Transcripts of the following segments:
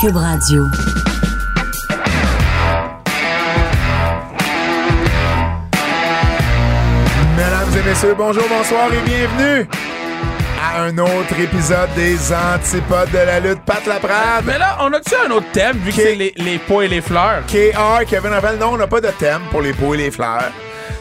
Cube Radio. Mesdames et messieurs, bonjour, bonsoir et bienvenue à un autre épisode des Antipodes de la lutte. Pat Laprade. Mais là, on a-tu un autre thème, vu que c'est les, les pots et les fleurs? KR, Kevin Raphaël. Non, on n'a pas de thème pour les pots et les fleurs.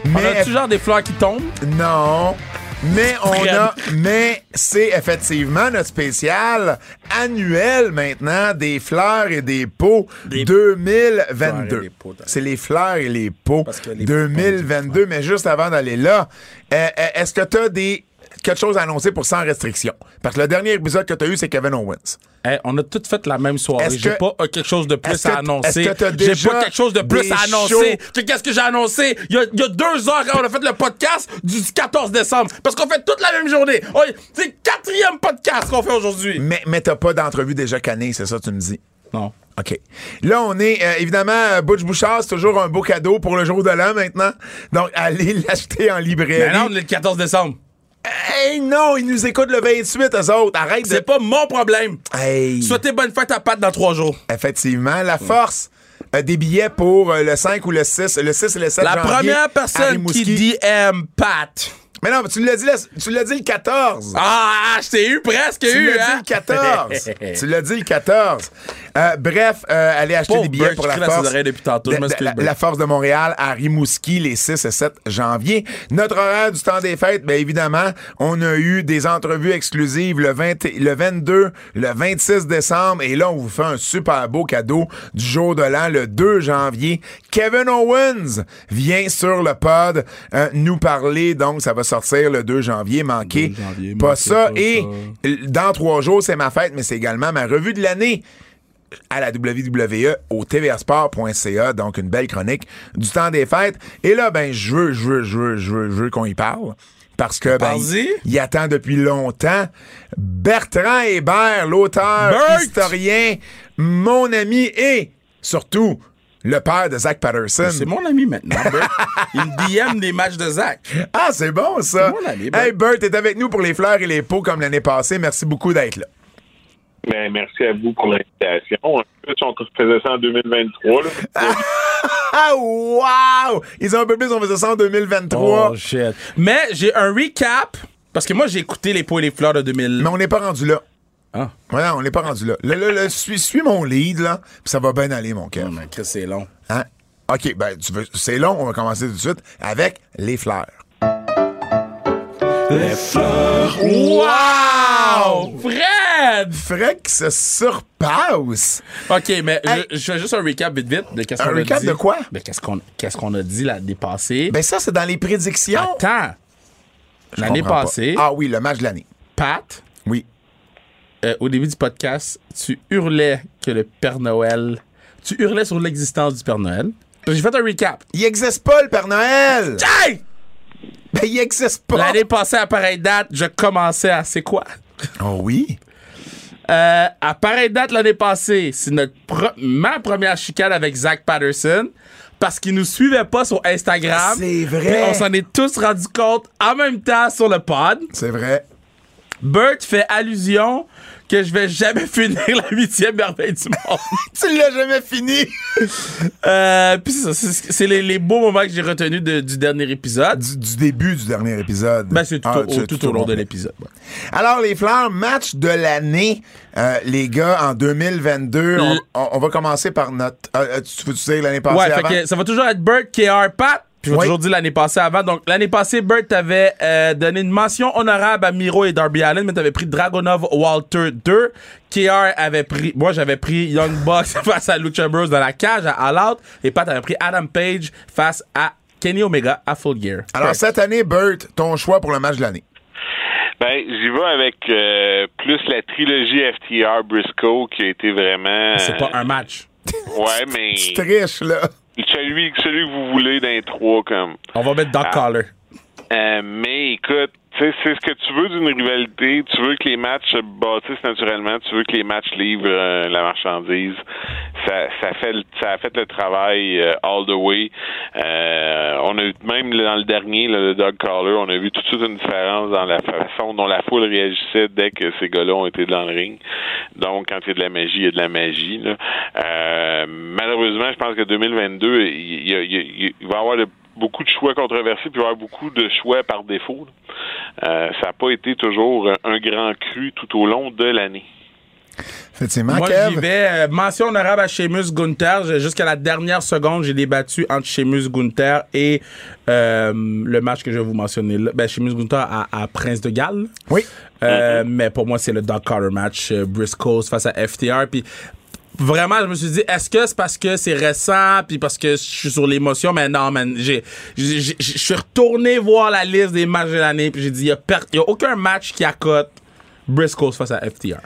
On Mais a-tu genre des fleurs qui tombent? Non. Mais on a, mais c'est effectivement notre spécial annuel maintenant des fleurs et des pots Des 2022. fleurs et les pots, C'est les fleurs et pots les pots, 2022. Mais juste avant d'aller là, euh, euh, est-ce que tu as des quelque chose à annoncer pour sans restriction? Parce que le dernier épisode que tu as eu, c'est Kevin Owens. Hey, on a toutes fait la même soirée. J'ai pas euh, quelque chose de plus à annoncer. J'ai pas quelque chose de plus à annoncer. Qu'est-ce que j'ai annoncé? Il y, a, il y a deux heures quand on a fait le podcast du 14 décembre. Parce qu'on fait toute la même journée. C'est le quatrième podcast qu'on fait aujourd'hui. Mais, mais t'as pas d'entrevue déjà cannée, c'est ça que tu me dis? Non. OK. Là, on est euh, évidemment euh, Butch Bouchard, c'est toujours un beau cadeau pour le jour de l'an maintenant. Donc, allez l'acheter en librairie. Mais non, on est le 14 décembre. Hey, non, ils nous écoutent le 28, eux autres. Arrête de. C'est pas mon problème. Hey. Souhaitez bonne fête à Pat dans trois jours. Effectivement, la force. euh, des billets pour euh, le 5 ou le 6, le 6 et le 7 La janvier première personne qui dit M Pat. Mais non, mais tu l'as dit, le- tu l'as dit le 14. Ah, je t'ai eu presque Tu eu, l'as hein? dit le 14. tu l'as dit le 14. Euh, bref, euh, allez acheter Pauvre des billets pour la force. tantôt. De- la, force de Montréal à Rimouski les 6 et 7 janvier. Notre horaire du temps des fêtes, bien évidemment, on a eu des entrevues exclusives le, 20 et- le 22, le 26 décembre et là, on vous fait un super beau cadeau du jour de l'an, le 2 janvier. Kevin Owens vient sur le pod euh, nous parler, donc ça va sortir le 2 janvier, manquez 2 janvier, pas ça. pas et ça. dans trois jours, c'est ma fête, mais c'est également ma revue de l'année à la WWE au tvasport.ca, donc une belle chronique du temps des fêtes. Et là, ben, je veux, je veux, je veux, je veux, je veux qu'on y parle. Parce que, ben, il, il attend depuis longtemps. Bertrand Hébert, l'auteur, Bert! historien, mon ami et, surtout, le père de Zach Patterson. C'est mon ami maintenant, Bert. Il me DM des matchs de Zach. Ah, c'est bon, ça. C'est mon ami, Bert. hey, Bert, t'es avec nous pour les fleurs et les pots comme l'année passée. Merci beaucoup d'être là. Ben, merci à vous pour l'invitation. En plus, on faisait ça en 2023. Là. Ah, wow! Ils ont un peu plus, on faisait ça en 2023. Oh, shit. Mais j'ai un recap. Parce que moi, j'ai écouté Les pots et les fleurs de 2000. Mais on n'est pas rendu là. Ah. Voilà, on n'est pas rendu là. Là, là, là, suis, suis mon lead, là, puis ça va bien aller, mon cœur. Oh, mais Chris, c'est long. Hein? OK, ben, tu veux, c'est long, on va commencer tout de suite avec les fleurs. Les fleurs. Wow! Fred! Fred qui se surpasse. OK, mais Hey. je, je fais juste un recap vite vite de qu'est-ce Un qu'on a recap dit. de quoi? Ben, qu'est-ce qu'on qu'est-ce qu'on a dit l'année passée. Ben, ça, c'est dans les prédictions. Attends. L'année pas. passée, Ah oui, le match de l'année. Pat, Oui. euh, au début du podcast, tu hurlais que le Père Noël. Tu hurlais sur l'existence du Père Noël. J'ai fait un recap. Il existe pas, le Père Noël! Hey! Ben, il existe pas! L'année passée, à pareille date, je commençais à c'est quoi? Oh oui? Euh, à pareille date l'année passée, c'est notre ma première chicane avec Zach Patterson parce qu'il nous suivait pas sur Instagram. C'est vrai. On s'en est tous rendu compte en même temps sur le pod. C'est vrai. Bert fait allusion que je vais jamais finir la huitième merveille du monde. Tu l'as jamais fini! euh, puis c'est ça, c'est les, les beaux moments que j'ai retenus de- du dernier épisode. du, du début du dernier épisode. Ben, c'est tout, Ah, au, tu- tout tout au long de l'épisode. ouais. Alors, les fleurs, match de l'année, euh, les gars, en 2022. On, Le- on- on va commencer par notre. euh, euh, tu veux dire l'année passée Ouais, fait avant? que ça va toujours être Bert, KR, Pat. Puis je vais Oui. toujours dire l'année passée avant. Donc, l'année passée, Bert t'avait euh, donné une mention honorable à Miro et Darby Allen, mais t'avais pris Dragonov Walter 2. KR avait pris, moi j'avais pris Young Bucks face à Lucha Bros dans la cage à All Out. Et Pat avait pris Adam Page face à Kenny Omega à Full Gear. Alors, cette année, Bert, ton choix pour le match de l'année. Ben, j'y vais avec euh, plus la trilogie FTR Briscoe qui a été vraiment. C'est pas un match. Ouais, mais Tu triches, là. Celui, celui que vous voulez d'un trois comme. On va mettre Doc Ah. Collar. Euh, mais écoute, c'est ce que tu veux d'une rivalité. Tu veux que les matchs se bâtissent naturellement. Tu veux que les matchs livrent euh, la marchandise. Ça, ça fait, ça a fait le travail euh, all the way. Euh, on a eu même dans le dernier, là, le Doug Collar, on a vu tout de suite une différence dans la façon dont la foule réagissait dès que ces gars-là ont été dans le ring. Donc, quand il y a de la magie, il y a de la magie. Là. Euh, malheureusement, je pense que 2022, il, il a- il va y avoir de- beaucoup de choix controversés, puis il va y avoir beaucoup de choix par défaut. Euh, ça n'a pas été toujours un grand cru tout au long de l'année. Effectivement, Moi, j'y vais. euh, mention honorable à Sheamus Gunther. Jusqu'à la dernière seconde, j'ai débattu entre Sheamus Gunther et euh, le match que je vais vous mentionner là. Ben, Sheamus Gunther à, à Prince de Galles. Oui. Euh, Mais pour moi, c'est le Doug Carter match. euh, Briscoes face à FTR. Puis vraiment, je me suis dit, est-ce que c'est parce que c'est récent, puis parce que je suis sur l'émotion? Mais non, man. j'ai- Je suis retourné voir la liste des matchs de l'année, puis j'ai dit, il per- y a aucun match qui accote Briscoes face à FTR.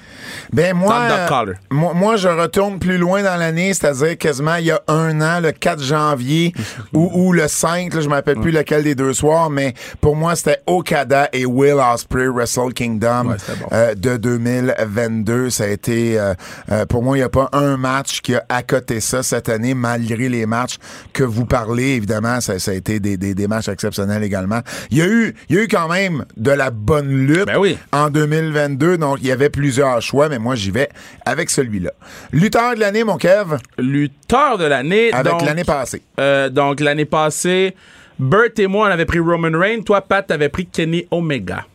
Ben moi, euh, moi, moi, je retourne plus loin dans l'année, c'est-à-dire quasiment il y a un an, le 4 janvier, ou, ou le 5, là, je me rappelle plus lequel des deux soirs, mais pour moi, c'était Okada et Will Ospreay, Wrestle Kingdom Ouais, bon. euh, de 2022. Ça a été, euh, euh, pour moi, il n'y a pas un match qui a accoté ça cette année, malgré les matchs que vous parlez. Évidemment, ça, ça a été des, des, des matchs exceptionnels également. Il y a eu, il y a eu quand même de la bonne lutte Ben oui. en 2022. Donc, il y avait plusieurs choix, mais moi, j'y vais avec celui-là. Lutteur de l'année, mon Kev, Lutteur de l'année. avec donc, l'année passée. euh, donc, l'année passée, Bert et moi, on avait pris Roman Reigns. Toi, Pat, t'avais pris Kenny Omega.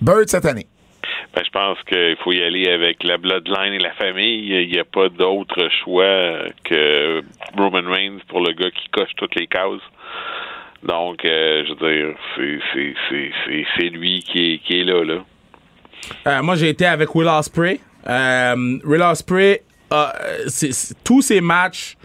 Bird cette année. Ben, je pense qu'il faut y aller avec la bloodline et la famille. Il n'y a pas d'autre choix que Roman Reigns pour le gars qui coche toutes les cases. Donc, euh, je veux dire, c'est, c'est, c'est, c'est, c'est lui qui est, qui est là, là. Euh, moi, j'ai été avec Will Ospreay. Euh, Will Ospreay, euh, tous ses matchs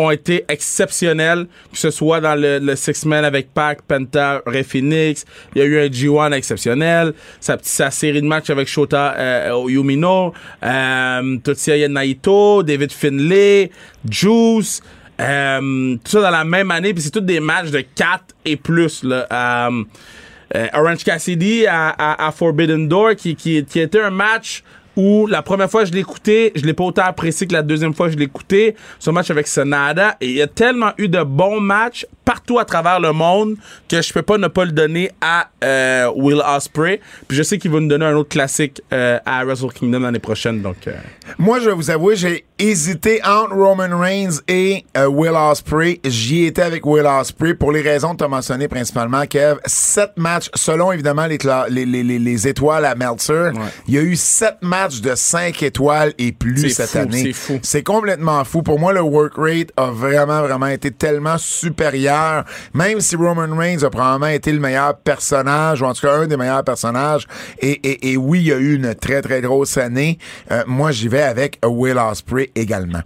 ont été exceptionnels, que ce soit dans le, Six-Man avec Pac, Penta, Ray Phoenix. Il y a eu un G1 exceptionnel. Sa, série de matchs avec Shota euh, Yumino, euh, Tetsuya Naito, David Finlay, Juice. euh, tout ça dans la même année, puis c'est tous des matchs de 4 et plus. Là. Orange Cassidy à Forbidden Door, qui, qui, qui était un match où la première fois je l'ai écouté, je l'ai pas autant apprécié que la deuxième fois je l'ai écouté. Ce match avec Sonada. Et il y a tellement eu de bons matchs partout à travers le monde que je peux pas ne pas le donner à euh, Will Ospreay. Puis je sais qu'il va nous donner un autre classique euh, à Wrestle Kingdom l'année prochaine. Donc, euh, Moi, je vais vous avouer, j'ai hésité entre Roman Reigns et Will Ospreay. J'y étais avec Will Ospreay pour les raisons que tu as mentionnées principalement, Kev. Sept matchs, selon évidemment les, cla- les, les, les, les étoiles à Meltzer, il y a eu sept matchs de cinq étoiles et plus cette fou, année. c'est complètement fou. Pour moi, le work rate a vraiment, vraiment été tellement supérieur. Même si Roman Reigns a probablement été le meilleur personnage, ou en tout cas un des meilleurs personnages, et, et, et oui, il y a eu une très, très grosse année, euh, moi, j'y vais avec Will Ospreay également.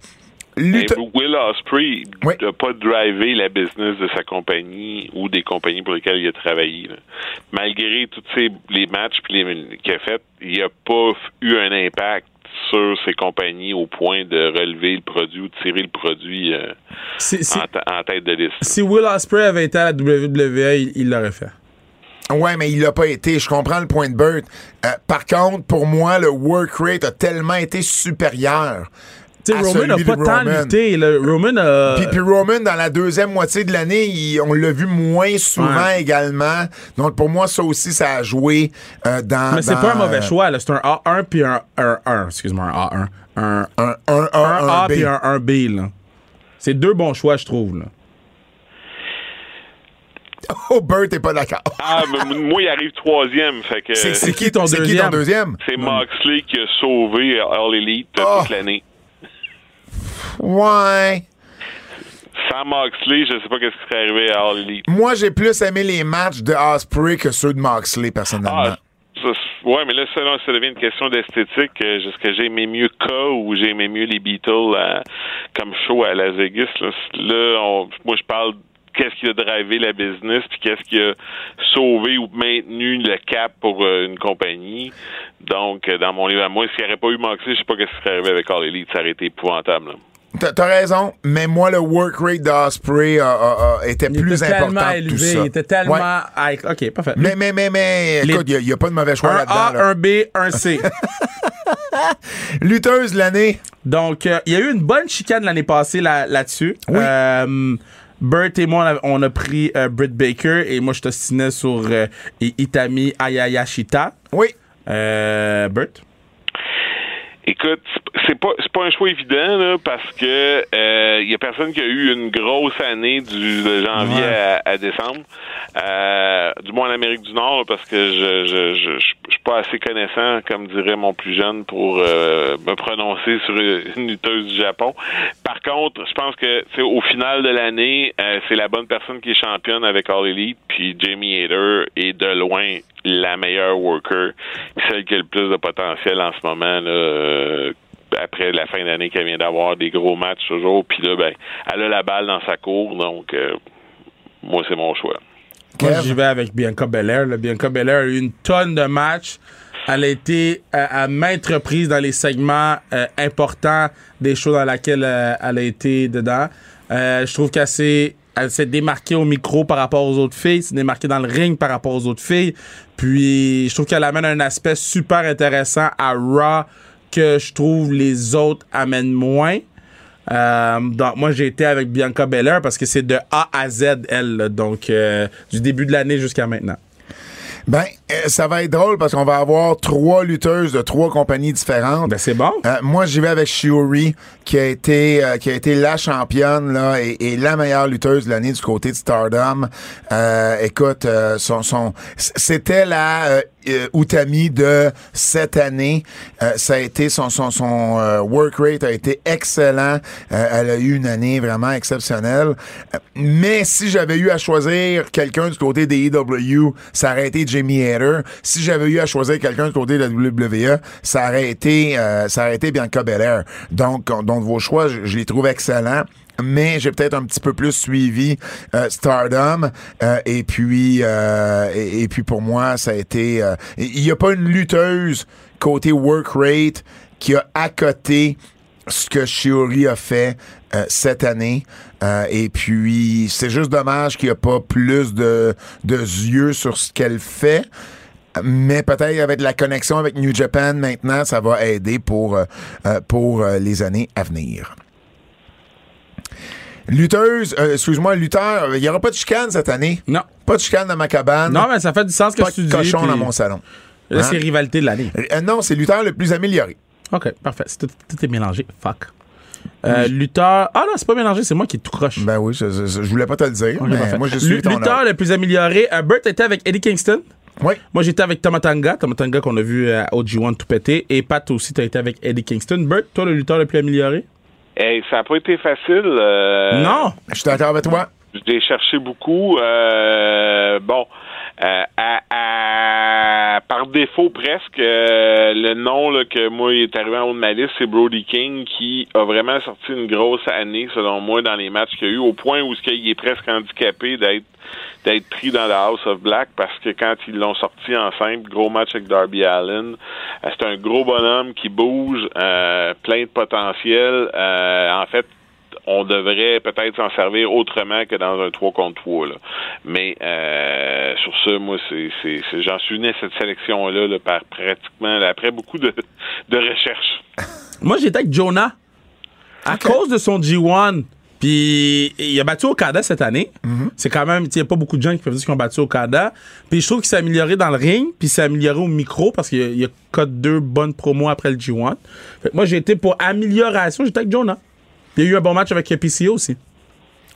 Lutte- Will Ospreay Oui. n'a pas drivé la business de sa compagnie ou des compagnies pour lesquelles il a travaillé. là. Malgré tous ces- les matchs puis les- qu'il a fait, il n'a pas eu un impact sur ces compagnies au point de relever le produit ou de tirer le produit euh, si, si- en, tête de liste. si Will Ospreay avait été à la WWE, il il l'aurait fait. Ouais, mais il l'a pas été. Je comprends le point de Burt. Euh, par contre, pour moi, le work rate a tellement été supérieur. Tu sais, à Roman n'a pas tant Roman. lutté. là. Roman a... Puis, puis Roman, dans la deuxième moitié de l'année, il- on l'a vu moins souvent Ouais. également. Donc, pour moi, ça aussi, ça a joué euh, dans... Mais c'est dans, pas un mauvais euh, choix, là. C'est un A1 puis un, un 1. Excuse-moi, un A1. Un, Un, un, un, un A un B. puis un 1B, là. C'est deux bons choix, je trouve, là. Oh, Burt est pas d'accord. Ah, mais moi, il arrive troisième. Fait que C'est c'est qui ton c'est qui deuxième? ton deuxième? c'est Moxley qui a sauvé All Elite Oh. toute l'année. Ouais. Sans Moxley, je sais pas qu'est-ce qui serait arrivé à All Elite. Moi, j'ai plus aimé les matchs de Osprey que ceux de Moxley, personnellement. Ah, ouais, mais là, ça, là, ça devient une question d'esthétique. Euh, Est-ce que j'ai aimé mieux K ou j'ai aimé mieux les Beatles à- comme show à Las Vegas? Là, Là, on- moi, je parle qu'est-ce qui a drivé la business, puis qu'est-ce qui a sauvé ou maintenu le cap pour euh, une compagnie. Donc, euh, dans mon livre à moi, s'il n'y aurait pas eu Moxley, je sais pas qu'est-ce qui serait arrivé avec All Elite. Ça aurait été épouvantable. là. T'as raison, mais moi, le work rate d'Osprey euh, euh, était Il plus était important tellement tout élevé, ça. il était tellement... Ouais. OK, parfait. Mais, mais, mais, mais, Les- écoute, il n'y a, pas de mauvais choix un là-dedans. A, là. un B, un C. Lutteuse de l'année. Donc, euh, il y a eu une bonne chicane l'année passée là- là-dessus. Oui. Bert et moi, on a, on a pris euh, Britt Baker et moi, je t'ostinais sur euh, Itami Ayayashita. Oui. Euh, Bert? Écoute, c'est pas c'est pas un choix évident là, parce que euh, il y a personne qui a eu une grosse année du de janvier à, à, décembre, euh, du moins en Amérique du Nord parce que je je, je je suis pas assez connaissant comme dirait mon plus jeune pour euh, me prononcer sur une lutteuse du Japon. Par contre, je pense que c'est au final de l'année, euh, c'est la bonne personne qui est championne avec All Elite, puis Jamie Hader est de loin la meilleure worker, celle qui a le plus de potentiel en ce moment. Là, euh, après la fin d'année qu'elle vient d'avoir des gros matchs toujours, puis là, ben, elle a la balle dans sa cour, donc euh, moi, c'est mon choix. Moi, j'y vais avec Bianca Belair. Là. Bianca Belair a eu une tonne de matchs. Elle a été à maintes reprises dans les segments euh, importants des shows dans lesquels euh, elle a été dedans. Euh, je trouve qu'elle s'est elle s'est démarquée au micro par rapport aux autres filles, s'est démarquée dans le ring par rapport aux autres filles. Puis je trouve qu'elle amène un aspect super intéressant à Raw que je trouve les autres amènent moins. Euh, donc moi j'ai été avec Bianca Belair parce que c'est de A à Z elle, là. donc euh, du début de l'année jusqu'à maintenant. Ben, euh, ça va être drôle parce qu'on va avoir trois lutteuses de trois compagnies différentes. Ben c'est bon. Euh, moi, j'y vais avec Shiori, qui a été euh, qui a été la championne là et, et la meilleure lutteuse de l'année du côté de Stardom. Euh, écoute, euh, son, son c'était la euh, euh, Utami de cette année. Euh, ça a été son son son work rate a été excellent. Elle a eu une année vraiment exceptionnelle. Mais si j'avais eu à choisir quelqu'un du côté des EW, ça aurait été Jamie Hader. Si j'avais eu à choisir quelqu'un du côté de la WWE, ça aurait été ça aurait été Bianca Belair. Donc vos choix, je, les trouve excellents mais j'ai peut-être un petit peu plus suivi euh, Stardom euh, et puis euh, et, puis pour moi ça a été il n'y a pas une lutteuse côté work rate qui a accoté ce que Shiori a fait cette année. Et puis c'est juste dommage qu'il n'y a pas plus de, de yeux sur ce qu'elle fait mais peut-être avec la connexion avec New Japan maintenant, ça va aider pour, euh, pour euh, les années à venir. Lutteuse, euh, excuse-moi, lutteur, il n'y aura pas de chicane cette année? Non. Pas de chicane dans ma cabane? Non, mais ça fait du sens que pas tu de dis. cochon puis- dans mon salon. Là, Hein? c'est rivalité de l'année. Euh, non, c'est lutteur le plus amélioré. OK, parfait. Tout, tout est mélangé. Fuck. Euh, lutteur. Ah non, c'est pas mélangé, c'est moi qui est tout croche. Ben oui, je, je, je voulais pas te le dire, mais moi je suis Lutteur le plus amélioré. Euh, Burt était avec Eddie Kingston. Oui. Moi, j'étais avec Tomatanga. Tomatanga qu'on a vu à OG1 tout péter. Et Pat aussi, t'as été avec Eddie Kingston. Burt, toi, le lutteur le plus amélioré? Hey, ça n'a pas été facile. euh, non! Je suis d'accord avec toi. Je l'ai cherché beaucoup. Euh, bon, euh, à, à- par défaut presque, euh, le nom là, que moi il est arrivé en haut de ma liste, c'est Brody King qui a vraiment sorti une grosse année selon moi dans les matchs qu'il y a eu, au point où ce qu'il est presque handicapé d'être d'être pris dans la House of Black parce que quand ils l'ont sorti en simple, gros match avec Darby Allen, euh, c'est un gros bonhomme qui bouge, euh, plein de potentiel. Euh, en fait, on devrait peut-être s'en servir autrement que dans un 3 contre 3. Là. Mais euh, sur ça, moi, c'est, c'est, c'est- j'en suis venu à cette sélection-là là, par pratiquement après beaucoup de, de recherches. Moi, j'étais avec Jonah. À cause de son G1. Puis il a battu Okada cette année. C'est quand même, il n'y a pas beaucoup de gens qui peuvent dire qu'ils ont battu Okada. Puis je trouve qu'il s'est amélioré dans le ring, puis il s'est amélioré au micro parce qu'il il a code deux bonnes promos après le G1. Fait que moi, j'ai été pour amélioration, j'étais avec Jonah. Il y a eu un bon match avec PCO aussi.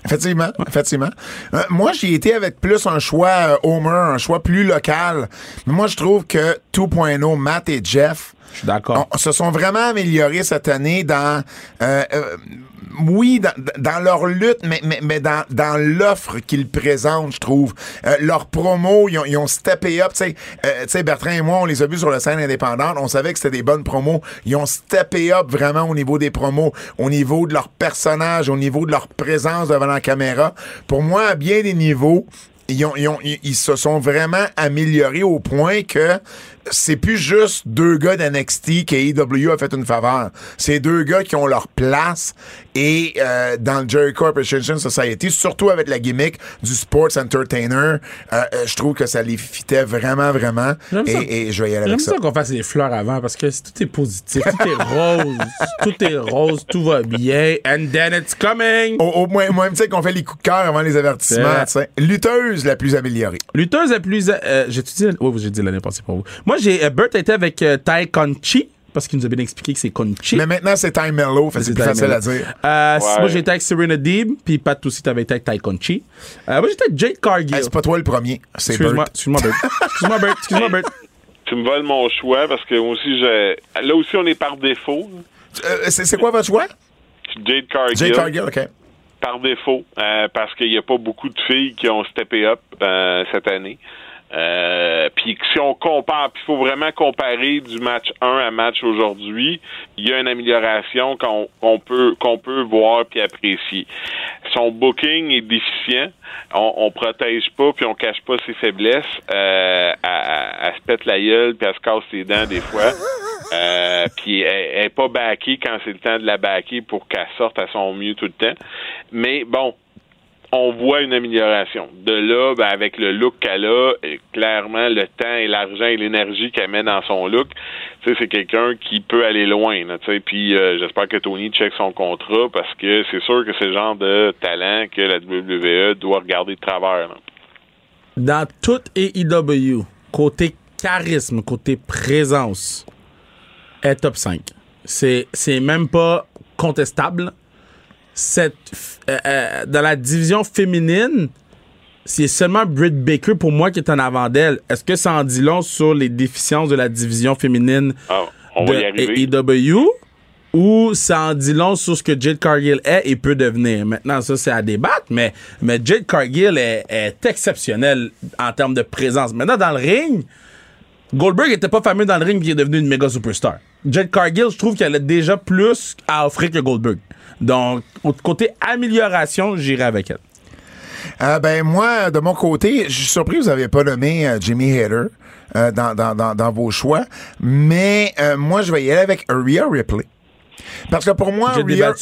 Effectivement, effectivement. Euh, moi, j'y été avec plus un choix euh, Homer, un choix plus local. Mais moi, je trouve que 2.0, Matt et Jeff, Je d'accord. se sont vraiment améliorés cette année dans euh, euh, oui dans, dans leur lutte mais mais, mais dans, dans l'offre qu'ils présentent je trouve. Euh, leurs promos ils ont, ils ont steppé up. Tu sais euh, Bertrand et moi on les a vus sur la scène indépendante. On savait que c'était des bonnes promos. Ils ont steppé up vraiment au niveau des promos au niveau de leur personnage au niveau de leur présence devant la caméra. Pour moi à bien des niveaux ils, ont, ils, ont- ils se sont vraiment améliorés au point que c'est plus juste deux gars d'NXT qu'AEW a fait une faveur. C'est deux gars qui ont leur place et euh, dans le Jericho Appreciation Society, surtout avec la gimmick du sports entertainer, euh, euh, je trouve que ça les fitait vraiment, vraiment. J'aime ça. Et, et je vais y aller J'aime avec ça. ça qu'on fasse les fleurs avant parce que tout est positif, tout est rose, tout est rose, tout va bien, and then it's coming. Au, au moins, moi, tu sais qu'on fait les coups de cœur avant les avertissements. Lutteuse la plus améliorée. Lutteuse la plus. Euh, j'ai dit. Oui, j'ai dit l'année passée pour vous. Moi, j'ai. Euh, Burt était avec euh, Tai Conchi. parce qu'il nous a bien expliqué que c'est Conchi. Mais maintenant, c'est Time que c'est plus Time facile à Mello. dire. Euh, Ouais. Moi, j'étais avec Serena Deeb, puis Pat aussi, t'avais été avec Ty Conchi. Euh, moi, j'étais avec Jake Cargill. Hey, c'est pas toi le premier, c'est Excuse-moi, Bert. excuse-moi, Bert. Excuse-moi, Bert. Excuse-moi, Bert. Tu me voles mon choix parce que moi aussi, je... là aussi, on est par défaut. Euh, c'est c'est quoi votre choix? Jade Cargill. Jake Cargill, OK. par défaut, euh, parce qu'il n'y a pas beaucoup de filles qui ont steppé up euh, cette année. Euh, puis si on compare, il faut vraiment comparer du match 1 à match aujourd'hui, il y a une amélioration qu'on peut qu'on peut voir puis apprécier. Son booking est déficient, on, on protège pas puis on cache pas ses faiblesses. Euh, elle, se pète la gueule puis elle se casse les dents des fois. Euh, puis elle, elle est pas backée quand c'est le temps de la backer pour qu'elle sorte à son mieux tout le temps. Mais bon, on voit une amélioration. De là, ben, avec le look qu'elle a, et clairement, le temps et l'argent et l'énergie qu'elle met dans son look, c'est quelqu'un qui peut aller loin. Puis euh, j'espère que Tony check son contrat parce que c'est sûr que c'est le genre de talent que la WWE doit regarder de travers. Dans toute AEW, côté charisme, côté présence, est top 5. C'est, c'est même pas contestable. Cette, euh, euh, dans la division féminine, c'est seulement Britt Baker pour moi qui est en avant d'elle. Est-ce que ça en dit long sur les déficiences de la division féminine Ah, on de. AEW ou ça en dit long sur ce que Jade Cargill est et peut devenir? Maintenant, ça, c'est à débattre, mais, mais Jade Cargill est, est exceptionnel en termes de présence. Maintenant, dans le ring, Goldberg était pas fameux dans le ring il est devenu une méga superstar. Jade Cargill, je trouve qu'elle a déjà plus à offrir que Goldberg. Donc, côté amélioration, j'irai avec elle. Euh, ben moi, de mon côté, je suis surpris que vous n'avez pas nommé euh, Jimmy Hader euh, dans, vos choix, mais moi, je vais y aller avec Rhea Ripley. Parce que pour moi, Rhea,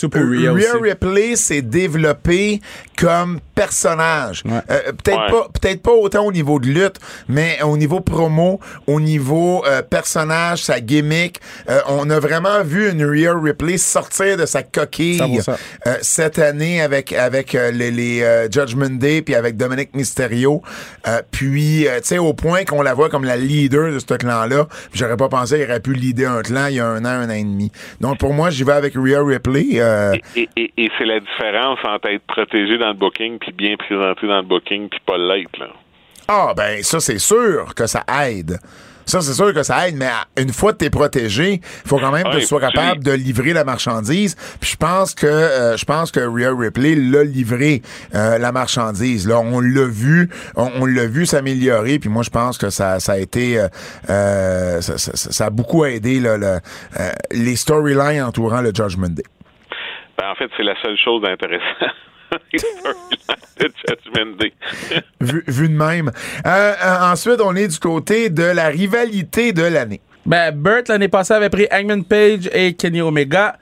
Rhea. Ripley s'est développée comme personnage. Ouais. Euh, peut-être Ouais. pas, peut-être pas autant au niveau de lutte, mais au niveau promo, au niveau euh, personnage, sa gimmick, euh, on a vraiment vu une Rhea Ripley sortir de sa coquille 100%. euh, cette année avec avec euh, les, les euh, Judgment Day puis avec Dominic Mysterio. Euh, puis euh, tu sais au point qu'on la voit comme la leader de ce clan-là. Puis J'aurais pas pensé qu'il aurait pu leader un clan il y a un an, un an et demi. Donc pour moi, j'y vais avec Rhea Ripley. euh, Et, et, et c'est la différence entre être protégé dans le booking puis bien présenté dans le booking puis pas l'être. là. Ah, ben, ça, c'est sûr que ça aide. Ça, c'est sûr que ça aide, mais une fois que t'es protégé, il faut quand même que Ouais, tu sois capable de livrer la marchandise. Puis je pense que euh, je pense que Rhea Ripley l'a livré euh, la marchandise. Là, on l'a vu, on, on l'a vu s'améliorer. Puis moi, je pense que ça, ça a été, euh, euh, ça, ça- ça- ça a beaucoup aidé là, le- euh, les storylines entourant le Judgment Day. Ben, en fait, c'est la seule chose intéressante. Vu, vu de même. Euh, euh, ensuite, on est du côté de la rivalité de l'année. Ben, Burt, l'année passée, avait pris Hangman Page et Kenny Omega.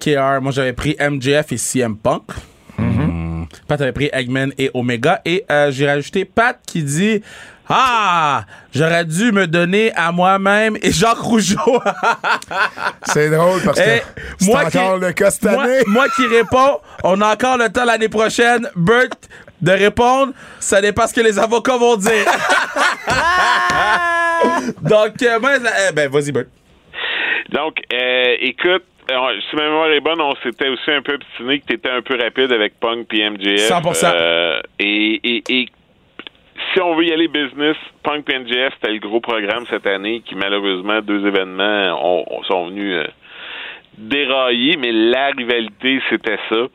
KR, moi, j'avais pris MJF et CM Punk. Hmm. Pat avait pris Eggman et Omega. Et euh, j'ai rajouté Pat qui dit Ah, j'aurais dû me donner à moi-même et Jacques Rougeau. C'est drôle parce que Et c'est moi qui- encore le cas cette moi, année. moi qui réponds, on a encore le temps l'année prochaine, Burt, de répondre. Ça dépend ce que les avocats vont dire. Donc, euh, moi, euh, ben, vas-y, Burt. Donc, euh, écoute, euh, si ma mémoire est bonne, on s'était aussi un peu obstiné que tu étais un peu rapide avec Punk MJF. 100%. Euh, et, et, et si on veut y aller business, Punk MJF, c'était le gros programme cette année qui, malheureusement, deux événements ont- sont venus euh, dérailler, mais la rivalité, c'était ça.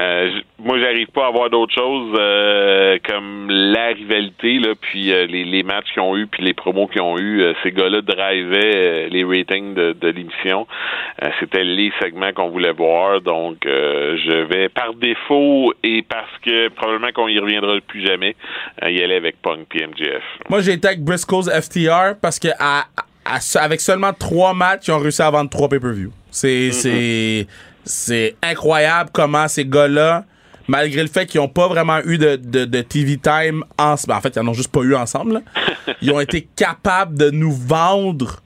Euh, moi, j'arrive pas à voir d'autres choses euh, comme la rivalité, là, puis euh, les, les matchs qu'ils ont eu, puis les promos qu'ils ont eu. euh, ces gars-là drivaient euh, les ratings de, de l'émission. Euh, c'était les segments qu'on voulait voir, donc je vais par défaut et parce que probablement qu'on y reviendra plus jamais, y aller avec Punk et MJF. Moi, j'ai été avec Briscoe's FTR parce que à- à- avec seulement trois matchs, ils ont réussi à vendre trois pay-per-view. C'est c'est c'est incroyable comment ces gars-là, malgré le fait qu'ils n'ont pas vraiment eu de, de, de TV time ensemble, en fait, ils en ont juste pas eu ensemble, là. ils ont été capables de nous vendre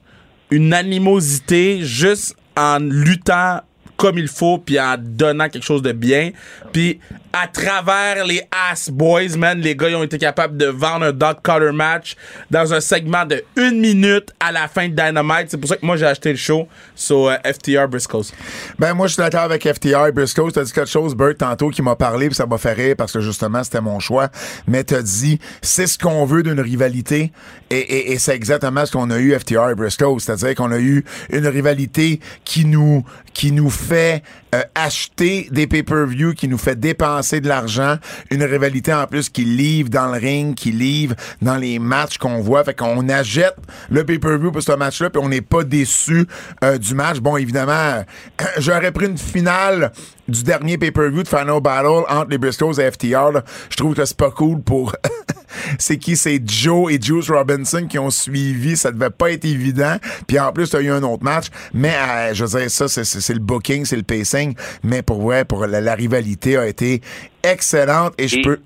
une animosité juste en luttant comme il faut puis en donnant quelque chose de bien puis à travers les ass boys, man. Les gars, ils ont été capables de vendre un dog collar match dans un segment de une minute à la fin de Dynamite. C'est pour ça que moi, j'ai acheté le show sur euh, FTR Briscoes. Ben, moi, je suis d'accord avec FTR et Briscoe. T'as dit quelque chose, Bert, tantôt, qui m'a parlé, puis ça m'a fait rire parce que justement, c'était mon choix. Mais t'as dit, c'est ce qu'on veut d'une rivalité. Et, et, et c'est exactement ce qu'on a eu FTR et Briscoe. C'est-à-dire qu'on a eu une rivalité qui nous, qui nous fait euh, acheter des pay-per-view, qui nous fait dépenser de l'argent. Une rivalité en plus qui livre dans le ring, qui livre dans les matchs qu'on voit. Fait qu'on achète le pay-per-view pour ce match-là, puis on n'est pas déçu euh, du match. Bon, évidemment, j'aurais pris une finale du dernier pay-per-view de Final Battle entre les Briscoes et FTR. là. Je trouve que c'est pas cool pour... c'est qui? C'est Joe et Juice Robinson qui ont suivi. Ça devait pas être évident. Puis en plus, t'as eu un autre match. Mais euh, je veux dire, ça, c'est- le booking, c'est le pacing. Mais pour vrai, pour la, la rivalité a été excellente. Et je peux...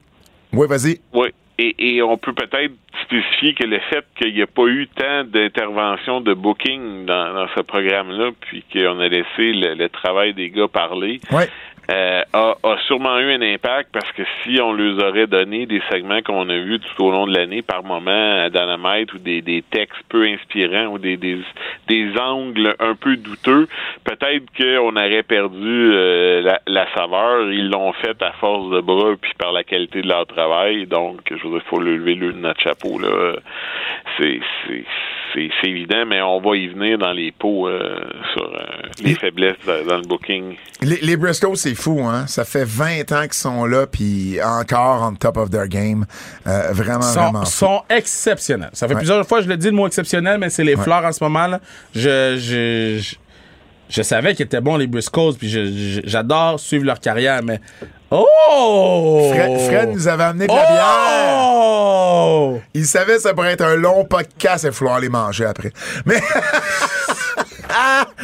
Oui, vas-y. Oui. Et, on peut peut-être spécifier que le fait qu'il n'y a pas eu tant d'interventions de booking dans, ce programme-là, puis qu'on a laissé le, travail des gars parler. Euh, a, a sûrement eu un impact parce que si on leur aurait donné des segments qu'on a vus tout au long de l'année par moment à Dynamite ou des, des textes peu inspirants ou des, des, des angles un peu douteux, peut-être qu'on aurait perdu euh, la, la saveur. Ils l'ont fait à force de bras puis par la qualité de leur travail. Donc, je veux dire, il faut le lever le de notre chapeau. là. C'est, c'est, évident, mais on va y venir dans les pots euh, sur euh, les faiblesses dans, dans le booking. Les, les c'est fou, hein? Ça fait 20 ans qu'ils sont là, puis encore on top of their game. Euh, vraiment, sont, vraiment fou. sont exceptionnels. Ça fait Ouais. plusieurs fois que je le dis le mot exceptionnel, mais c'est les fleurs en ce moment. Là. Je, je, je, je savais qu'ils étaient bons, les Briscoes, puis j'adore suivre leur carrière, mais. Oh! Fred, Fred nous avait amené de la bière. Oh! Il savait que ça pourrait être un long podcast et il falloir les manger après. Mais. Ah!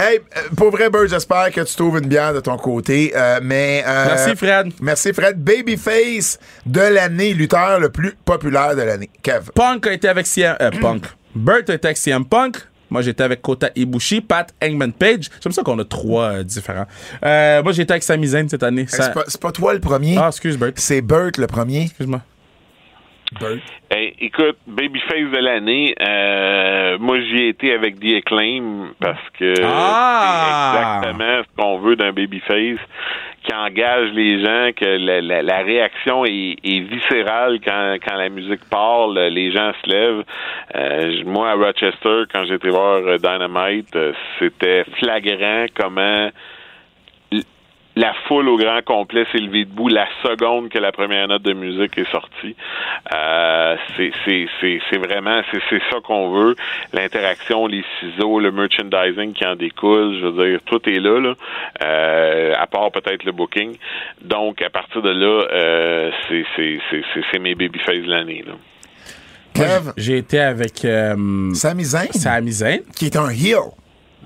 Hey, euh, pour vrai, Bird, j'espère que tu trouves une bière de ton côté. euh, mais. euh, Merci, Fred. Merci, Fred. Babyface de l'année, lutteur le plus populaire de l'année. Kev. Punk a été avec CM... euh, Punk. Burt a été avec CM Punk. Moi, j'étais avec Kota Ibushi, Pat Hangman Page. J'aime ça qu'on a trois euh, différents. Euh, moi, j'étais avec Sami Zayn cette année. Ça- C'est pas, toi le premier. Ah, excuse, Burt. C'est Bert le premier. Excuse-moi. Hey, écoute, Babyface de l'année, euh, moi j'y ai été avec The Acclaim parce que Ah! c'est exactement ce qu'on veut d'un Babyface qui engage les gens, que la, la- la réaction est, est viscérale quand, quand la musique parle, les gens se lèvent. Euh, moi à Rochester, quand j'étais voir euh, Dynamite, euh, c'était flagrant comment la foule au grand complet s'est levée debout la seconde que la première note de musique est sortie. Euh, c'est, c'est, c'est, c'est vraiment c'est, c'est ça qu'on veut. L'interaction, les ciseaux, le merchandising qui en découle, je veux dire, tout est là, là. Euh, à part peut-être le booking. Donc à partir de là, euh, c'est, c'est, c'est, c'est, c'est mes babyface de l'année. Là. Kev? J'ai été avec euh, Sami Zayn, Sami Zayn. qui est un heel.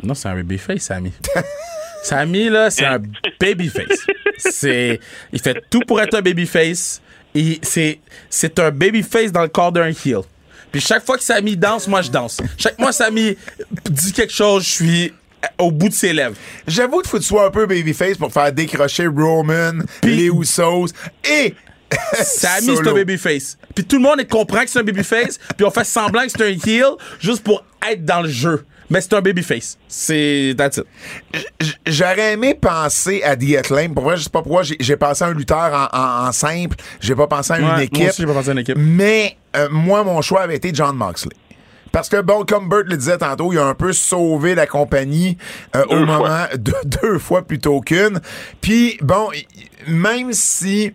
Non, c'est un babyface, Sami. Sami, là, c'est un babyface. C'est, il fait tout pour être un babyface. C'est, c'est un babyface dans le corps d'un heel. Puis chaque fois que Sami danse, moi, je danse. Chaque fois que Sami dit quelque chose, je suis au bout de ses lèvres. J'avoue qu'il faut que tu sois un peu babyface pour faire décrocher Roman, les Usos et Sami, c'est un babyface. Puis tout le monde comprend que c'est un babyface, puis on fait semblant que c'est un heel juste pour être dans le jeu. Mais c'est un babyface. C'est. That's it. J'aurais aimé penser à The Acclaim. Pour vrai, je sais pas pourquoi j'ai j'ai pensé à un lutteur en, en- en simple. J'ai pas pensé à une Ouais, moi équipe. aussi, j'ai pas pensé à une équipe. Mais euh, moi, mon choix avait été John Moxley. Parce que, bon, comme Burt le disait tantôt, il a un peu sauvé la compagnie euh, au fois. moment de deux fois plutôt qu'une. Puis, bon, même si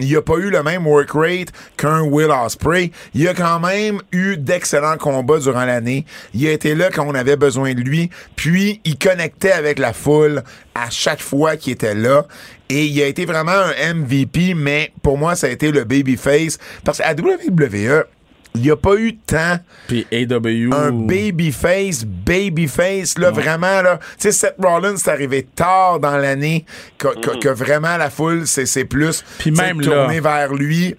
il a pas eu le même work rate qu'un Will Ospreay, il a quand même eu d'excellents combats durant l'année. Il a été là quand on avait besoin de lui. Puis, il connectait avec la foule à chaque fois qu'il était là. Et il a été vraiment un MVP, mais pour moi, ça a été le babyface. Parce qu'à WWE, il n'y a pas eu tant Puis AW. un babyface, babyface, là, vraiment, là. Tu sais, Seth Rollins, c'est arrivé tard dans l'année que, que- que vraiment la foule, c'est c'est plus Puis même tourné là. vers lui.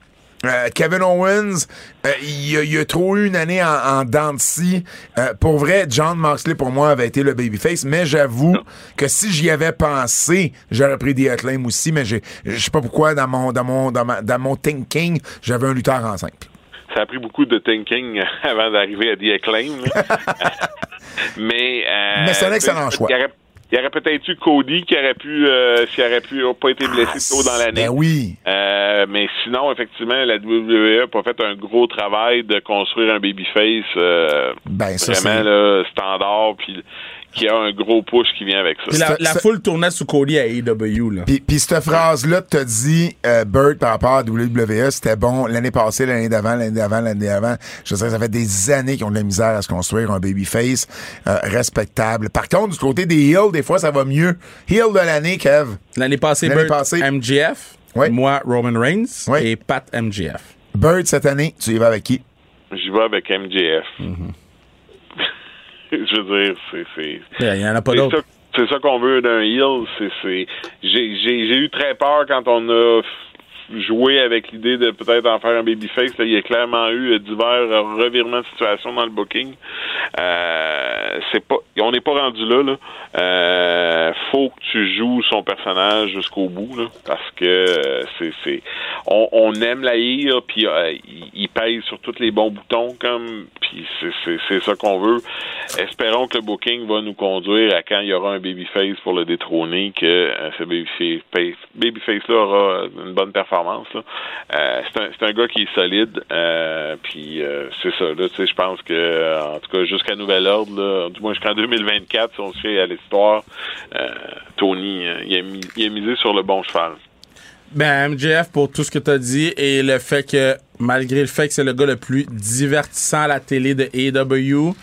Euh, Kevin Owens, euh, il, a, il a trop eu une année en, en dents de scie. Euh, pour vrai, John Moxley, pour moi, avait été le babyface, mais j'avoue que si j'y avais pensé, j'aurais pris des Acclaim aussi, mais je sais pas pourquoi, dans mon, dans mon, dans ma- dans mon thinking, j'avais un lutteur en simple. Ça a pris beaucoup de thinking avant d'arriver à The Acclaim. mais euh, Mais c'est un excellent choix. Il y aurait, il y aurait peut-être eu Cody qui aurait pu, euh, s'il aurait pu, a pas été blessé tôt dans l'année. Ben oui. Euh, mais sinon, effectivement, la WWE n'a pas fait un gros travail de construire un babyface euh, Ben, ça, vraiment là, standard, puis qui a un gros push qui vient avec ça. La, foule tournait sous Cody à AEW, là. Puis, puis cette phrase-là que t'as dit, euh, Burt, par rapport à WWE, c'était bon l'année passée, l'année d'avant, l'année d'avant, l'année d'avant. Je veux dire, ça fait des années qu'ils ont de la misère à se construire un babyface euh, respectable. Par contre, du côté des heels, des fois, ça va mieux. Heel de l'année, Kev. L'année passée, L'année Burt, passée. MGF. Oui. Moi, Roman Reigns. Oui. Et Pat MGF. Burt, cette année, tu y vas avec qui? J'y vais avec MJF. Mm-hmm. Je veux dire, c'est... c'est Il n'y en a pas C'est d'autres. ça, c'est ça qu'on veut d'un j'ai, j'ai eu très peur quand on a joué avec l'idée de peut-être en faire un babyface. Là, il y a clairement eu euh, divers euh, revirements de situation dans le booking. Euh, c'est pas, on n'est pas rendu là. là. Faut que tu joues son personnage jusqu'au bout, là, parce que c'est, on, aime la heel, puis il, pèse sur tous les bons boutons, comme, puis c'est, c'est, c'est ça qu'on veut. Espérons que le booking va nous conduire à quand il y aura un babyface pour le détrôner, que ce babyface, babyface-là aura une bonne performance. Euh, c'est, un, gars qui est solide, euh, puis euh, c'est ça. Là, je pense que, en tout cas, jusqu'à nouvel ordre, du moins jusqu'en 2024, si on se fait à l'histoire, Tony, il, a misé sur le bon cheval. Ben, MJF, pour tout ce que tu as dit et le fait que, malgré le fait que c'est le gars le plus divertissant à la télé de AEW,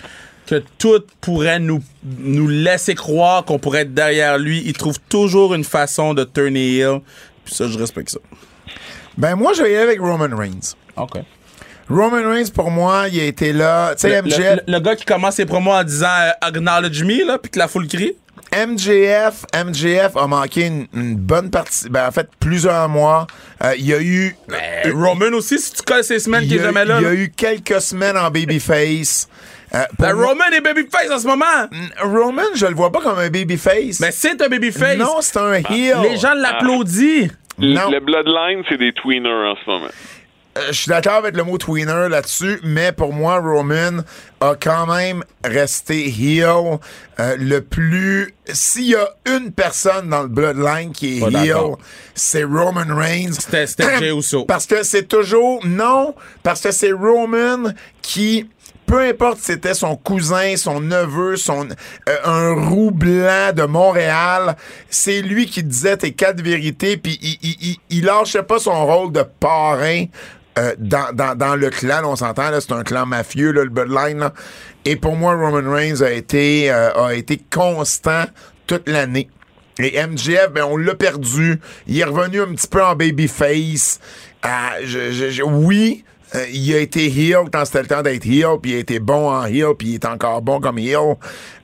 que tout pourrait nous, nous laisser croire qu'on pourrait être derrière lui, il trouve toujours une façon de turner heel. Puis ça, je respecte ça. Ben, moi, je vais y aller avec Roman Reigns. OK. Roman Reigns, pour moi, il a été là. Tu sais, Le, MJF, le- le gars qui commence ses promos en disant euh, Acknowledge me, là, puis que la foule crie. MJF, MJF a manqué une, une bonne partie, ben, en fait, plusieurs mois. Euh, il y a eu, Ben, Roman aussi, si tu colles ces semaines qui y est a, jamais là. il y a eu quelques semaines en babyface. Euh, Ben, moi- Roman est babyface en ce moment. Roman, je le vois pas comme un babyface. Mais c'est un babyface. non, c'est un heel. Les gens l'applaudissent. Non. Le Bloodline, c'est des tweeners en ce moment. Euh, je suis d'accord avec le mot tweener là-dessus, mais pour moi, Roman a quand même resté heel euh, le plus. S'il y a une personne dans le Bloodline qui est Pas heel, c'est Roman Reigns. C'était- c'était Jey Uso. Parce que c'est toujours. Non, parce que c'est Roman qui. Peu importe si c'était son cousin, son neveu, son euh, un roux blanc de Montréal, c'est lui qui disait tes quatre vérités, puis il, il, il, il lâchait pas son rôle de parrain euh, dans, dans, dans le clan, on s'entend, c'est un clan mafieux, là, le Bloodline. Là. Et pour moi, Roman Reigns a été, euh, a été constant toute l'année. Et MJF, ben, on l'a perdu. Il est revenu un petit peu en babyface. Ah, je, je- je- oui, euh, il a été heel quand c'était le temps d'être heel, puis il a été bon en heel, puis il est encore bon comme heel.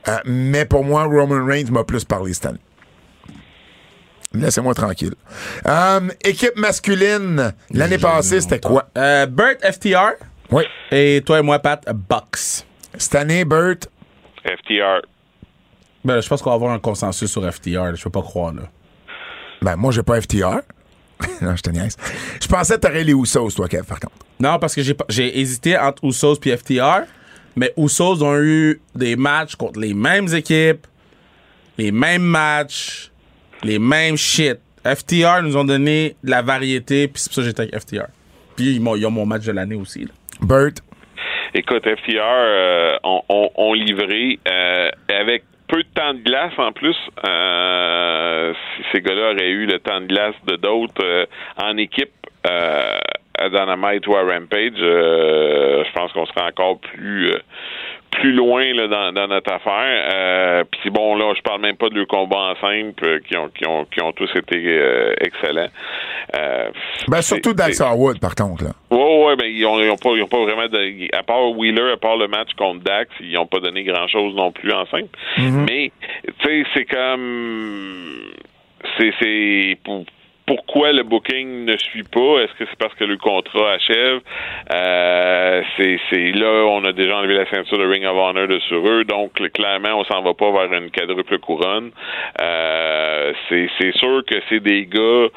Euh, mais pour moi, Roman Reigns m'a plus parlé cette année. Laissez-moi tranquille. Euh, équipe masculine, l'année passée, c'était quoi? Euh, Burt FTR. Oui. Et toi et moi, Pat, Bucks. Cette année, Burt, FTR. Ben, je pense qu'on va avoir un consensus sur FTR. là. Je peux pas croire, là. ben moi, j'ai pas FTR. non, je te niaise. Je pensais que t'aurais les Usos, toi, Kev, par contre. Non, parce que j'ai pas- j'ai hésité entre Usos et FTR. Mais Usos ont eu des matchs contre les mêmes équipes, les mêmes matchs, les mêmes shit. FTR nous ont donné de la variété, puis c'est pour ça que j'étais avec FTR. Puis ils, m'ont- ils ont mon match de l'année aussi. là. Burt, Écoute, FTR euh, ont livré euh, avec peu de temps de glace en plus. Euh, si ces gars-là auraient eu le temps de glace de d'autres euh, en équipe euh, à Dynamite ou à Rampage, euh, je pense qu'on serait encore plus euh, plus loin là, dans, dans notre affaire. Euh, Puis bon, là, je parle même pas de leurs combats en simple euh, qui ont qui ont qui ont tous été euh, excellents. Euh, ben surtout Dax Harwood, par contre, là. Ouais, ouais, ben ils ont, ils ont pas, ils ont pas vraiment de, à part Wheeler, à part le match contre Dax, ils ont pas donné grand chose non plus en simple. Mais, tu sais, c'est comme, c'est, c'est pour, pourquoi le booking ne suit pas? Est-ce que c'est parce que le contrat achève? Euh, c'est là, on a déjà enlevé la ceinture de Ring of Honor de sur eux, donc clairement, on s'en va pas vers une quadruple couronne. Euh, c'est sûr que c'est des gars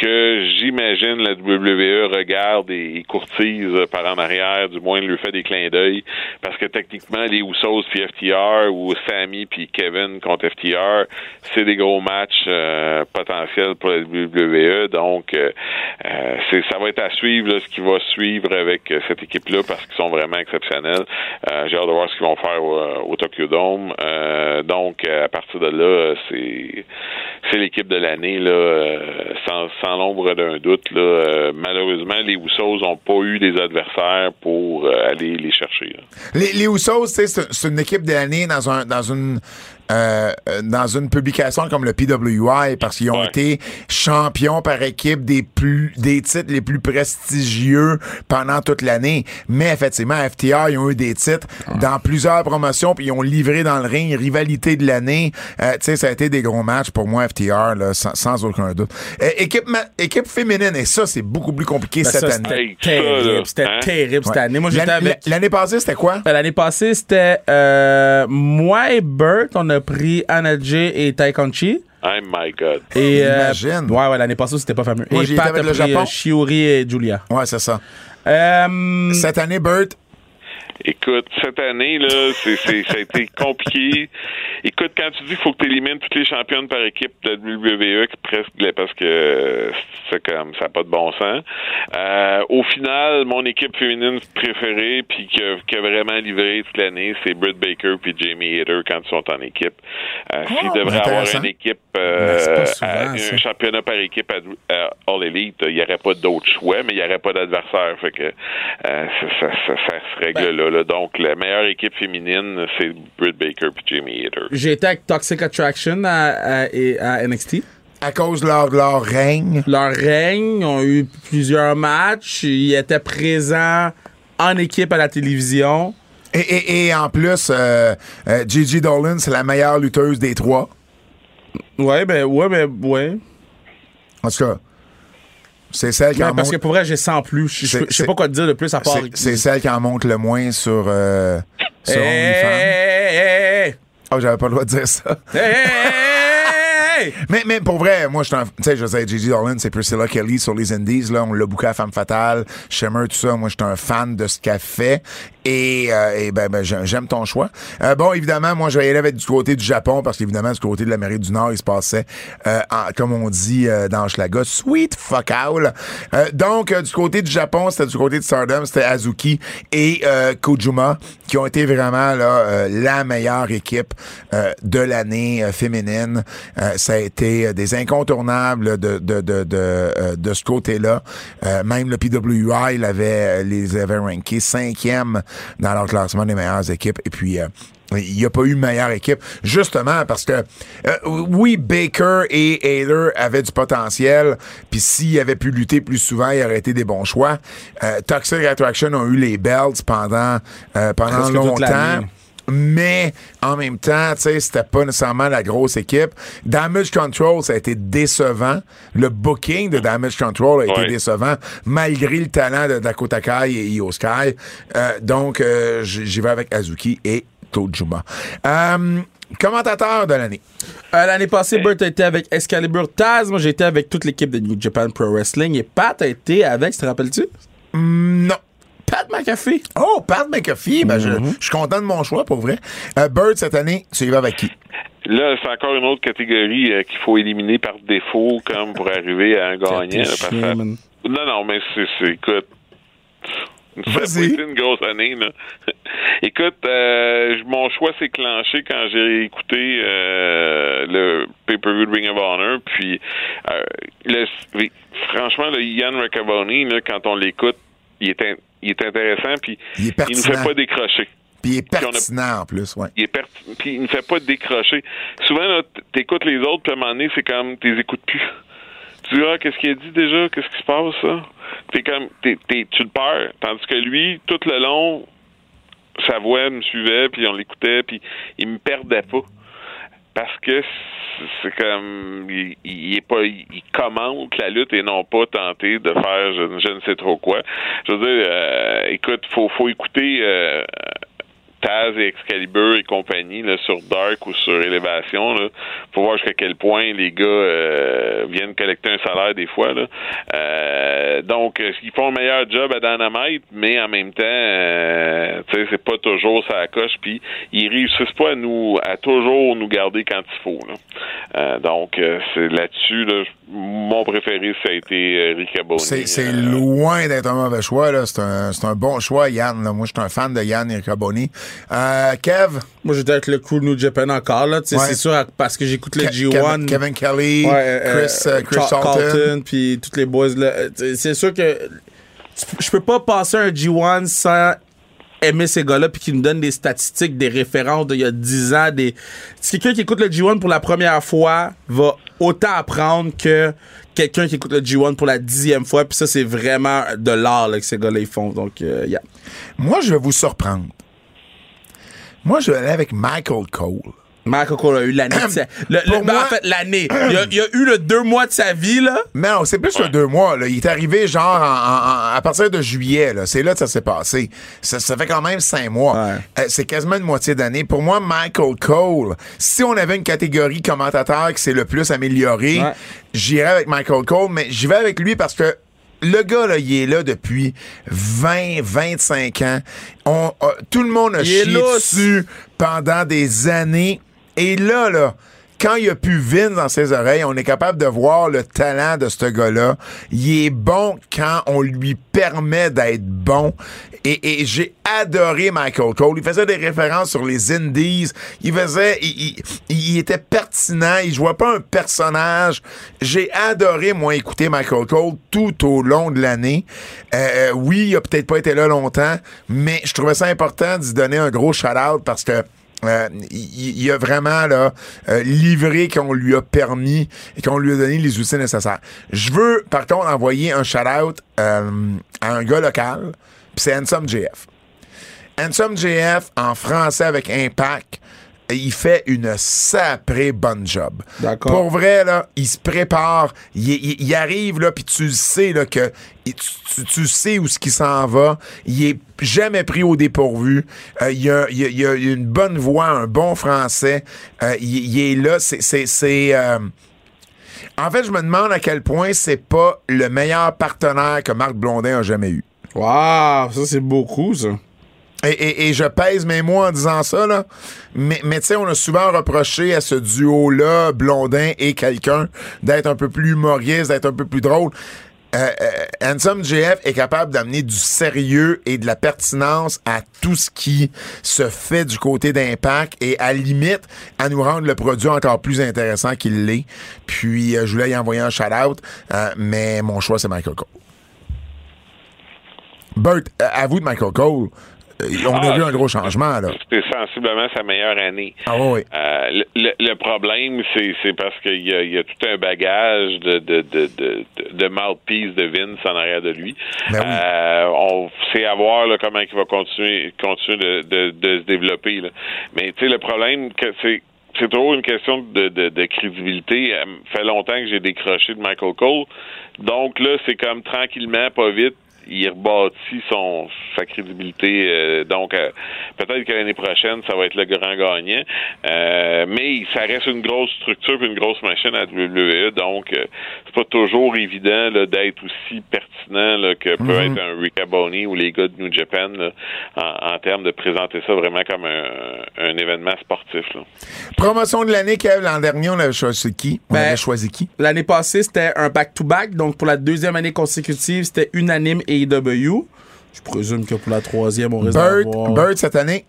que j'imagine la WWE regarde et, courtise par en arrière, du moins lui fait des clins d'œil, parce que techniquement les Usos puis FTR ou Sammy puis Kevin contre FTR, c'est des gros matchs euh, potentiels pour la WWE, donc euh, euh, c'est ça va être à suivre ce qui va suivre avec cette équipe-là parce qu'ils sont vraiment exceptionnels. J'ai hâte de voir ce qu'ils vont faire au, Tokyo Dome. donc à partir de là, c'est c'est l'équipe de l'année là, sans sans l'ombre d'un doute. Euh, malheureusement, les Usos n'ont pas eu des adversaires pour euh, aller les chercher. Les, les Usos, c'est une équipe de l'année dans, un, dans une euh, dans une publication comme le PWI parce qu'ils ont été champions par équipe des plus des titres les plus prestigieux pendant toute l'année. Mais effectivement, FTR, ils ont eu des titres dans plusieurs promotions puis ils ont livré dans le ring rivalité de l'année. Euh, tu sais, ça a été des gros matchs pour moi FTR là, sans, aucun doute. Euh, équipe équipe féminine et ça c'est beaucoup plus compliqué ben, cette année. C'était terrible, c'était terrible cette année. Moi j'étais avec l'année passée c'était quoi? Ben, L'année passée c'était moi et Bert on a pris Anna J et Taikonchi. Oh my God. Et, euh, ouais, ouais, l'année passée, c'était pas fameux. Moi, et Pat a pris Japon. Euh, Shiori et Julia. Ouais, c'est ça. Euh, Cette année, Bert, Écoute, cette année, là, c'est, c'est, ça a été compliqué. Écoute, quand tu dis qu'il faut que tu élimines toutes les championnes par équipe de WWE, presque parce que c'est comme ça n'a pas de bon sens. Euh, au final, mon équipe féminine préférée, puis qui a, vraiment livré toute l'année, c'est Britt Baker puis Jamie Hader quand ils sont en équipe. Euh, oh, S'ils devraient avoir une équipe, euh, un championnat par équipe à, All Elite, il n'y aurait pas d'autre choix, mais il n'y aurait pas d'adversaire. Fait que euh, ça, ça, ça, se règle ben, là. Donc, la meilleure équipe féminine, c'est Britt Baker et Jamie Hader. J'ai été avec Toxic Attraction à, à, NXT. À cause de leur, leur, règne. Leur règne. Ils ont eu plusieurs matchs. Ils étaient présents en équipe à la télévision. Et, et, et en plus, euh, euh, Gigi Dolan, c'est la meilleure lutteuse des trois. Ouais, ben, ouais, ben, ouais. En tout cas, c'est celle qui en Parce que pour vrai, j'ai 100 plus. Je, sais pas quoi te dire de plus à part. C'est celle qui en monte le moins sur, euh, sur hey, Oh, j'avais pas le droit de dire ça. Mais, mais pour vrai, moi, je sais, je sais, Gigi Dolan, c'est Priscilla Kelly sur les Indies. Là, on l'a bouqué à Femme Fatale, Shimmer, tout ça. Moi, je suis un fan de ce qu'elle fait. Et, euh, ben, ben j'aime ton choix. Euh, bon, évidemment, moi, je vais y aller avec du côté du Japon parce qu'évidemment, du côté de l'Amérique du Nord, il se passait, euh, comme on dit dans Schlaga, sweet fuck out. donc, du côté du Japon, c'était du côté de Stardom, c'était Azuki et Kojuma qui ont été vraiment là, la meilleure équipe de l'année féminine. Ça a été des incontournables de, de, de, de, de ce côté-là. même le PWI il avait, les avait rankés cinquième dans leur classement des meilleures équipes. Et puis, euh, il n'y a pas eu meilleure équipe, justement parce que euh, oui, Baker et Ayler avaient du potentiel, puis s'ils avaient pu lutter plus souvent, il aurait été des bons choix. Euh, Toxic Attraction ont eu les belts pendant pendant longtemps mais en même temps, tu sais, c'était pas nécessairement la grosse équipe. Damage Control, ça a été décevant. Le booking de Damage Control a été décevant, malgré le talent de Dakota Kai et Io Sky. Euh, donc, euh, j'y vais avec Azuki et Tojuma. Euh, commentateur de l'année. l'année passée, Bert a été avec Excalibur Taz. Moi, j'ai été avec toute l'équipe de New Japan Pro Wrestling. Et Pat a été avec, te rappelles-tu? Mm, non. Pat McAfee. Oh, Pat McAfee. Ben, mm-hmm. je, suis content de mon choix, pour vrai. Euh, Bird, cette année, tu y vas avec qui? Là, c'est encore une autre catégorie euh, qu'il faut éliminer par défaut, comme pour arriver à un gagnant. non, non, mais c'est, écoute, ça a été une grosse année. Là. Écoute, euh, mon choix s'est clenché quand j'ai écouté euh, le pay-per-view de Ring of Honor. Puis, euh, le, franchement, le Ian Riccaboni, quand on l'écoute, il est, il est intéressant, puis il, il nous fait pas décrocher. Puis il est pertinent en plus, ouais. Il est puis il ne fait pas décrocher. Souvent, tu écoutes les autres, puis à un moment donné, c'est comme, tu les écoutes plus. Tu dis, ah, qu'est-ce qu'il a dit déjà? Qu'est-ce qui se passe, ça? T'es comme, t'es, tu le perds. Tandis que lui, tout le long, sa voix me suivait, puis on l'écoutait, puis il me perdait pas. Parce que c'est comme il, est pas il commente la lutte et non pas tenter de faire je, je ne sais trop quoi. Je veux dire, euh, écoute, faut faut écouter euh, Taz et Excalibur et compagnie là, sur Dark ou sur Élévation là, pour voir jusqu'à quel point les gars euh, viennent collecter un salaire des fois. Là. Euh, donc, ils font un meilleur job à Dynamite, mais en même temps, euh, tu sais, c'est pas toujours ça coche, puis ils réussissent pas à nous à toujours nous garder quand il faut. Là. Euh, donc, euh, c'est là-dessus, là, mon préféré, ça a été Ricaboni. C'est, c'est loin d'être un mauvais choix. Là. C'est, un, c'est un bon choix, Yann. Là. Moi, je suis un fan de Yann Ricaboni. Euh, Kev? Moi, j'étais avec le cool New Japan encore, là. Ouais. C'est sûr, parce que j'écoute le G1. Kevin, Kevin Kelly, ouais, Chris, euh, Chris Charlton. puis tous les boys, là. C'est sûr que je peux pas passer un G1 sans aimer ces gars-là puis qui nous donnent des statistiques, des références d'il y a 10 ans. Des... Quelqu'un qui écoute le G1 pour la première fois va autant apprendre que quelqu'un qui écoute le G1 pour la dixième fois. Puis ça, c'est vraiment de l'art que ces gars-là ils font. Donc, euh, yeah. Moi, je vais vous surprendre. Moi, je vais aller avec Michael Cole. Michael Cole a eu l'année de sa... le, le, moi, en fait, l'année. Il, a, il a eu le deux mois de sa vie, là. Mais non, c'est plus que deux mois, là. Il est arrivé, genre, en, en, à partir de juillet, là. C'est là que ça s'est passé. Ça, ça, fait quand même cinq mois. Ouais. Euh, c'est quasiment une moitié d'année. Pour moi, Michael Cole, si on avait une catégorie commentateur qui s'est le plus amélioré, ouais. j'irais avec Michael Cole, mais j'y vais avec lui parce que le gars, là, il est là depuis 20, 25 ans. On, euh, tout le monde a chié dessus pendant des années. Et là, là, quand il a plus Vince dans ses oreilles, on est capable de voir le talent de ce gars-là. Il est bon quand on lui permet d'être bon. Et, et j'ai adoré Michael Cole. Il faisait des références sur les Indies. Il faisait, il, il, il était pertinent. Il jouait pas un personnage. J'ai adoré, moi, écouter Michael Cole tout au long de l'année. Euh, oui, il a peut-être pas été là longtemps, mais je trouvais ça important d'y donner un gros shout-out parce que euh, il, il, a vraiment là, euh, livré qu'on lui a permis et qu'on lui a donné les outils nécessaires. Je veux, par contre, envoyer un shout-out euh, à un gars local, puis c'est Handsome JF. JF, en français avec Impact, il fait une saprée bonne job. D'accord. Pour vrai, là, il se prépare, il, il, il arrive, là, puis tu sais, là, que tu, tu, tu, sais où ce qui s'en va. Il est jamais pris au dépourvu. Euh, il, a, il, a, il, a, une bonne voix, un bon français. Euh, il, il, est là. C'est... Euh... En fait, je me demande à quel point c'est pas le meilleur partenaire que Marc Blondin a jamais eu. Waouh, ça c'est beaucoup, ça. Et, je pèse mes mots en disant ça, là. Mais, tu sais, on a souvent reproché à ce duo-là, Blondin et quelqu'un, d'être un peu plus humoriste, d'être un peu plus drôle. Euh, euh, est capable d'amener du sérieux et de la pertinence à tout ce qui se fait du côté d'impact et à limite à nous rendre le produit encore plus intéressant qu'il l'est. Puis euh, je voulais y envoyer un shout-out, euh, mais mon choix c'est Michael Cole. Bert, à vous de Michael Cole. On a ah, vu un gros changement. là. C'est sensiblement sa meilleure année. Ah oui. Euh, le, le, problème, c'est parce qu'il y, y, a tout un bagage de, de, de, de, de mouthpiece de Vince en arrière de lui. Ben oui. euh, on sait à voir là, comment il va continuer, continuer de, de, de se développer. Là. Mais tu sais, le problème, c'est c'est toujours une question de, de, de crédibilité. Ça fait longtemps que j'ai décroché de Michael Cole. Donc là, c'est comme tranquillement, pas vite, il rebâtit son sa crédibilité. Euh, donc euh, peut-être que l'année prochaine, ça va être le grand gagnant. Euh, mais ça reste une grosse structure une grosse machine à WWE. Donc euh, c'est pas toujours évident d'être aussi pertinent là, que peut Mhm. mm -hmm. être un Rick Aboni ou les gars de New Japan là, en, en termes de présenter ça vraiment comme un, un événement sportif. Là. Promotion de l'année, Kev, l'an dernier, on avait choisi qui? On Ben, avait choisi qui? L'année passée, c'était un back-to-back. Donc, pour la deuxième année consécutive, c'était unanime AEW. Je présume que pour la troisième, on risque Bird, Bird cette année?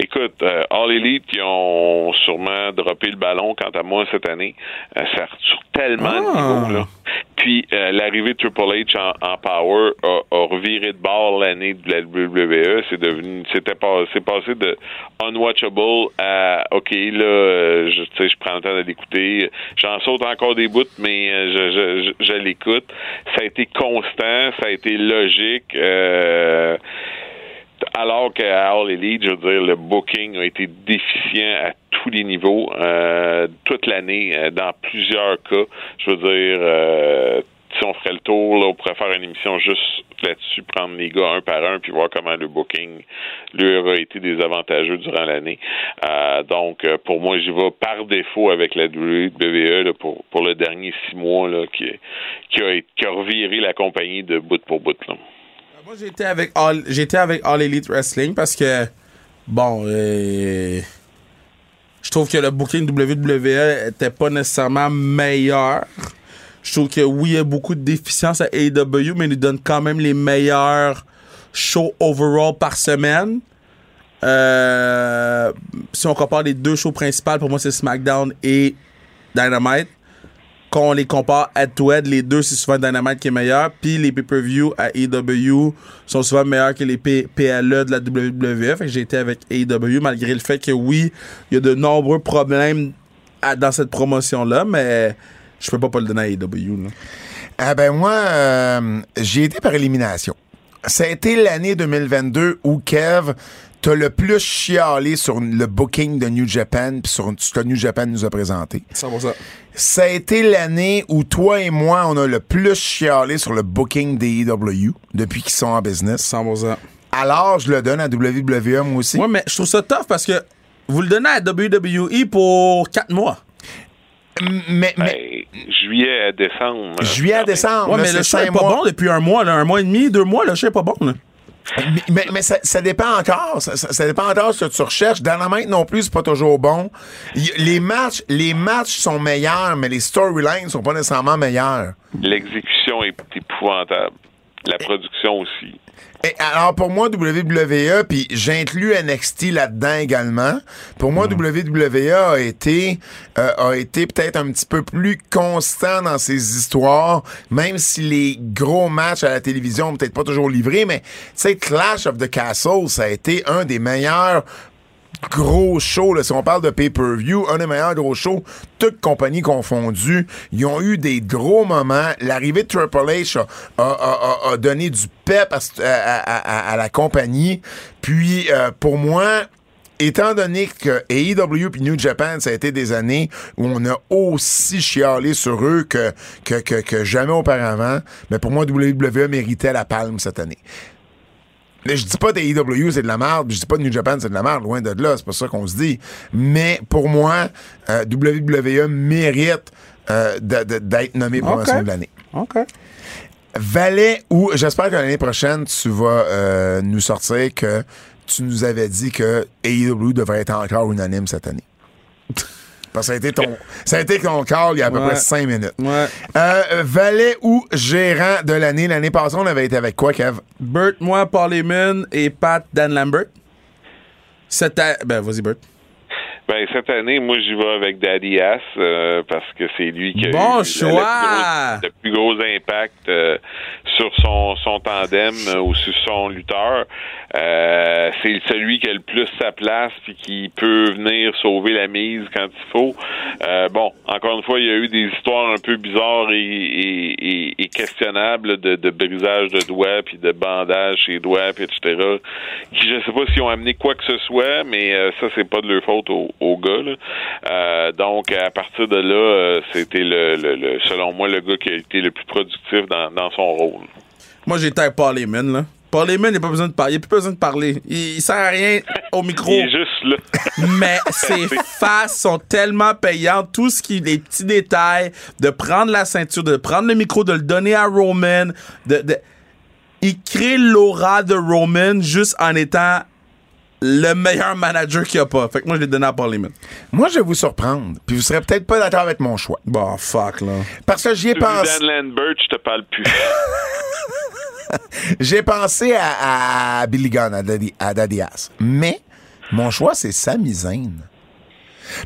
Écoute, euh, All Elite qui ont sûrement droppé le ballon, quant à moi, cette année. Euh, ça sur tellement Ah. de niveaux, là. Puis euh, l'arrivée de Triple H en, en Power a, a reviré de bord l'année de la WWE. C'est devenu, c'était pas, c'est passé de unwatchable à OK là, euh, je, tu sais, je prends le temps de l'écouter. J'en saute encore des bouts, mais euh, je, je, je, je l'écoute. Ça a été constant, ça a été logique. Euh, alors qu'à All Elite, je veux dire, le booking a été déficient à tous les niveaux, euh, toute l'année, euh, dans plusieurs cas. Je veux dire, euh, si on ferait le tour, là, on pourrait faire une émission juste là-dessus, prendre les gars un par un, puis voir comment le booking leur a été désavantageux durant l'année. Euh, donc, euh, pour moi, j'y vais par défaut avec la WWE là, pour, pour le dernier six mois là, qui, qui, a, qui a reviré la compagnie de bout pour bout. Là. Moi, j'étais avec All, avec All Elite Wrestling parce que, bon, euh, je trouve que le booking WWE était pas nécessairement meilleur. Je trouve que oui, il y a beaucoup de déficiences à AEW, mais ils nous donnent quand même les meilleurs shows overall par semaine. Euh, si on compare les deux shows principales, pour moi, c'est SmackDown et Dynamite. Quand on les compare head to head, les deux, c'est souvent Dynamite qui est meilleur. Puis les pay-per-view à AEW sont souvent meilleurs que les PLE de la. Fait que j'ai été avec AEW, malgré le fait que oui, il y a de nombreux problèmes dans cette promotion-là, mais je peux pas pas le donner à AEW. là. Ah ben moi, euh, j'ai été par élimination. Ça a été l'année 2022 où Kev t'as le plus chialé sur le booking de New Japan puis sur ce que New Japan nous a présenté. 100%. Ça a été l'année où toi et moi, on a le plus chialé sur le booking des EW depuis qu'ils sont en business. 100%. Alors, je le donne à WWE, moi aussi. Ouais, mais je trouve ça tough parce que vous le donnez à WWE pour 4 mois. Mais, mais Ben, juillet à décembre. juillet à décembre, Ouais, là, mais le show est pas mois. bon depuis un mois, là, un mois et demi, deux mois, le show est pas bon. Là. Mais, mais, ça, ça dépend encore. Ça, dépend encore ce que tu recherches. Dynamite non plus, c'est pas toujours bon. Les matchs, les matchs sont meilleurs, mais les storylines sont pas nécessairement meilleurs. L'exécution est épouvantable. La production aussi. Et alors pour moi WWE puis j'inclus NXT là-dedans également. Pour moi WWE a été euh, a été peut-être un petit peu plus constant dans ses histoires, même si les gros matchs à la télévision ont peut-être pas toujours livré, mais tu sais Clash of the Castle ça a été un des meilleurs gros shows, là, si on parle de pay-per-view, un des meilleurs gros shows, toutes compagnies confondues, ils ont eu des gros moments. L'arrivée de Triple H a, donné du pep à, la compagnie. Puis, euh, pour moi, étant donné que AEW et New Japan, ça a été des années où on a aussi chialé sur eux que, que, que, que jamais auparavant, mais pour moi, WWE méritait la palme cette année. Je dis pas AEW c'est de la merde, je dis pas que New Japan c'est de la merde, loin de là, c'est pas ça qu'on se dit. Mais pour moi, euh, WWE mérite euh, de- de- d'être nommé promotion Ok. de l'année. OK. Valais ou j'espère que l'année prochaine tu vas euh, nous sortir que tu nous avais dit que AEW devrait être encore unanime cette année. Parce que ça a été ton, ça a été ton call il y a à peu Ouais. près cinq minutes. Ouais. Euh, valet ou gérant de l'année. L'année passée, on avait été avec quoi, Kev? Burt, moi, Paul Heyman et Pat Dan Lambert. C'était. Ben, vas-y, Burt. Ben, cette année, moi, j'y vais avec Daddy Ass euh, parce que c'est lui qui a Bon eu choix! Le, plus gros, le plus gros impact euh, sur son, son tandem euh, ou sur son lutteur. Euh, c'est celui qui a le plus sa place puis qui peut venir sauver la mise quand il faut. Euh, bon, encore une fois, il y a eu des histoires un peu bizarres et, et, et- et questionnables de, de brisage de doigts puis de bandage chez doigts puis etc. Qui je sais pas s'ils ont amené quoi que ce soit, mais euh, ça c'est pas de leur faute aux, aux gars. là. Euh, donc à partir de là, euh, c'était le, le, le- selon moi le gars qui a été le plus productif dans, dans son rôle. Moi, j'étais avec Paul Heyman, là. Paul Heyman, il n'a pas besoin de parler. Il a plus besoin de parler. Il, il sert à rien au micro. Il est juste là. mais ses faces sont tellement payantes. Tout ce qui, les petits détails, de prendre la ceinture, de prendre le micro, de le donner à Roman, de, de- il crée l'aura de Roman juste en étant le meilleur manager qu'il n'y a pas. Fait que moi, je l'ai donné à Paul Heyman. Moi, je vais vous surprendre, puis vous serez peut-être pas d'accord avec mon choix. Bon, fuck, là. Parce que j'y ai pensé. Dan Lambert, je te parle plus. J'ai pensé à, à Billy Gunn, à Daddy, à Daddy Ass. Mais mon choix, c'est Sami Zayn.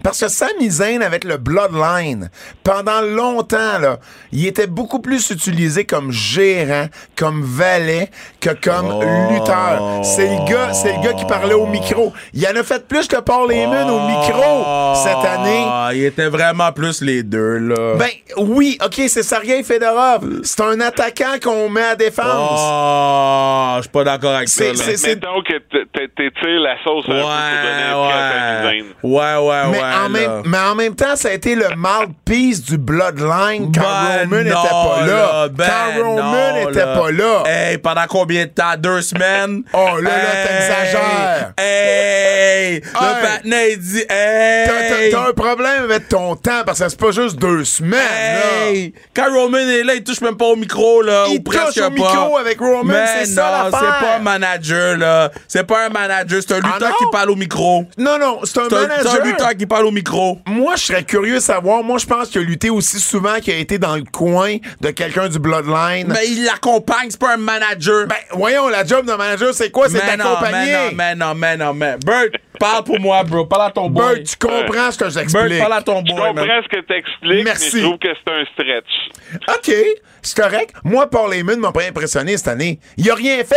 Parce que Sami Zayn, avec le Bloodline, pendant longtemps, là, il était beaucoup plus utilisé comme gérant, comme valet, que comme Oh. lutteur. C'est le gars, c'est le gars qui parlait au micro. Il en a fait plus que Paul Heyman au micro cette année. Ah, il était vraiment plus les deux, là. Ben oui, ok, c'est Sergei Fedorov. C'est un attaquant qu'on met à défense. Oh, je suis pas d'accord avec ça. C'est- c'est- que t'étires la sauce un Ouais, peu pour donner un à Sami ouais. Ouais, ouais, Mais, ouais. en là. même, mais en même temps, ça a été le mouthpiece du Bloodline quand Ben Roman n'était pas là. ben quand Roman n'était là. pas là. Hey, pendant combien de temps? Deux semaines? Oh, là, là, Hey, t'exagères. Hey! Le Hey. patinet, il dit, hey! t'as un problème avec ton temps parce que c'est pas juste deux semaines. là. Hey! Quand Roman est là, il touche même pas au micro, là. Il ou touche au pas. micro avec Roman, c'est ça l'affaire. c'est pas un manager, là. C'est pas un manager, c'est un Ah lutteur non? qui parle au micro. Non, non, c'est un un, c'est manager. un lutteur qui parle au micro. Moi, je serais curieux de savoir. Moi, je pense qu'il a lutté aussi souvent qu'il a été dans le coin de quelqu'un du Bloodline. Mais il l'accompagne, c'est pas un manager. Ben, voyons, la job d'un manager, c'est quoi? C'est d'accompagner. mais non, mais non, mais non, mais. Bert, parle pour moi, bro. Parle à ton boy. Bert, tu comprends ce que Bert, j'explique. parle à ton Je boy, man. comprends ce que t'expliques, Merci. mais je trouve que c'est un stretch. OK, c'est correct. Moi, Paul Heyman m'a pas impressionné cette année. Il a rien fait.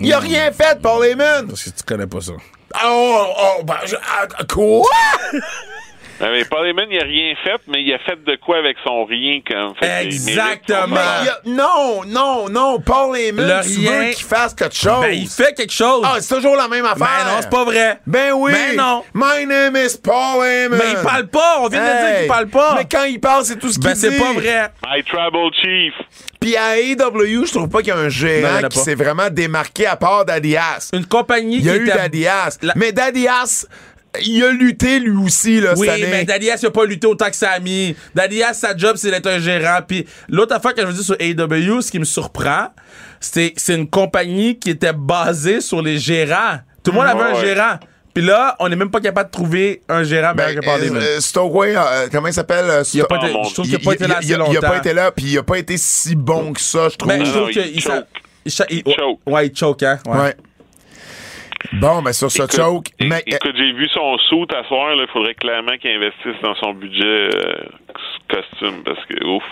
Il a rien fait, Paul Heyman. Parce que tu connais pas ça. Oh, oh, ben, je- ah, quoi? Ouais, Mais Paul Heyman, il a rien fait, mais il a fait de quoi avec son rien comme. Fait qu'il Exactement. Il non, non, non, Paul Heyman, Le tu rien- veux qu'il fasse quelque chose. Ben, il fait quelque chose. Ah, c'est toujours la même affaire. Ben non, c'est pas vrai. Ben oui. Ben non. My name is Paul Heyman. Mais il parle pas. On vient de dire qu'il parle pas. Mais quand il parle, c'est tout ce qu'il Ben, dit. c'est pas vrai. My Tribal Chief. Puis à AEW, je trouve pas qu'il y a un Non, gérant a qui s'est vraiment démarqué à part Daddy Ass. Une compagnie Il y a qui eu était... Daddy Ass. La- Mais Daddy Ass, il a lutté lui aussi, là, Oui, cette année. mais Dadias, il a pas lutté autant que Sami. Dadias, sa job, c'est d'être un gérant. Puis l'autre affaire que je veux dire sur AEW, ce qui me surprend, c'est c'est une compagnie qui était basée sur les gérants. Tout le monde avait un Ouais. gérant. Puis là, on n'est même pas capable de trouver un gérant Ben, meilleur que Paul euh, Heyman. euh, Stokely, euh, comment il s'appelle? euh, Il a pas été- je trouve il, qu'il a pas été là il- assez il- il a longtemps. pas été là, puis il a pas été si bon que ça, je trouve. Ben, je trouve il qu'il choke. il cha- il- choke. Ouais, il choke, hein. Ouais. ouais. Bon, ben sur ce Écoute, choke, mais Écoute, j'ai vu son saut à soir. Il faudrait clairement qu'il investisse dans son budget euh, costume parce que, ouf.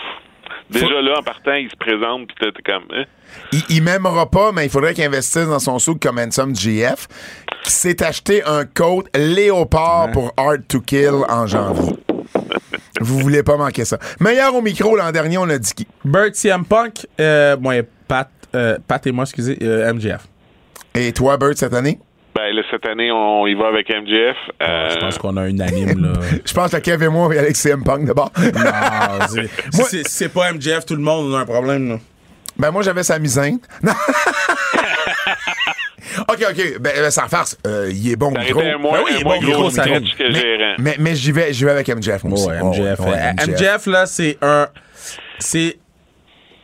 Déjà là, en partant, il se présente, puis t'es comme. hein? il, il m'aimera pas, mais il faudrait qu'il investisse dans son souk comme Handsome GF, qui s'est acheté un coat léopard pour Hard to Kill en janvier. Vous voulez pas manquer ça. Meilleur au micro l'an dernier, on a dit qui? Bert CM Punk, euh, moi, Pat, euh, Pat et moi, excusez, euh, MJF. Et toi, Bert, cette année? Ben, là, cette année, on y va avec MJF. Euh, Je pense qu'on a un anime, là. Je pense que Kev et moi, on va y aller avec CM Punk d'abord. Non, c'est- si c'est- si c'est pas MJF, tout le monde a un problème, là. Ben moi j'avais sa misaine. Ok, ok. Ben, ben sans farce. Euh, il est bon ça moins, Ben oui, il est bon, gros gros, ça Mais, mais, mais j'y vais, j'y vais avec MJF moi aussi. Ouais, Oh, MJF. ouais, MJF. MJF, là, c'est un. C'est.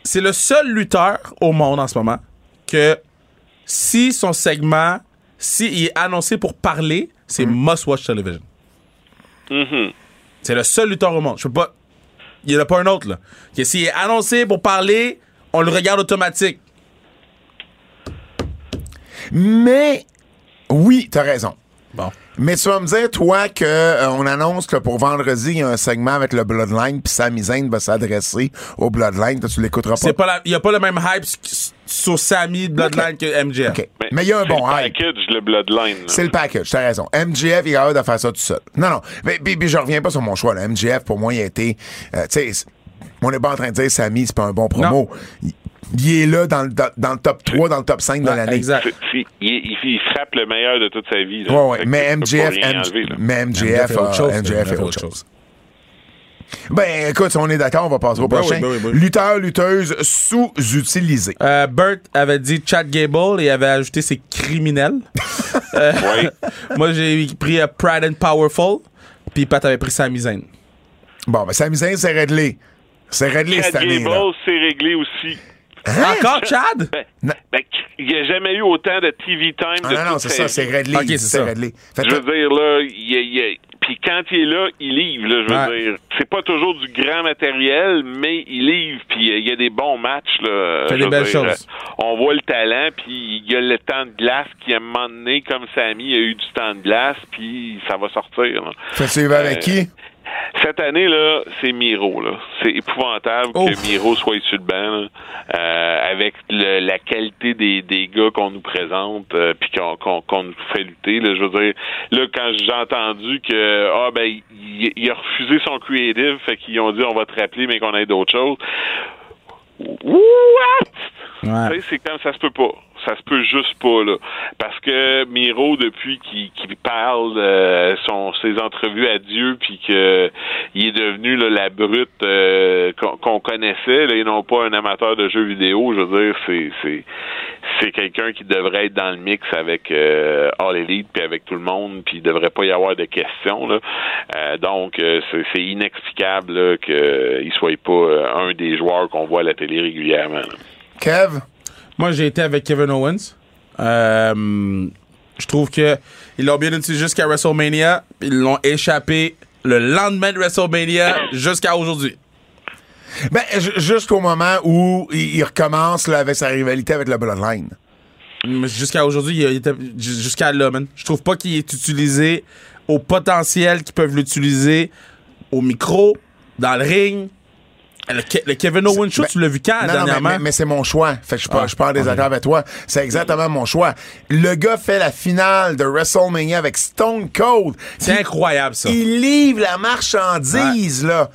C'est le seul lutteur au monde en ce moment que si son segment, s'il est annoncé pour parler, c'est must watch television. Mhm. C'est le seul lutteur au monde. Je peux pas. Il n'y en a pas un autre, là. Que s'il est annoncé pour parler, on le regarde automatique. Mais oui, t'as raison. Bon. Mais tu vas me dire, toi, que euh, on annonce que pour vendredi, il y a un segment avec le Bloodline, puis Sami Zayn va s'adresser au Bloodline. Toi, tu l'écouteras C'est pas? pas la- Il n'y a pas le même hype sur Sammy de Bloodline que MJF. OK. Mais il y a un c'est bon le hype. package, le Bloodline. C'est le package, t'as raison. MGF, il est capable de faire ça tout seul. Non, non. Mais, puis- je reviens pas sur mon choix. Là. MGF, pour moi, il a été. euh, tu sais, c'est- on n'est pas en train de dire Samy, c'est pas un bon promo. Il, il est là dans le, dans, dans le top 3, dans le top 5 de l'année. exact. Il, il- il frappe le meilleur de toute sa vie. là. Ouais, ouais. Fait que Mais MGF, enlever, là. mais MGF, MJF est autre euh, chose. MJF est autre chose. Ben, écoute, si on est d'accord, on va passer au Ben prochain. oui, ben oui, ben oui. Lutteur, lutteuse sous-utilisée. Euh, Bert avait dit Chad Gable et avait ajouté c'est criminel. Euh, Ouais. Moi, j'ai pris euh, Pride and Powerful. Puis Pat avait pris Sami Zayn. Bon, ben, Sami Zayn, c'est réglé. C'est réglé Chad cette année. Gable, c'est réglé aussi. Hein? Encore Chad? Ben, ben, il n'y a jamais eu autant de TV time Ah, de non, non, c'est ça, c'est réglé. Ok, c'est réglé. Fait Je veux dire, là, il y a- il y a- puis quand il est là, il livre, là, je veux Ouais. dire. C'est pas toujours du grand matériel, mais il livre, puis euh, il y a des bons matchs, là. Fait des belles dire, choses. euh, On voit le talent, puis il y a le temps de glace qui, à un moment donné, comme Samy, il y a eu du temps de glace, puis ça va sortir, là. Fait vas avec Euh, qui? Cette année, là, c'est Miro, là. C'est épouvantable Ouf. que Miro soit sur le banc, euh, avec le- la qualité des, des gars qu'on nous présente, euh, puis qu'on qu'on- qu'on nous fait lutter, là. Je veux dire, là, quand j'ai entendu que, ah, ben, il, il a refusé son creative, fait qu'ils ont dit, on va te rappeler, mais qu'on ait d'autres choses. What? Ouais. C'est comme ça se peut pas. Ça se peut juste pas, là. Parce que Miro, depuis qu'il parle euh, son, ses entrevues à Dieu, puis que il est devenu là, la brute euh, qu'on connaissait, là, et non pas un amateur de jeux vidéo, je veux dire, c'est c'est c'est quelqu'un qui devrait être dans le mix avec euh, All Elite puis avec tout le monde, puis il devrait pas y avoir de questions, là. Euh, donc, euh, c'est inexplicable qu'il soit pas euh, un des joueurs qu'on voit à la télé régulièrement. là. Kev? Moi, j'ai été avec Kevin Owens. Euh, je trouve que ils l'ont bien utilisé jusqu'à WrestleMania. Ils l'ont échappé le lendemain de WrestleMania jusqu'à aujourd'hui. Ben, ju- jusqu'au moment où il, recommence là, avec sa rivalité avec la Bloodline. Jusqu'à aujourd'hui, il était jusqu'à là, man. Je trouve pas qu'il est utilisé au potentiel qu'ils peuvent l'utiliser au micro, dans le ring. Le, Ke- le Kevin Owens show, Ben, tu l'as vu quand Non, non, mais, dernièrement? mais- mais c'est mon choix. Fait que je suis pas, Ah, je en désaccord avec toi. C'est exactement mon choix. Le gars fait la finale de WrestleMania avec Stone Cold. C'est incroyable, ça. Il livre la marchandise, là.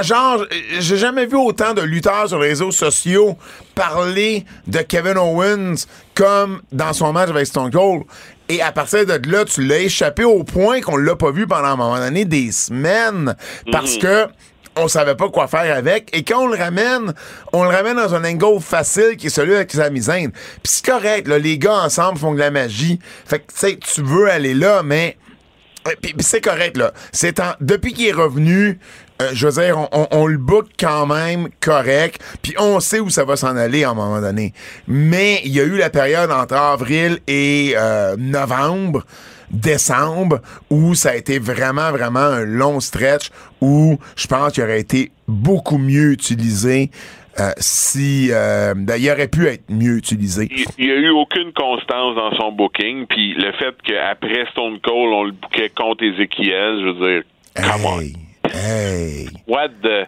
Genre, j'ai jamais vu autant de lutteurs sur les réseaux sociaux parler de Kevin Owens comme dans son match avec Stone Cold. Et à partir de là, tu l'as échappé au point qu'on l'a pas vu pendant un moment donné des semaines. Parce que on savait pas quoi faire avec. Et quand on le ramène, on le ramène dans un angle facile qui est celui avec sa misaine. Puis c'est correct, là, les gars ensemble font de la magie. Fait que, tu sais, tu veux aller là, mais euh, c'est correct, là. C'est en- Depuis qu'il est revenu, euh, je veux dire, on le book quand même correct, puis on sait où ça va s'en aller à un moment donné. Mais il y a eu la période entre avril et euh, novembre, décembre, où ça a été vraiment, vraiment un long stretch, où je pense qu'il aurait été beaucoup mieux utilisé euh, si... euh, ben, il aurait pu être mieux utilisé. Il il y a eu aucune constance dans son booking, puis le fait qu'après Stone Cold, on le bookait contre Ezekiel, je veux dire, come on. Hey, hey. What the.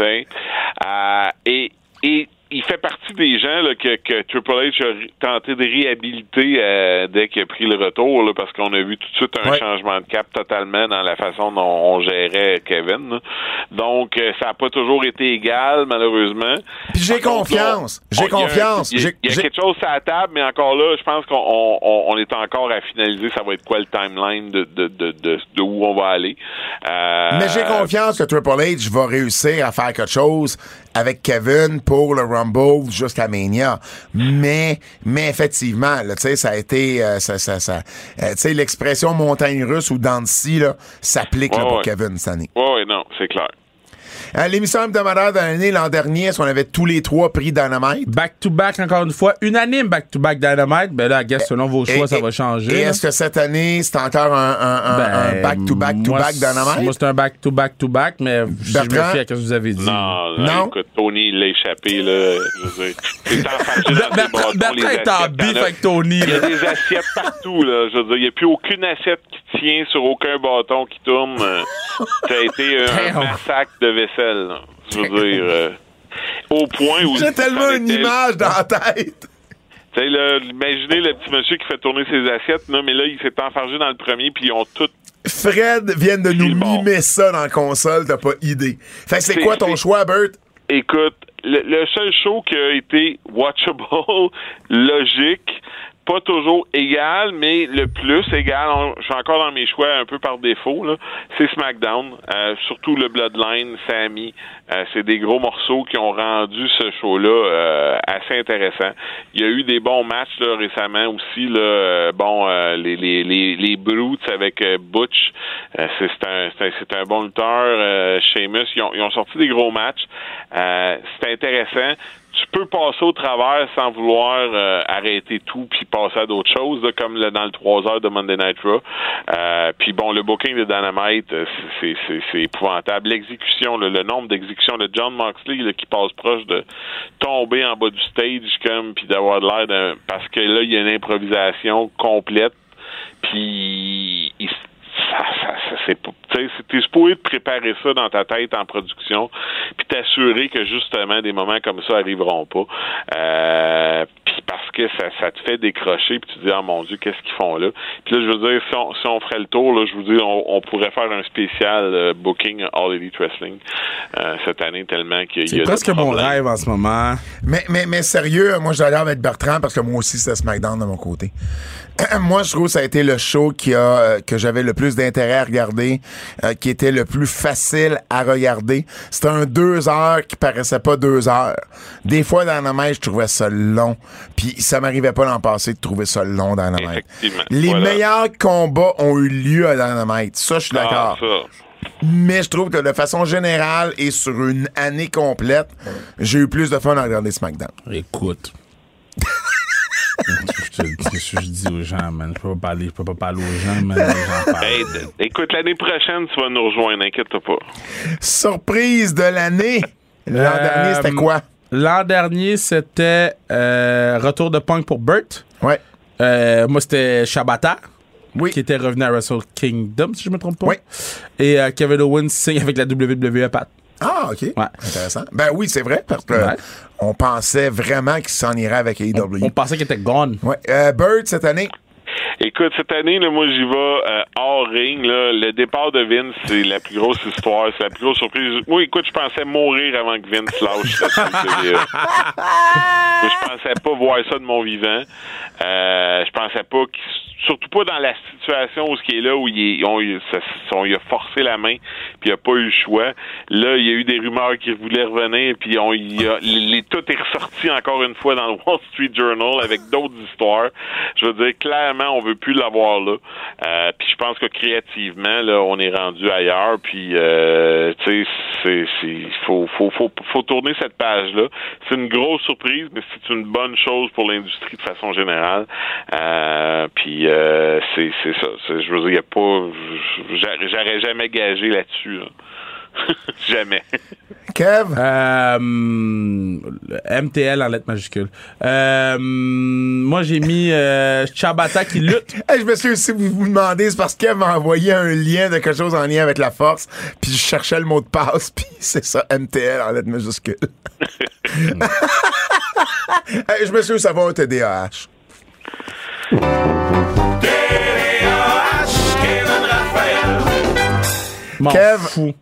Euh, et, et il fait partie des gens là, que, que Triple H a tenté de réhabiliter euh, dès qu'il a pris le retour, là, parce qu'on a vu tout de suite un Ouais. changement de cap totalement dans la façon dont on gérait Kevin. là. Donc, euh, ça n'a pas toujours été égal, malheureusement. Puis j'ai confiance. J'ai il y confiance. Il y a, y quelque chose à la table, mais encore là, je pense qu'on on, on- on est encore à finaliser. Ça va être quoi le timeline de, de, de, de, de où on va aller. Euh, Mais j'ai confiance que Triple H va réussir à faire quelque chose avec Kevin pour le Rumble jusqu'à Mania. Mais, mais effectivement, là, tu sais, ça a été, euh, ça, ça, ça, euh, tu sais, l'expression montagne russe ou dents de scie, là, s'applique Ouais, pour. Kevin cette année. Oui, non, c'est clair. À l'émission hebdomadaire de l'année l'an dernier, est-ce qu'on avait tous les trois pris Dynamite? Back-to-back, encore une fois. Unanime back-to-back Dynamite. Ben là, I guess, selon vos choix, Et- ça et- va changer. Et est-ce que cette année, c'est encore un, un- un- Ben, un back-to-back-to-back moi, Dynamite? Moi, c'est un back-to-back-to-back, mais je me Bertrand? fie à ce que vous avez dit. Non, Non. non? écoute, Tony, il l'a échappé, là. C'est Bertrand Bertrand est en bif il y en a- avec Tony. Il y a des assiettes partout, là. Je veux dire, il n'y a plus aucune assiette qui tient sur aucun bâton qui tourne. Euh, Ça a été euh, un massacre de vaisselle, là. Je veux dire, euh, au point où... J'ai tellement une était- image dans la tête. Tu sais, imaginez le petit monsieur qui fait tourner ses assiettes, là, mais là, il s'est enfargé dans le premier, puis ils ont tout Fred vient de nous mimer ça dans la console, t'as pas idée. Fait que c'est quoi ton choix, Bert? Écoute, le, le seul show qui a été watchable, logique, pas toujours égal, mais le plus égal, je suis encore dans mes choix un peu par défaut, c'est SmackDown, euh, surtout le Bloodline, Sammy. Euh, c'est des gros morceaux qui ont rendu ce show-là euh, assez intéressant. Il y a eu des bons matchs récemment aussi. Là, bon, les, les, les, les Brutes avec Butch, c'est un, bon lutteur. Sheamus, ils ont, ils ont sorti des gros matchs. C'est intéressant. Tu peux passer au travers sans vouloir euh, arrêter tout puis passer à d'autres choses, comme dans le 3 heures de Monday Night Raw. Euh, puis bon, le booking de Dynamite, euh, c'est, épouvantable. L'exécution, le, nombre d'exécutions de John Moxley qui passe proche de tomber en bas du stage comme puis d'avoir l'air d'un parce que là il y a une improvisation complète puis ça, ça, ça c'est pas tu sais t'es supposé te préparer ça dans ta tête en production puis t'assurer que justement des moments comme ça arriveront pas euh, puis parce que ça, ça te fait décrocher puis tu te dis oh mon dieu qu'est-ce qu'ils font là? Puis là je veux dire si on, si on ferait le tour là je vous dis on, on pourrait faire un spécial euh, booking All Elite Wrestling euh, cette année tellement qu'il y a C'est de presque mon rêve en ce moment. Mais, mais, mais sérieux, moi, j'allais avec Bertrand parce que moi aussi, c'était SmackDown de mon côté. moi, je trouve que ça a été le show qui a, euh, que j'avais le plus d'intérêt à regarder, euh, qui était le plus facile à regarder. C'était un deux heures qui paraissait pas deux heures. Des fois, dans la neige, je trouvais ça long. Puis ça m'arrivait pas l'an passé de trouver ça long dans la neige. Effectivement. Les Voilà. meilleurs combats ont eu lieu à Dynamite. Ça, je suis Ah, d'accord. Mais je trouve que de façon générale et sur une année complète, j'ai eu plus de fun à regarder SmackDown. Écoute. je, te- je- je dis aux gens, man. Je peux pas parler, je peux pas parler aux gens, man. Les gens parlent. Hey, écoute, l'année prochaine, tu vas nous rejoindre, inquiète-toi pas. Surprise de l'année! L'an Euh, dernier, c'était quoi? L'an dernier, c'était euh, Retour de Punk pour Burt. Ouais. Euh, moi, c'était Shabata. Oui. Qui était revenu à Wrestle Kingdom, si je me trompe pas. Oui. Et euh, Kevin Owens signe avec la WWE Pat. Ah, OK. Ouais. Intéressant. Ben oui, c'est vrai, parce que Ouais. on pensait vraiment qu'il s'en irait avec AEW. On pensait qu'il était gone. Ouais. Euh, Bird, cette année, Écoute, cette année, là, moi, j'y vais euh, hors ring. Là. Le départ de Vince, c'est la plus grosse histoire, c'est la plus grosse surprise. Moi, écoute, je pensais mourir avant que Vince lâche. Moi, je pensais pas voir ça de mon vivant. Euh, je pensais pas qu'il surtout pas dans la situation où ce qui est là où il, on, il- on lui a forcé la main puis il a pas eu le choix. Là, il y a eu des rumeurs qu'il voulait revenir puis on il a, les, tout est ressorti encore une fois dans le Wall Street Journal avec d'autres histoires. Je veux dire clairement on veut plus l'avoir là. Euh, puis je pense que créativement là on est rendu ailleurs puis euh, tu sais c'est c'est faut faut faut faut tourner cette page là. C'est une grosse surprise mais c'est une bonne chose pour l'industrie de façon générale. Euh, puis euh, c'est c'est ça. Je veux dire, il y a pas. j'a- J'aurais jamais gagé là-dessus. là. jamais. Kev, Euh, MTL en lettres majuscules. Euh, moi, j'ai mis euh, Chabata qui lutte. Hey, je me suis si vous vous demandez, c'est parce qu'elle m'a envoyé un lien de quelque chose en lien avec la force, puis je cherchais le mot de passe, puis c'est ça, MTL en lettres majuscules. hey, je me suis ça va au TDAH. M'en Kev. fous.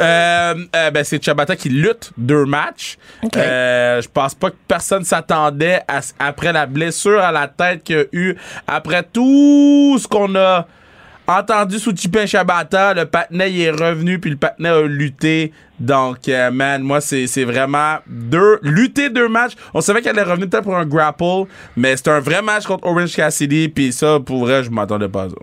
Euh, euh, ben, c'est Chabata qui lutte deux matchs. Euh, je pense pas que personne s'attendait après la blessure à la tête qu'il a eu, après tout ce qu'on a entendu sous Chipin Chabata, le il est revenu puis le patinet a lutté. Donc, euh, man, moi, c'est c'est vraiment deux, lutter deux matchs. On savait qu'elle allait revenir peut-être pour un grapple, mais c'était un vrai match contre Orange Cassidy, puis ça, pour vrai, je m'attendais pas à ça.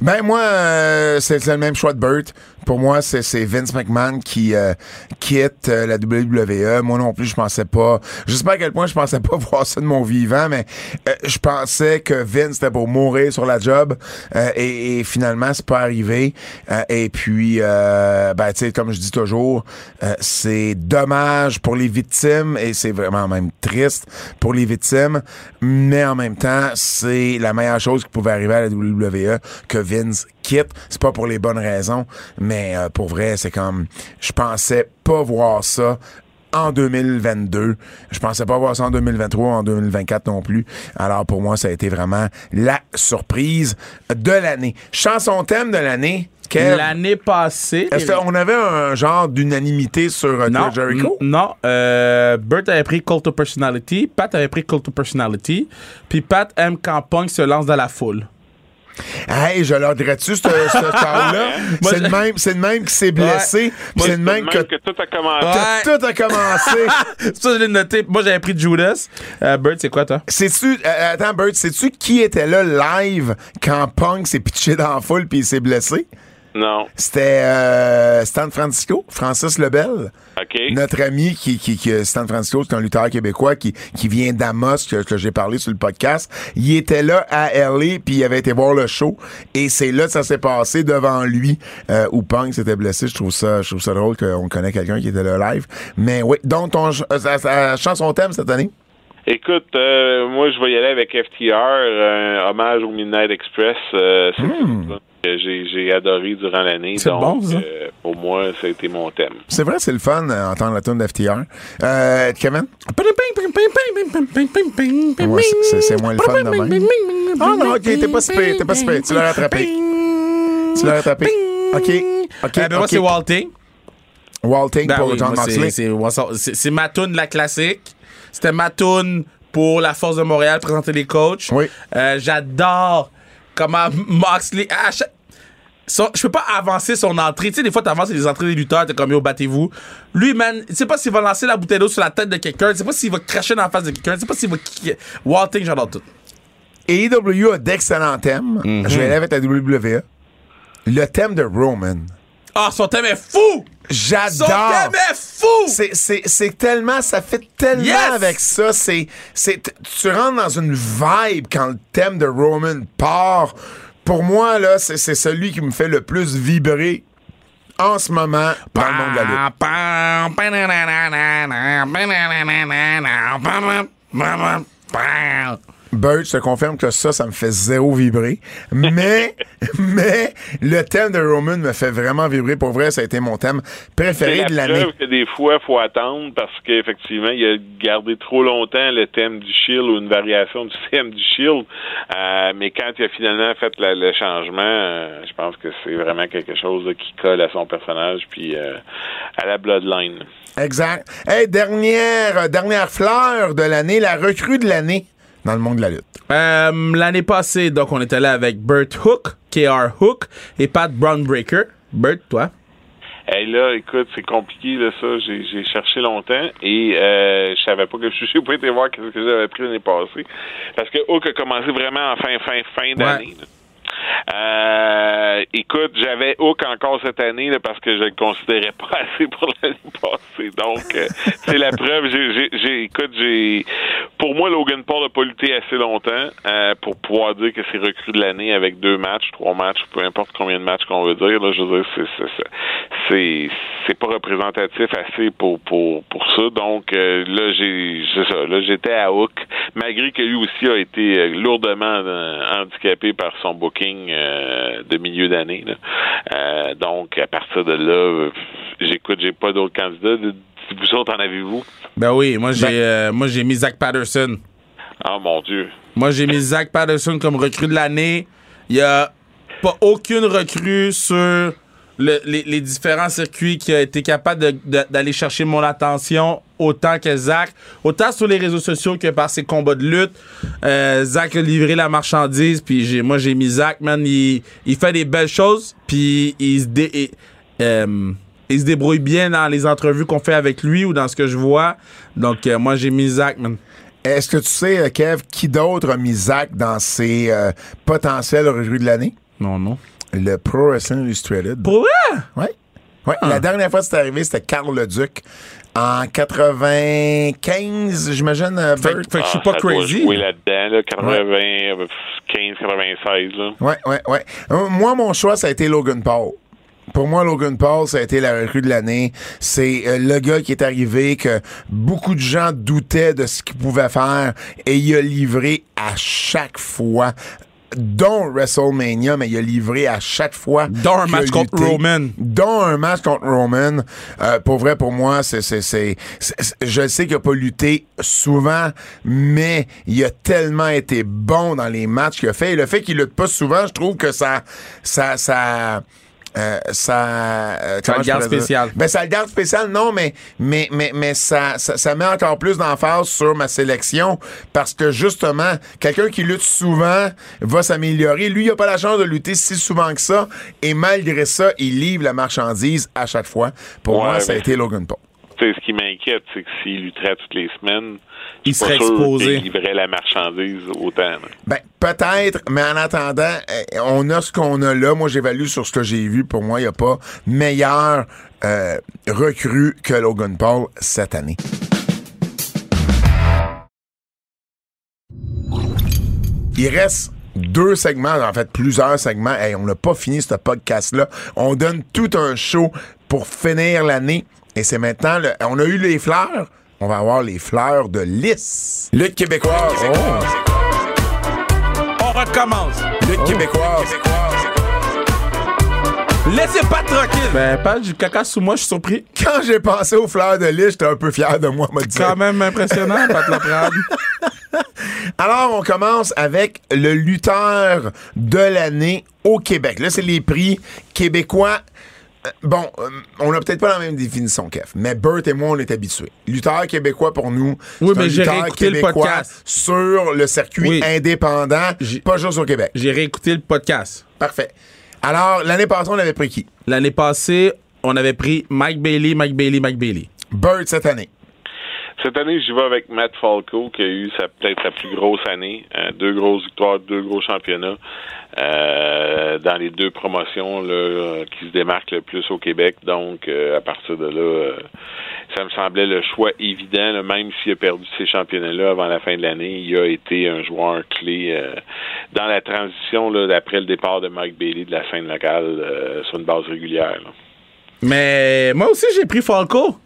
Ben moi, euh, c'est le même choix de Burt. Pour moi, c'est Vince McMahon qui euh, quitte euh, la WWE. Moi non plus, je pensais pas. Je sais pas à quel point je pensais pas voir ça de mon vivant, mais euh, je pensais que Vince était pour mourir sur la job. euh, et, et finalement, c'est pas arrivé. Euh, et puis, euh, ben tu sais, comme je dis toujours, c'est dommage pour les victimes et c'est vraiment même triste pour les victimes. Mais en même temps, c'est la meilleure chose qui pouvait arriver à la WWE que Vince quitte. C'est pas pour les bonnes raisons, mais euh, pour vrai, c'est comme je pensais pas voir ça en 2022. Je pensais pas voir ça en 2023, en 2024 non plus. Alors pour moi, ça a été vraiment la surprise de l'année. Chanson thème de l'année. L'année passée. Est-ce qu'on avait un genre d'unanimité sur euh, Non, Jericho? non. Euh, Burt avait pris Cult of Personality, Pat avait pris Cult of Personality, puis Pat aime quand Punk se lance dans la foule. Hey, je leur dirais-tu, ce, ce là Moi, C'est le même, c'est le même qui s'est blessé. c'est le même que, que tout a commencé. Ouais. tout a commencé. ça, je l'ai noté. Moi, j'avais pris Judas. Euh, Burt, c'est quoi, toi? Sais-tu, euh, attends, Bert, sais-tu qui était là live quand Punk s'est pitché dans la foule puis il s'est blessé? Non. C'était euh, Stan Francisco, Francis Lebel. Notre ami qui, qui, qui Stan Francisco, c'est un lutteur québécois qui, qui vient d'Amos, que, que j'ai parlé sur le podcast. Il était là à LA, puis il avait été voir le show. Et c'est là que ça s'est passé devant lui, euh, où Punk s'était blessé. Je trouve ça, je trouve ça drôle qu'on connaît quelqu'un qui était là live. Mais oui, donc ton, euh, ça, ça change son thème cette année? Écoute, euh, moi, je vais y aller avec FTR, un hommage au Midnight Express. Euh, c'est Hmm. ça que j'ai, j'ai adoré durant l'année. C'est Donc, bon, ça. euh, pour moi, ça a été mon thème. C'est vrai, c'est le fun euh, entendre la tune d'FTR. Euh, Kevin? Ouais, c'est- moins le fun de même. Ah non, ok, t'es pas si pire, t'es pas si pire. Tu l'as rattrapé. Tu l'as rattrapé. OK, OK, Eh ben, moi, c'est Walting. Walting Ben pour oui, John Moxley. c'est- c'est c'est ma tune la classique. C'était ma tune pour la Force de Montréal, présenter les coachs. Oui. Euh, J'adore comment Moxley... à chaque- son- je peux pas avancer son entrée. Tu sais, des fois, t'avances les entrées des lutteurs, t'es comme, yo, battez-vous. Lui, man, tu sais pas s'il va lancer la bouteille d'eau sur la tête de quelqu'un, tu sais pas s'il va cracher dans la face de quelqu'un, tu sais pas s'il va... kicker. Walting, j'adore tout. AEW a d'excellents thèmes. Mhm. Je vais aller avec la WWE. Le thème de Roman. Ah, son thème est fou! Son J'adore. thème est fou! C'est, c'est, c'est tellement, ça fait tellement Yes! avec ça. C'est, c'est, tu rentres dans une vibe quand le thème de Roman part. Pour moi, là, c'est, c'est celui qui me fait le plus vibrer en ce moment dans le monde de la lutte. Bird, je te confirme que ça, ça me fait zéro vibrer. Mais, mais, le thème de Roman me fait vraiment vibrer. Pour vrai, ça a été mon thème préféré la de l'année. que des fois, il faut attendre parce qu'effectivement, il a gardé trop longtemps le thème du Shield ou une variation du thème du Shield. Euh, mais quand il a finalement fait la- le changement, euh, je pense que c'est vraiment quelque chose là, qui colle à son personnage puis euh, à la Bloodline. Exact. Hey, dernière, dernière fleur de l'année, la recrue de l'année dans le monde de la lutte. Euh, L'année passée, donc, on était là avec Burt Hook, KR Hook et Pat Brownbreaker. Burt, toi? Hey, là, écoute, c'est compliqué, là, ça. J'ai, j'ai cherché longtemps et euh, je savais pas que je n'ai pas été voir ce que j'avais pris l'année passée. Parce que Hook a commencé vraiment en fin, fin, fin d'année. là. Euh, écoute, j'avais Hook encore cette année là, parce que je le considérais pas assez pour l'année passée. Donc, euh, c'est la preuve. J'ai, écoute, j'ai, pour moi, Logan Paul n'a pas lutté assez longtemps euh, pour pouvoir dire que c'est recru de l'année avec deux matchs, trois matchs, peu importe combien de matchs qu'on veut dire. Là, je veux dire, c'est, c'est, pas représentatif assez pour pour pour ça. Donc euh, là, j'ai, ça. Là, j'étais à Hook, malgré que lui aussi a été euh, lourdement euh, handicapé par son booking euh, de milieu d'année. Euh, donc à partir de là, j'écoute, j'ai pas d'autres candidats. Vous autres, en avez-vous? Ben oui, moi j'ai euh, moi j'ai mis Zach Patterson. Ah mon Dieu. Moi j'ai mis Zach Patterson comme recrue de l'année. Il y a pas aucune recrue sur le- les, les différents circuits qui a été capable d'aller chercher mon attention autant que Zach, autant sur les réseaux sociaux que par ses combats de lutte. Euh, Zach a livré la marchandise, puis j'ai, moi j'ai mis Zach, man, il, il fait des belles choses, puis il se dé- et, euh, il se débrouille bien dans les entrevues qu'on fait avec lui ou dans ce que je vois. Donc euh, moi j'ai mis Zach, man. Est-ce que tu sais, euh, Kev, qui d'autre a mis Zach dans ses euh, potentiels recrues de l'année? Non, non. Le Pro Wrestling Illustrated. Pour vrai? Ouais. Ouais. La dernière fois que c'est arrivé, c'était Carl Leduc. En 95, j'imagine, euh, Fait, fait que je suis Ah, pas ça doit crazy. jouer là-dedans, là, 80, 15, 96, là. Ouais, ouais, ouais. Euh, Moi, mon choix, ça a été Logan Paul. Pour moi, Logan Paul, ça a été la recrue de l'année. C'est euh, le gars qui est arrivé, que beaucoup de gens doutaient de ce qu'il pouvait faire, et il a livré à chaque fois, dont WrestleMania, mais il a livré à chaque fois. Dont un match contre. Roman. Dont un match contre Roman. Euh, pour vrai, pour moi, c'est, c'est, c'est, c'est- c'est- je sais qu'il a pas lutté souvent, mais il a tellement été bon dans les matchs qu'il a fait. Et le fait qu'il lutte pas souvent, je trouve que ça, ça, ça, euh, ça, euh, comment le garde spécial. Ben, ça le garde spécial, non, mais, mais, mais, mais ça, ça, ça met encore plus d'emphase sur ma sélection parce que justement, quelqu'un qui lutte souvent va s'améliorer. Lui, il a pas la chance de lutter si souvent que ça et malgré ça, il livre la marchandise à chaque fois. Pour Ouais, moi, ça a été Logan Paul. tu sais, ce qui m'inquiète, c'est que s'il lutterait toutes les semaines, Il serait exposé. qu'il livrerait la marchandise autant. là. Ben, peut-être, mais en attendant, eh, on a ce qu'on a là. Moi, j'évalue sur ce que j'ai vu. Pour moi, il n'y a pas meilleur euh, recrue que Logan Paul cette année. Il reste deux segments, en fait plusieurs segments. Hey, on n'a pas fini ce podcast-là. On donne tout un show pour finir l'année. Et c'est maintenant, le- on a eu les fleurs. On va avoir les fleurs de lys. Lutte québécoise. On recommence. Lutte québécoise. Laissez pas tranquille. Ben, pas du caca sous moi, je suis surpris. Quand j'ai pensé aux fleurs de lys, j'étais un peu fier de moi, m'a dit. Quand même impressionnant, Pat Laprade. Alors, on commence avec le lutteur de l'année au Québec. Là, c'est les prix québécois. Euh, Bon, euh, on n'a peut-être pas la même définition, Kev, mais Burt et moi, on est habitués. Lutteur québécois pour nous, Oui, c'est un mais j'ai lutteur le québécois podcast. sur le circuit Oui. indépendant, J'ai- pas juste au Québec. J'ai réécouté le podcast. Parfait. Alors, l'année passée, on avait pris qui? L'année passée, on avait pris Mike Bailey, Mike Bailey, Mike Bailey. Burt cette année. Cette année, j'y vais avec Matt Falco, qui a eu peut-être sa plus grosse année. Euh, deux grosses victoires, deux gros championnats. euh, dans les deux promotions là, qui se démarquent le plus au Québec. Donc, euh, à partir de là, euh, ça me semblait le choix évident. là, même s'il a perdu ces championnats-là avant la fin de l'année, il a été un joueur clé euh, dans la transition là, d'après le départ de Mike Bailey de la scène locale sur une base régulière. Mais moi aussi, j'ai pris Falco.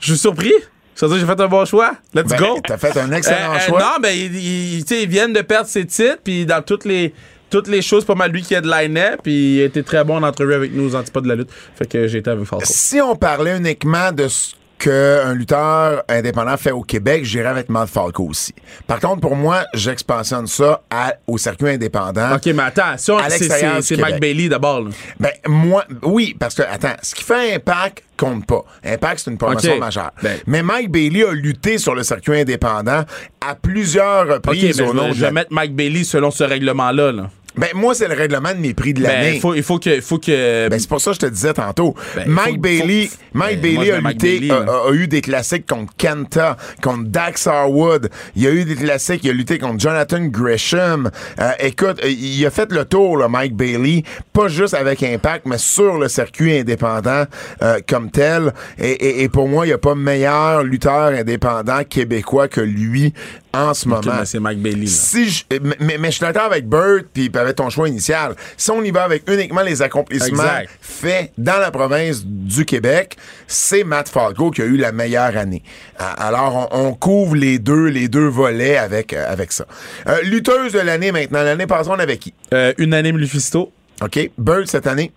Je suis surpris. Ça veut dire que j'ai fait un bon choix. Let's Ben, go. T'as fait un excellent Euh, euh, choix. non, ben, ils, viennent de perdre ses titres, puis dans toutes les, toutes les choses, pas mal lui qui a de line-up, puis il a été très bon en entrevue avec nous aux antipodes de la lutte. Fait que j'ai été avec Falco. Si on parlait uniquement de ce qu'un lutteur indépendant fait au Québec, j'irais avec Matt Falco aussi. Par contre, pour moi, j'expansionne ça à- au circuit indépendant. Ok, mais attends, si on- À c'est- c'est. Mike Bailey d'abord. là. Ben, moi, oui, parce que, attends, ce qui fait Impact compte pas. Impact, c'est une promotion majeure. Ben. Mais Mike Bailey a lutté sur le circuit indépendant à plusieurs mais reprises je, au nom vais- de je vais mettre Mike Bailey selon ce règlement-là. Là. Ben, moi, c'est le règlement de mes prix de Ben, l'année. il faut, il faut que. il faut que Ben, c'est pour ça que je te disais tantôt. Ben, Mike faut- Bailey, faut- Mike Ben, Bailey a Mike lutté, Bailey, a, eu des classiques contre Kenta, contre Dax Harwood. Il a eu des classiques, il a lutté contre Jonathan Gresham. Euh, écoute, il a fait le tour, là, Mike Bailey, pas juste avec Impact, mais sur le circuit indépendant euh, comme tel. Et, et- et pour moi, il n'y a pas meilleur lutteur indépendant québécois que lui en ce moment. c'est Mike Bailey. là. Si je, mais, mais- je suis d'accord avec Burt puis avec ton choix initial. Si on y va avec uniquement les accomplissements Exact. faits dans la province du Québec, c'est Matt Falco qui a eu la meilleure année. Alors on, on couvre les deux les deux volets avec euh, avec ça. Euh, lutteuse de l'année maintenant. L'année passée on avait qui? Euh, unanime Lufisto. Ok, Burt cette année?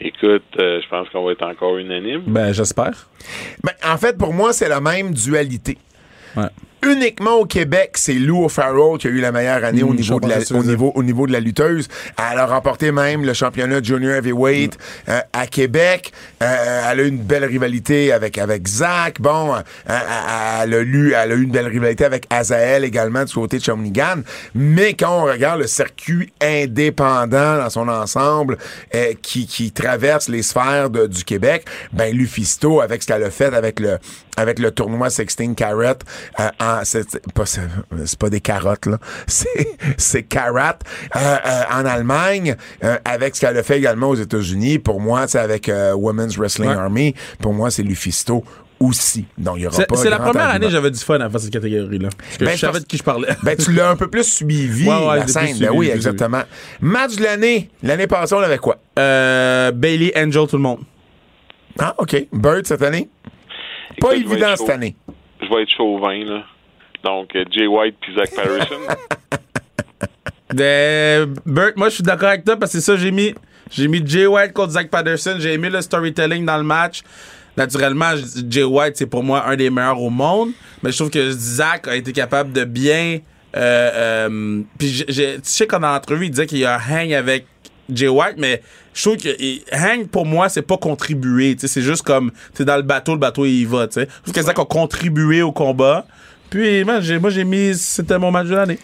Écoute, euh, je pense qu'on va être encore unanime. Ben, j'espère. Ben, en fait pour moi c'est la même dualité. Ouais. Uniquement au Québec, c'est Lou O'Farrell qui a eu la meilleure année au, Mm, niveau de la, au, niveau, au niveau de la lutteuse. Elle a remporté même le championnat junior heavyweight Mm. euh, à Québec. Euh, elle a eu une belle rivalité avec avec Zach. Bon, euh, euh, elle a eu elle a eu une belle rivalité avec Azael également du côté de Shawinigan. Mais quand on regarde le circuit indépendant dans son ensemble euh, qui, qui traverse les sphères de- du Québec, ben Lufisto avec ce qu'elle a fait avec le avec le tournoi 16 Carat euh, en c'est pas c'est c'est pas des carottes là c'est c'est Carat euh, euh, en Allemagne euh, avec ce qu'elle a fait également aux États-Unis pour moi c'est avec euh, Women's Wrestling Ouais. Army pour moi c'est Lufisto aussi donc il y aura C'est pas c'est la première argument. année j'avais du fun à faire cette catégorie-là. Parce que Ben, je savais de qui je parlais. ben, tu l'as un peu plus suivi, Ouais, ouais, je la scène. suivi, ben oui, exactement. Match de l'année. L'année passée, on avait quoi? Euh, Bailey, Angel, tout le monde. Ah, OK. Bird cette année? Pas Écoute, évident cette année. Je vais être chauvin, là. Donc, euh, Jay White puis Zach Patterson. De Burt, moi je suis d'accord avec toi parce que c'est ça j'ai mis. J'ai mis Jay White contre Zach Patterson. J'ai aimé le storytelling dans le match. Naturellement, Jay White, c'est pour moi un des meilleurs au monde. Mais je trouve que Zach a été capable de bien. Euh, euh, puis tu sais, quand dans l'entrevue, il disait qu'il y a un hang avec Jay White, mais je trouve que hang pour moi, c'est pas contribuer. C'est juste comme t'es dans le bateau, le bateau il va. Je trouve que Zach a contribué au combat. Puis, moi j'ai mis. C'était mon match de l'année.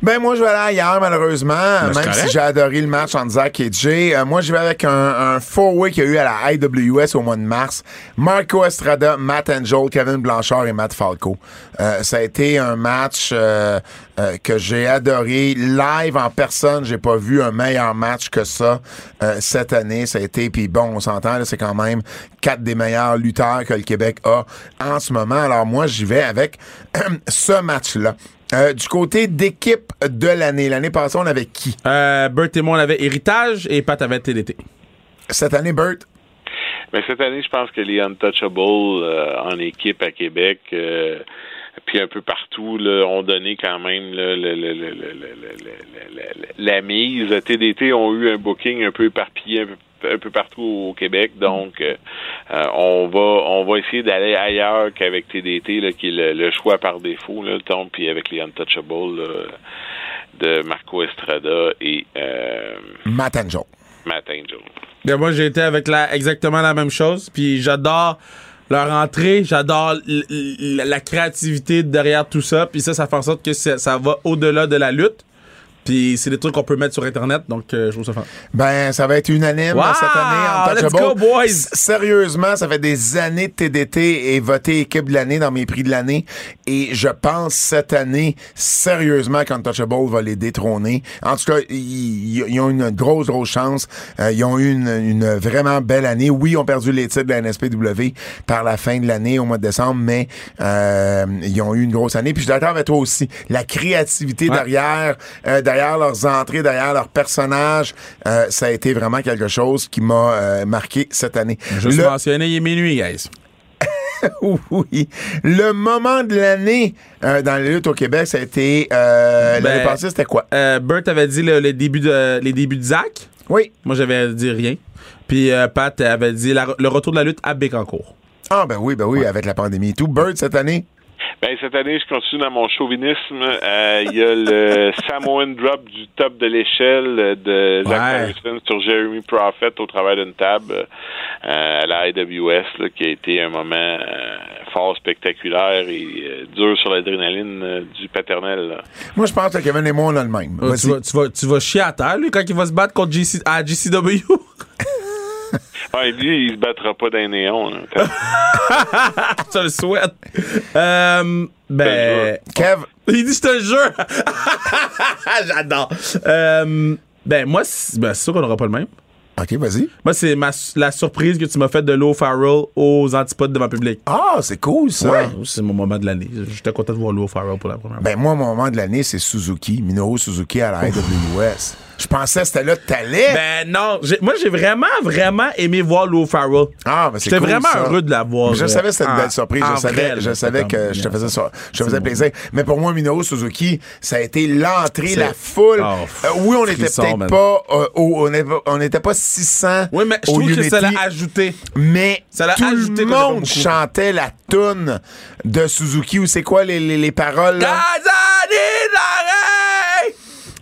Ben moi je vais aller ailleurs malheureusement, Ben, même si j'ai adoré le match entre Zach et Jay. Euh, moi je vais avec un, un four-way qu'il y a eu à la IWS au mois de mars. Marco Estrada, Matt Angel, Kevin Blanchard et Matt Falco. Euh, ça a été un match euh, euh, que j'ai adoré. Live en personne, j'ai pas vu un meilleur match que ça euh, cette année. Ça a été, puis bon, on s'entend, c'est quand même quatre des meilleurs lutteurs que le Québec a en ce moment. Alors moi j'y vais avec ce match-là. Euh, du côté d'équipe de l'année, l'année passée, on avait qui? Euh, Bert et moi, on avait Héritage et Pat avait TDT. Cette année, Bert? Mais cette année, je pense que les Untouchables euh, en équipe à Québec, euh, puis un peu partout là, ont donné quand même là, la mise. TDT ont eu un booking un peu éparpillé, un peu un peu partout au Québec. Donc, on va on va essayer d'aller ailleurs qu'avec TDT, là, qui est le, choix par défaut, là, tombe, puis avec les Untouchables là, de Marco Estrada et euh, Matt Angel. Matt Angel. Moi, j'ai été avec la, exactement la même chose, puis j'adore leur entrée, j'adore la créativité derrière tout ça. Puis ça, ça fait en sorte que ça, ça va au-delà de la lutte. Puis c'est des trucs qu'on peut mettre sur Internet. Donc, euh, je ça fun. Ben, ça va être unanime Wow! cette année. Let's Untouchable. go, boys! S- Sérieusement, ça fait des années de TDT et voté équipe de l'année dans mes prix de l'année. Et je pense cette année, sérieusement, qu'Untouchable va les détrôner. En tout cas, ils, ont une grosse, grosse chance. Euh, ils ont eu une, une vraiment belle année. Oui, ils ont perdu les titres de la NSPW par la fin de l'année, au mois de décembre, mais euh, ils ont eu une grosse année. Puis je suis d'accord avec toi aussi. La créativité Ouais. derrière, euh, derrière leurs entrées, derrière leurs personnages, euh, ça a été vraiment quelque chose qui m'a euh, marqué cette année. Juste Le- mentionner, il est minuit, guys. oui. Le moment de l'année euh, dans les luttes au Québec, ça a été euh, Ben, l'année passée, c'était quoi? Bert avait dit le, les, débuts de, les débuts de Zach. Oui. Moi, j'avais dit rien. Puis Pat avait dit la- le retour de la lutte à Bécancourt. Ah ben oui, ben oui, avec la pandémie et tout. Bird cette année? Ben, cette année, je continue dans mon chauvinisme. Euh, Il y a le Samoan Drop du top de l'échelle de Zach Ouais. Harrison sur Jeremy Prophet au travers d'une table euh, à la IWS, là, qui a été un moment euh, fort spectaculaire et euh, dur sur l'adrénaline euh, du paternel. là. Moi, je pense que Kevin et moi, on a le même. Euh, tu, vas, tu, vas, tu vas chier à terre, lui, quand il va se battre contre GC, à GCW. Ah, et lui, il se battra pas d'un néon. je le souhaite. Euh, ben. Kev, Il dit c'est un jeu. J'adore. Euh, ben, moi, c'est ben, c'est sûr qu'on n'aura pas le même. OK, vas-y. Moi, c'est ma, la surprise que tu m'as faite de Low Farrell aux antipodes devant le public. Ah, c'est cool, ça. Ouais, c'est mon moment de l'année. J'étais content de voir Low Farrell pour la première fois. Ben moi, mon moment de l'année, c'est Suzuki, Minoru Suzuki à la IWS. Je pensais que c'était là que t'allais. Ben non, j'ai- moi j'ai vraiment, vraiment aimé voir Low Farrell. ah, ben c'est J'étais cool, vraiment ça. heureux de la voir. Je euh, savais que c'était une belle surprise. Je savais, je savais que je te faisais ça. Je te faisais plaisir. Mais pour moi, Minoru Suzuki, ça a été l'entrée, la foule. Oh, Euh, oui, on était frisson, peut-être pas, euh, au- on était- on n'était pas 600 Oui, mais je trouve que ça l'a ajouté. mais Ça l'a tout le monde chantait la toune de Suzuki. Ou c'est quoi les, les, les paroles? Kazani!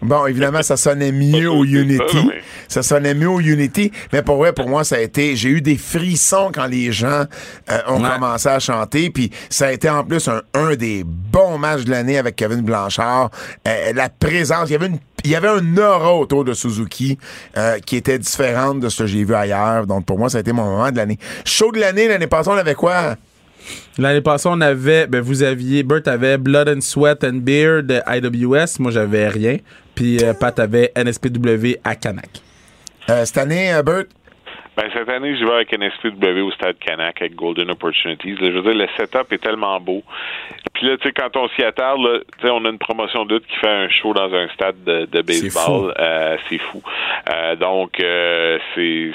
Bon, évidemment, ça sonnait mieux au Unity. Ça sonnait mieux au Unity. Mais pour vrai, pour moi, ça a été. J'ai eu des frissons quand les gens euh, ont Ouais. commencé à chanter. Puis ça a été en plus un, un des bons matchs de l'année avec Kevin Blanchard. Euh, la présence, il y avait une. Il y avait un aura autour de Suzuki euh, qui était différente de ce que j'ai vu ailleurs. Donc, pour moi, ça a été mon moment de l'année. Show de l'année, l'année passée, on avait quoi? L'année passée, on avait, ben vous aviez, Bert avait Blood and Sweat and Beer de IWS. Moi, j'avais rien. Puis euh, Pat avait NSPW à Canac. Euh, cette année, euh, Bert? Ben, cette année, je vais avec NSPW au Stade Canac avec Golden Opportunities. Là, je veux dire, le setup est tellement beau. Puis là, tu sais, quand on s'y attarde, là, tu sais, on a une promotion de lutte qui fait un show dans un stade de, de C'est baseball. Euh, C'est fou. Euh, donc, euh, c'est...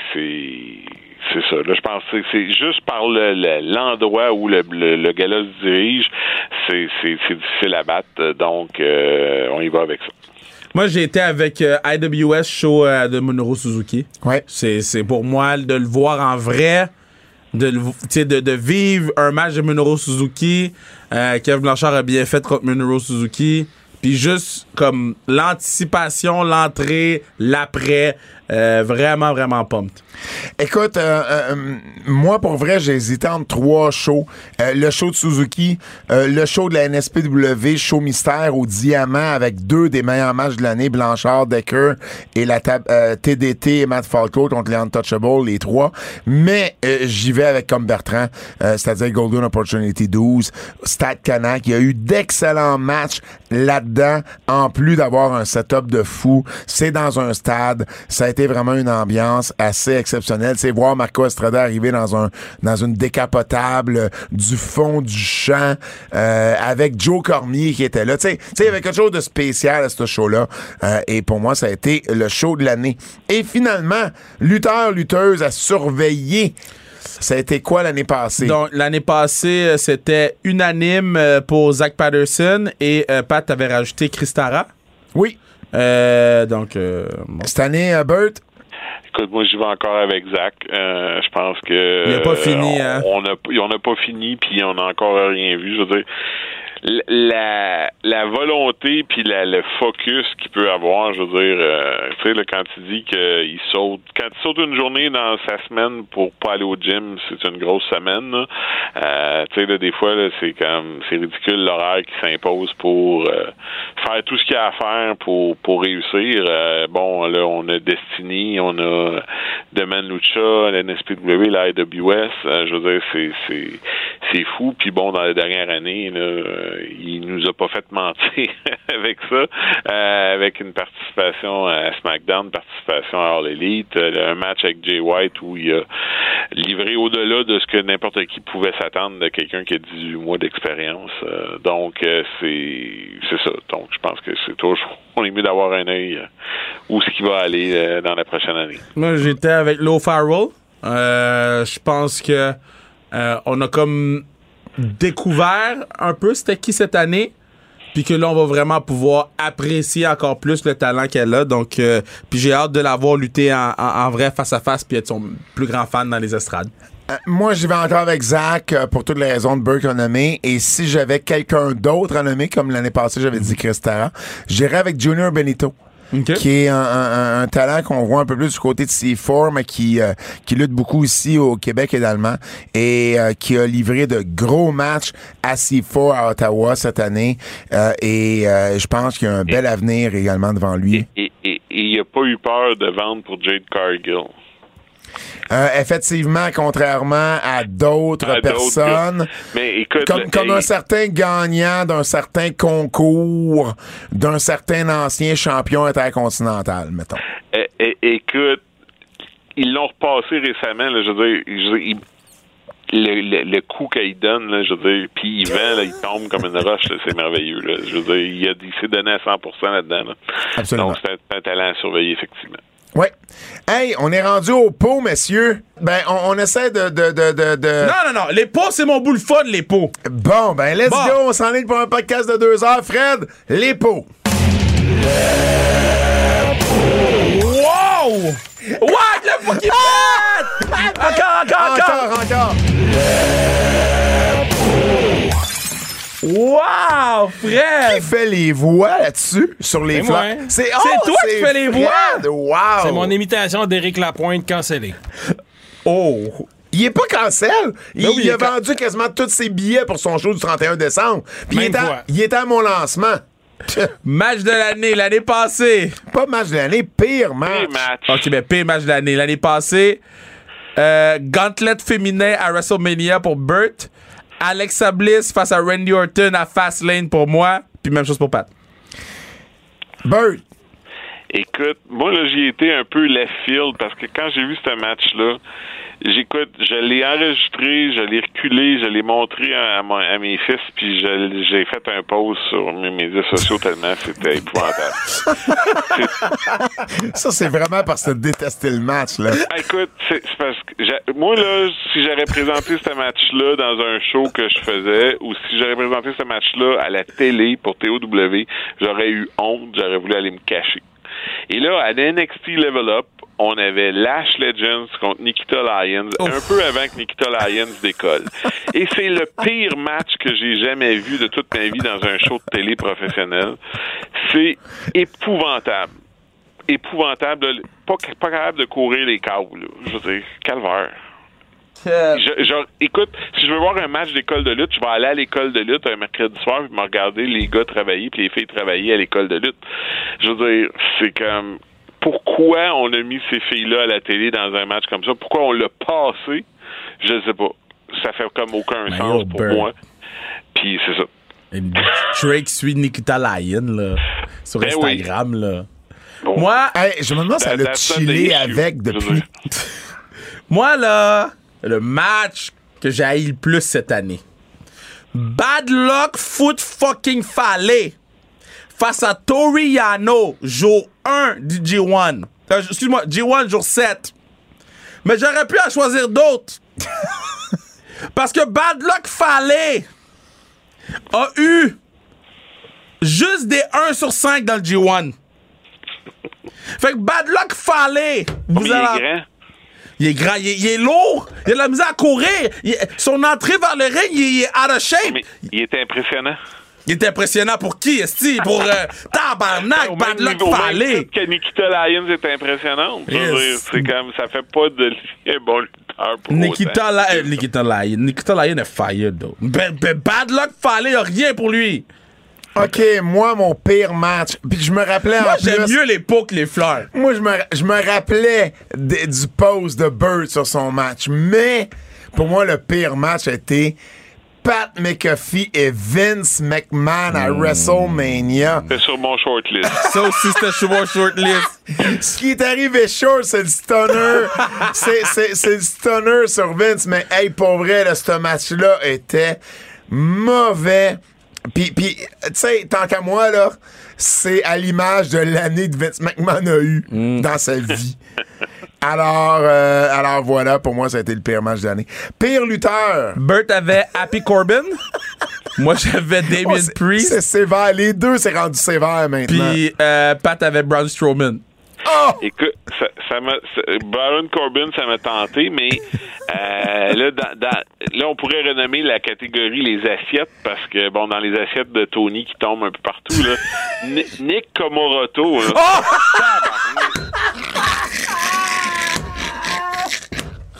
c'est ça. Là, je pense que c'est juste par le- le- l'endroit où le, le, le gala se dirige, c'est difficile à battre. Donc, euh, on y va avec ça. Moi, j'ai été avec euh, IWS show euh, de Minoru Suzuki. Ouais. C'est, c'est pour moi de le voir en vrai, de, le- tu sais, de, de vivre un match de Minoru Suzuki. Euh, Kev Blanchard a bien fait contre Minoru Suzuki. Puis juste comme l'anticipation, l'entrée, l'après, Euh, vraiment, vraiment pumped. Écoute, euh, euh, moi, pour vrai, j'ai hésité entre trois shows. Euh, le show de Suzuki, euh, le show de la NSPW, show mystère au diamant avec deux des meilleurs matchs de l'année, Blanchard, Decker et la tab- euh, TDT et Matt Falco contre les Untouchables, les trois. Mais j'y vais avec comme Bertrand, c'est-à-dire Golden Opportunity 12, Stade Canac. Il y a eu d'excellents matchs là-dedans, en plus d'avoir un setup de fou. C'est dans un stade. Ça a été vraiment une ambiance assez exceptionnelle. C'est voir Marco Estrada arriver dans un dans une décapotable du fond du champ euh, avec Joe Cormier qui était là. Tu sais, il y avait quelque chose de spécial à ce show-là. Euh, et pour moi, ça a été le show de l'année. Et finalement, lutteur, lutteuse à surveiller. Ça a été quoi l'année passée? Donc, l'année passée, euh, c'était unanime euh, pour Zach Patterson et euh, Pat avait rajouté Christara. oui. Euh, donc, euh, bon. Cette année, euh, Bert? Écoute, moi, j'y vais encore avec Zach. Euh, je pense que. Il a pas fini, euh, hein? On a, on n'a pas fini, puis on n'a encore rien vu. Je veux dire, la, la volonté puis la, le focus qu'il peut avoir, je veux dire, euh, tu sais, quand il dit qu'il saute, quand il saute une journée dans sa semaine pour pas aller au gym, c'est une grosse semaine. Euh, tu sais, des fois, là, c'est comme, c'est ridicule l'horaire qui s'impose pour euh, faire tout ce qu'il y a à faire pour, pour réussir. Euh, bon, là, on a Destiny, on a Demand Lucha, la NSPW, la. Euh, je veux dire, c'est, c'est, c'est fou. Puis bon, dans les dernières années, là, euh, il nous a pas fait mentir avec ça, euh, avec une participation à SmackDown, une participation à All Elite, euh, un match avec Jay White où il a livré au-delà de ce que n'importe qui pouvait s'attendre de quelqu'un qui a 18 mois d'expérience. Euh, donc, euh, c'est, c'est ça. Donc, je pense que c'est toujours, on est mieux d'avoir un œil euh, où ce qui va aller euh, dans la prochaine année. Moi, j'étais avec Low Farrell. Euh, je pense que euh, on a comme découvert un peu c'était qui cette année. Puis que là, on va vraiment pouvoir apprécier encore plus le talent qu'elle a. Donc, euh, puis j'ai hâte de la voir lutter en vrai face à face puis être son plus grand fan dans les estrades. Euh, moi, j'y vais encore avec Zach euh, pour toutes les raisons de Burke a nommé. Et si j'avais quelqu'un d'autre à nommer, comme l'année passée, j'avais dit Chris Tara, j'irais avec Junior Benito. OK. qui est un, un- un talent qu'on voit un peu plus du côté de C4, mais qui, euh, qui lutte beaucoup ici au Québec également et euh, qui a livré de gros matchs à C4 à Ottawa cette année. Euh, et euh, je pense qu'il y a un bel avenir également devant lui. Et il n'a pas eu peur de vendre pour Jade Cargill. Euh, effectivement, contrairement à d'autres personnes, gars. Mais écoute, comme, un certain gagnant d'un certain concours, d'un certain ancien champion intercontinental, mettons. é- é- écoute, ils l'ont repassé récemment. Là, je veux dire, je veux dire, il- le, le, le coup qu'il donne, là, je veux dire, puis il vend, là, il tombe comme une roche, c'est merveilleux. Là. Je veux dire, il, a, il s'est donné à 100% là-dedans. Là. Absolument. Donc, c'est un, un talent à surveiller, effectivement. Oui. Hey, on est rendu au pot, messieurs. Ben, on, on essaie de, de, de, de, de- Non, non, non. Les pots, c'est mon boule fun, les pots. Bon, ben, let's Bon. go. On s'enligne pour un podcast de deux heures. Fred, les pots. Wow! What? Le pot qui pète! Encore, encore, encore! Encore, encore. Wow, Fred! Qui fait les voix là-dessus, sur les flancs? moi. C'est oh, toi qui fais les voix? Wow. C'est mon imitation d'Éric Lapointe cancellée. Oh! Il est pas cancel. Il, Ben oui, il a vendu quasiment tous ses billets pour son show du 31 décembre. Puis il il était à mon lancement. Match de l'année, l'année passée. pas match de l'année, pire match. Et match. Ok, ben pire match de l'année. L'année passée, euh, Gauntlet féminin à WrestleMania pour Burt. Alexa Bliss face à Randy Orton à Fastlane pour moi. Puis même chose pour Pat. Bert, Écoute, moi là j'y étais un peu left field parce que quand j'ai vu ce match-là, j'écoute, je l'ai enregistré, je l'ai reculé, je l'ai montré à, mon- à mes fils, puis j'ai fait un pause sur mes médias sociaux tellement c'était épouvantable. ça c'est vraiment parce que t'as détesté le match là. Ah, Écoute, c'est parce que moi là, si j'aurais présenté ce match-là dans un show que je faisais, ou si j'aurais présenté ce match-là à la télé pour TOW, j'aurais eu honte, j'aurais voulu aller me cacher. Et là, à NXT Level Up, on avait Lash Legends contre Nikita Lyons, un peu avant que Nikita Lyons décolle. Et c'est le pire match que j'ai jamais vu de toute ma vie dans un show de télé professionnel. C'est épouvantable épouvantable. Pas, pas capable de courir les câbles. là. Je veux dire, calvaire. Je- genre, écoute, si je veux voir un match d'école de lutte, je vais aller à l'école de lutte un mercredi soir et me regarder les gars travailler puis les filles travailler à l'école de lutte. Je veux dire, c'est comme pourquoi on a mis ces filles-là à la télé dans un match comme ça? Pourquoi on l'a passé? Je ne sais pas. Ça fait comme aucun sens pour Bird. moi. Puis c'est ça. Drake suit Nikita Lyon là, sur Ben oui. Instagram. Là. Bon. Moi, Hey, je me demande si elle a chillé avec depuis. moi là, le match que j'ai haï le plus cette année. Bad Luck Foot fucking Fallait face à Tori Yano, jour 1 du G1. Euh, Excuse-moi, G1 jour 7. Mais j'aurais pu en choisir d'autres. Parce que Bad Luck Fallait a eu juste des 1 sur 5 dans le G1. Fait que Bad Luck Fallait. Vous il est grand? il est grand, il est, il est lourd, il a de la misère à courir. Il- son entrée vers le ring, il, est out of shape. Mais il est impressionnant. Il est impressionnant pour qui, Esti? Pour euh, Tabarnak, Fallait. titre que Nikita Lyons est impressionnante. Yes. C'est comme, ça fait pas de lui un bon lutteur pour. Nikita, La- euh, Nikita Lyon. Nikita Lyon est fired, though. Ben- ben, Bad Luck Fallait a rien pour lui. OK, moi, mon pire match. Puis je me rappelais Moi, en j'aime mieux les pots que les fleurs. Moi, je me, je me rappelais de- du pose de Bird sur son match. Mais pour moi, le pire match a été Pat McAfee et Vince McMahon à WrestleMania. C'est sur mon shortlist. Ça aussi, c'était sur mon shortlist. Ce qui est arrivé short, c'est le stunner. c'est, c'est, c'est le stunner sur Vince. Mais hey, pour vrai, là, ce match-là était mauvais. Puis, puis tu sais, tant qu'à moi, là, c'est à l'image de l'année que Vince McMahon a eu dans sa vie. Alors, euh, alors voilà, pour moi, ça a été le pire match de l'année. Pire lutteur. Burt avait Happy Corbin. Moi, j'avais Damien Oh, c'est- Priest. C'est sévère. Les deux, c'est rendu sévère maintenant. Puis euh, Pat avait Braun Strowman. Oh! Écoute, ça, ça m'a, ça- Baron Corbin, ça m'a tenté, mais euh, là, dans, dans- là, on pourrait renommer la catégorie les assiettes parce que, bon, dans les assiettes de Tony qui tombent un peu partout, là, Ni- Nick Komoroto, là,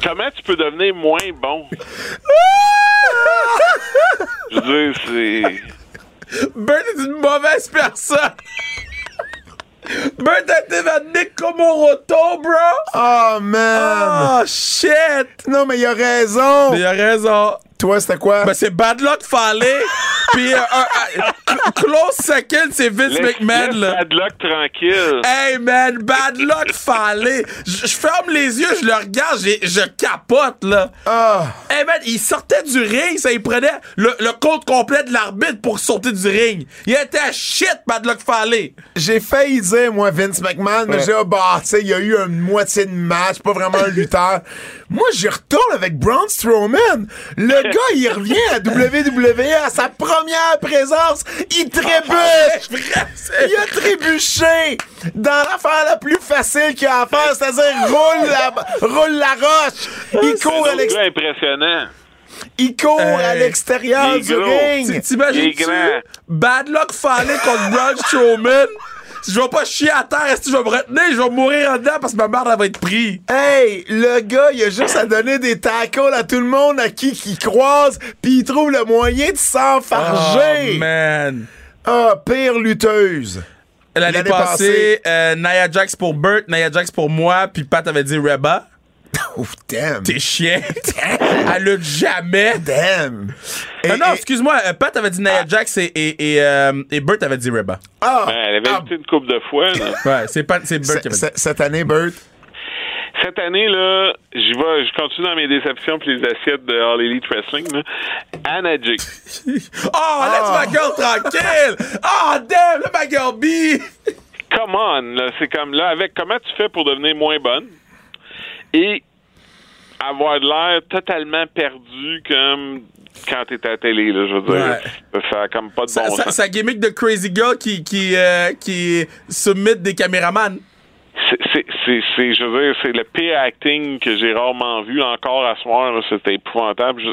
comment tu peux devenir moins bon? Je veux dire, c'est... Burt est une mauvaise personne. Burt a été vers Nick Komoroto, bro. Oh, man! Oh, shit. Non, mais il a raison! Il a raison. Toi, c'était quoi? Ben, c'est Bad Luck Fallait. Puis, euh, euh, euh, close second, c'est Vince Laisse, McMahon, laisse là. Bad Luck tranquille. Hey man, bad luck fallait. Je ferme les yeux, je le regarde, j'ai- je capote là. Ah! Hey man, il sortait du ring, ça il prenait le, le compte complet de l'arbitre pour sortir du ring. Il était à shit, bad luck fallait. J'ai failli dire, moi, Vince McMahon, mais j'ai dit, ah, bah, tu sais, il y a eu une moitié de match, pas vraiment un lutteur. Moi, j'y retourne avec Braun Strowman. Le gars, il revient à WWE à sa première présence. Il trébuche! Il a trébuché dans l'affaire la plus facile qu'il a à faire, c'est-à-dire roule la, roule la roche. Il court à C'est un l'ex- gars impressionnant. il court à l'extérieur du gros. ring. T'imagines-tu? Bad luck fallait contre Braun Strowman? Je vais pas chier à terre, est-ce que je vais me retenir? Je vais mourir en dedans parce que ma mère elle va être prise. Hey, le gars, il a juste à donner des tackles à tout le monde à qui qui croise, puis il trouve le moyen de s'enfarger. Oh man. Ah, pire lutteuse. L'année L'année passée, euh, Nia Jax pour Burt, Nia Jax pour moi, puis Pat avait dit Reba. Ouf, damn. T'es chien. Elle lutte jamais. Damn. Et- Ah non, et- excuse-moi, euh, Pat avait dit Nia Jax et, et, et, euh, et Burt avait dit Reba. ah, Ben, elle avait ah, été une couple de fois. là. Ouais, c'est qui avait dit. cette année, Burt. Cette année, là, j'y vais, je continue dans mes déceptions puis les assiettes de All Elite Wrestling. Là. Anna Jig. Oh, laisse ma gueule tranquille! Oh, damn, là, ma girl B! Come on, là, c'est comme là, avec comment tu fais pour devenir moins bonne? Et avoir de l'air totalement perdu comme quand t'es à la télé, là, je veux dire. Ça a comme pas de bon sens. sa gimmick de Crazy Girl qui, qui, euh, qui des caméramans. C'est- je veux dire, c'est le pire acting que j'ai rarement vu encore à soir. là, C'était épouvantable. Je-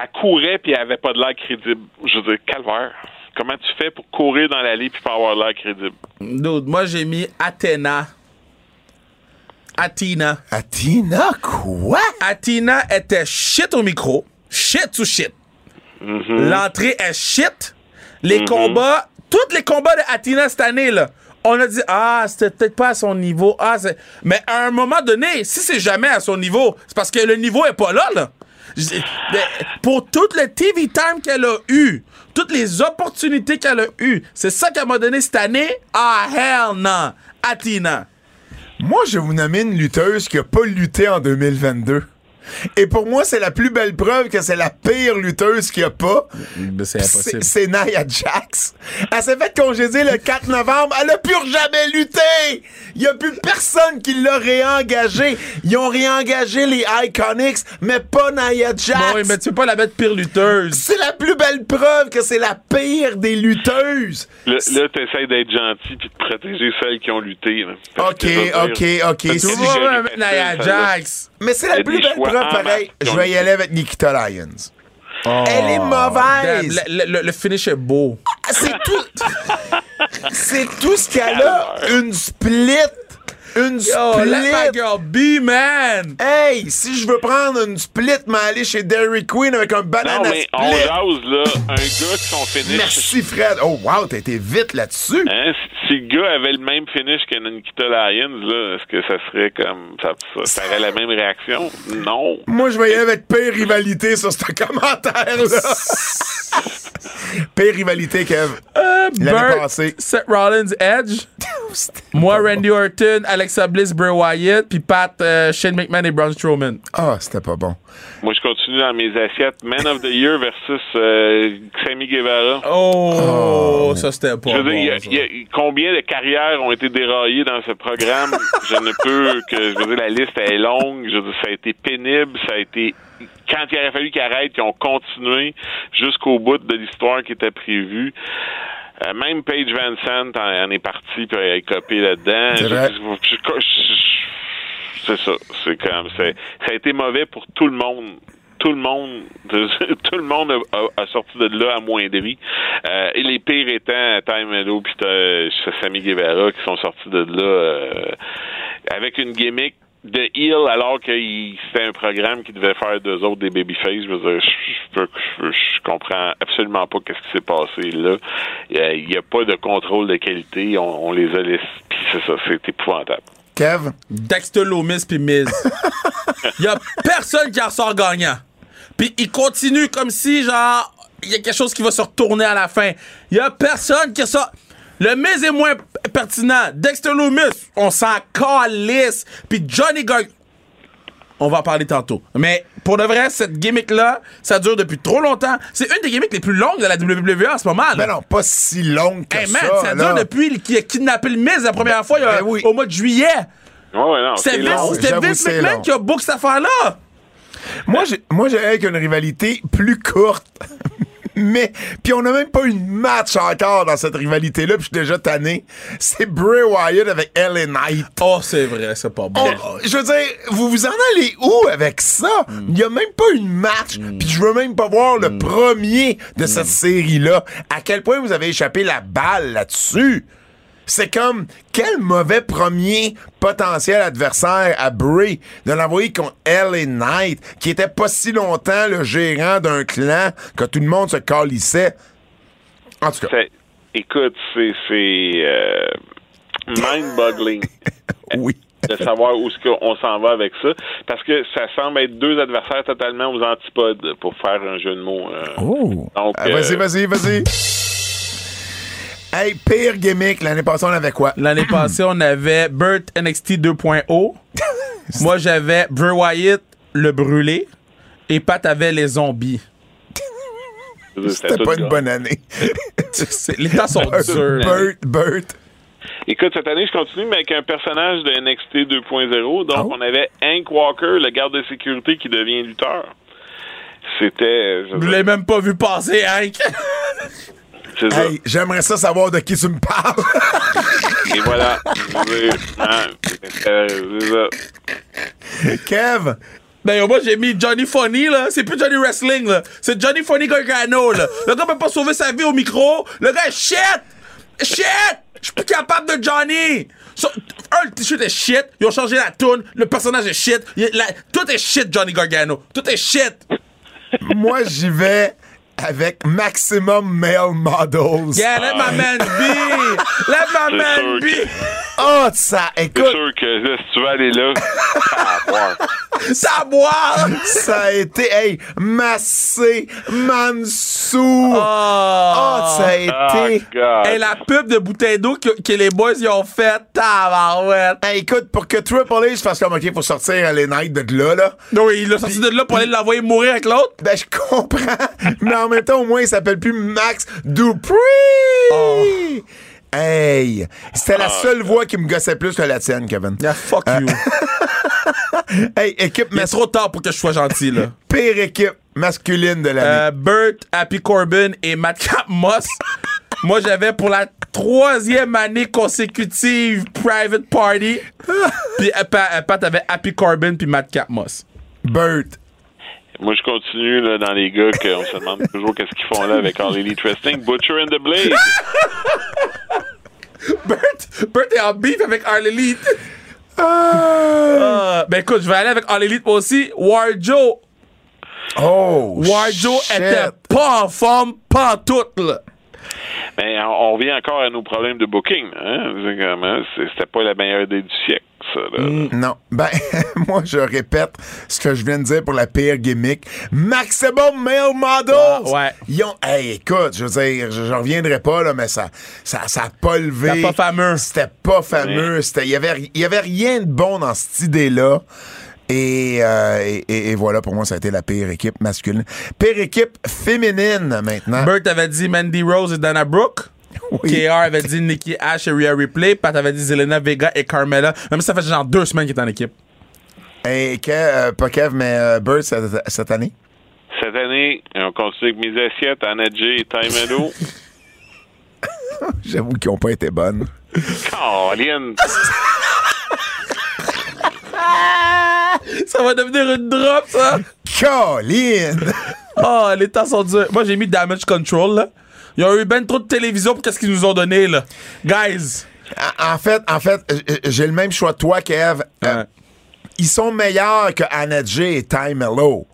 elle courait puis elle avait pas de l'air crédible. Je veux dire, calvaire. Comment tu fais pour courir dans l'allée puis pas avoir l'air crédible? Moi, j'ai mis Athena. Athena. Athena, quoi? Athena était shit au micro. Shit sous shit. L'entrée est shit. Les combats, tous les combats de Athena cette année, là, on a dit, ah, c'était peut-être pas à son niveau. Ah, c'est- Mais à un moment donné, si c'est jamais à son niveau, c'est parce que le niveau est pas là, là. Pour tout le TV time qu'elle a eu, toutes les opportunités qu'elle a eues, c'est ça qu'elle m'a donné cette année? Ah, hell non. Athena. Moi, je vous nommer une lutteuse qui a pas lutté en 2022. Et pour moi, c'est la plus belle preuve que c'est la pire lutteuse qu'il n'y a pas. C'est C'est c'est Nia Jax. Elle s'est fait congédier le 4 novembre. Elle a plus jamais lutté. Il n'y a plus personne qui l'a réengagé. Ils ont réengagé les Iconics, mais pas Nia Jax. Bon, oui, mais tu peux pas la mettre pire lutteuse. C'est la plus belle preuve que c'est la pire des lutteuses. Là, là tu essaies d'être gentil puis de protéger celles qui ont lutté. là. OK, OK, OK. Fait mettre ça, Nia Jax. Mais c'est la plus belle preuve, en pareil. masse. Je vais y aller avec Nikita Lyons. Elle est mauvaise. Le, le- le finish est beau. Ah, C'est tout. c'est tout ce qu'elle a. Une split. Une Yo, let my split. girl be, man. Hey, si je veux prendre une split, m'aller chez Dairy Queen avec un Non, banana mais on split. jase, là, un gars qui son finish. Merci, Fred. Oh, wow, t'as été vite là-dessus. Hein, si, le gars avait le même finish que Nikita Lyons, là, est-ce que ça serait comme. Ça, ça, ça aurait la même réaction? Non. Moi, je vais y aller avec pire rivalité sur ce commentaire-là. pire rivalité, Kev. L'année Burt, passée. Seth Rollins, Edge. Moi, Randy Orton, Alexa Bliss, Bray Wyatt, puis Pat, euh, Shane McMahon et Braun Strowman. Ah, c'était pas bon. Moi, je continue dans mes assiettes. Man of the Year versus euh, Sammy Guevara. Oh, ça c'était pas Je veux bon. dire, il y a- ça. il y a- combien de carrières ont été déraillées dans ce programme? je ne peux que, je veux dire, la liste est longue. Je veux dire, ça a été pénible, ça a été, quand il aurait fallu qu'ils arrêtent, qu'ils ont continué jusqu'au bout de l'histoire qui était prévue. Euh, même Paige Van Sant en, en est partie puis elle a copé là-dedans. C'est ça. C'est comme, ça a été mauvais pour tout le monde tout le monde, tout le monde a, a- a sorti de là amoindri. Euh, et les pires étant Time Meadow puis euh, Sammy Guevara qui sont sortis de là euh, avec une gimmick de heel alors que il- c'était un programme qui devait faire d'eux autres des babyface. Je veux dire, je, je je- je comprends absolument pas qu'est-ce qui s'est passé là. Il n'y a, pas de contrôle de qualité. On, on les a laissés. C'est ça, c'est épouvantable. Kev? Dexter Loomis puis Miz. Il y a personne qui en sort gagnant. Puis il continue comme si, genre, il y a quelque chose qui va se retourner à la fin. Il y a personne qui sort. Le Miz est moins pertinent. Dexter Loomis, on s'en calisse. Puis Johnny Gargano. On va en parler tantôt. Mais pour de vrai, cette gimmick-là, ça dure depuis trop longtemps. C'est une des gimmicks les plus longues de la WWE en ce moment. là. Ben non, pas si longue que Hey man, ça. ça, là. dure depuis qu'il a kidnappé le Miz la première fois il y a- Ben oui. au mois de juillet. Ouais, ouais, non, C'était c'est long. Vince, McMahon qui a book cette affaire-là. Moi, j'ai, moi, j'ai avec une rivalité plus courte. Mais, puis on n'a même pas eu de match encore dans cette rivalité-là, puis je suis déjà tanné. C'est Bray Wyatt avec LA Knight. Oh, c'est vrai, c'est pas bon. On- je veux dire, vous vous en allez où avec ça? Il n'y a même pas eu de match, puis je veux même pas voir le premier de cette série-là. À quel point vous avez échappé la balle là-dessus? C'est comme, quel mauvais premier potentiel adversaire à Bray de l'envoyer contre LA Knight, qui était pas si longtemps le gérant d'un clan que tout le monde se calissait? En tout cas, Écoute, c'est euh, mind-boggling oui. de savoir où est-ce qu'on s'en va avec ça, parce que ça semble être deux adversaires totalement aux antipodes pour faire un jeu de mots. euh. Oh. Donc, Ah, vas-y, euh, vas-y, vas-y. Hey, pire gimmick, l'année passée, on avait quoi? L'année passée, on avait Burt NXT 2.0. Moi, j'avais Bray Wyatt, le brûlé. Et Pat avait les zombies. C'était pas une bonne année. Les temps sont durs. Burt, Burt. Écoute, cette année, je continue, mais avec un personnage de NXT 2.0. Donc, Oh. on avait Hank Walker, le garde de sécurité qui devient lutteur. C'était. je dire, l'avez même pas vu passer, Hank. c'est ça. Hey, j'aimerais ça savoir de qui tu me parles. Et voilà. Hein. Kev, Ben, moi, j'ai mis Johnny Funny, là. C'est plus Johnny Wrestling, là. C'est Johnny Funny Gargano, là. Le gars peut pas sauver sa vie au micro. Le gars est shit! Shit! Je suis plus capable de Johnny! So, un, le t-shirt est shit. Ils ont changé la tune. Le personnage est shit. Il- la- tout est shit, Johnny Gargano. Tout est shit. Moi, j'y vais avec Maximum Male Models. Yeah, let my man be! Let my C'est man be! Oh, ça, C'est écoute, sûr que là, si tu veux aller là, à boire. Ça à boire! ça a été, hey, Massé, Mansou. Oh, Oh! ça a Oh, été. God. Et la pub de bouteille d'eau que, que les boys y ont fait, tabarouette! Hey, écoute, pour que Triple H fasse comme, OK, faut sortir les nights de là, là. Non, il l'a sorti de là pour aller l'envoyer mourir avec l'autre. Ben, je comprends. mais en même temps, au moins, il s'appelle plus Max Dupree. Oh. Hey, c'était la seule voix qui me gossait plus que la tienne, Kevin. Yeah, fuck you. Hey, équipe Il est mas- trop tard pour que je sois gentil, là. pire équipe masculine de l'année. Euh, Burt, Happy Corbin et Madcap Moss. Moi, j'avais pour la troisième année consécutive Private Party. Puis euh, euh, Pat avait Happy Corbin puis Madcap Moss. Burt. Moi, je continue là, dans les gars qu'on se demande toujours qu'est-ce qu'ils font là avec All Elite Wrestling. Butcher and the Blade. Burt, Burt est en beef avec All Elite. Ah. Euh, ben écoute, je vais aller avec All Elite moi aussi. Warjo. Oh, Warjo était pas en forme, pas en tout, là. Mais on, on revient encore à nos problèmes de booking. Hein? Hein, C'était pas la meilleure idée du siècle, ça. Là. Non. Ben, moi, je répète ce que je viens de dire pour la pire gimmick. Maximum Male Models! Ah, ouais. Ils ont, hey, écoute, je veux dire, je, je reviendrai pas, là, mais ça, ça, ça a pas levé. C'était pas fameux. C'était pas fameux. C'était, il y avait, il y avait rien de bon dans cette idée-là. Et, euh, et, et- et voilà, pour moi, ça a été la pire équipe masculine. Pire équipe féminine, maintenant. Burt avait dit Mandy Rose et Dana Brooke. Oui. KR avait dit Nikki Ash et Rhea Ripley. Pat avait dit Zelena Vega et Carmella. Même si ça fait genre deux semaines qu'il est en équipe. Et que, euh, pas Kev, mais euh, Bird cette, cette année? Cette année, on continue avec mes assiettes, Anna J et Meadow. J'avoue qu'ils ont pas été bonnes. Colin! Ça va devenir une drop, ça. Colin! Oh, les temps sont durs. Moi, j'ai mis Damage Control, là. Ils ont eu ben trop de télévision pour qu'est-ce qu'ils nous ont donné, là? Guys. En- fait, en fait, euh, j'ai le même choix que toi, Kev. Euh. Ils sont meilleurs que Anna J et Ty Mello.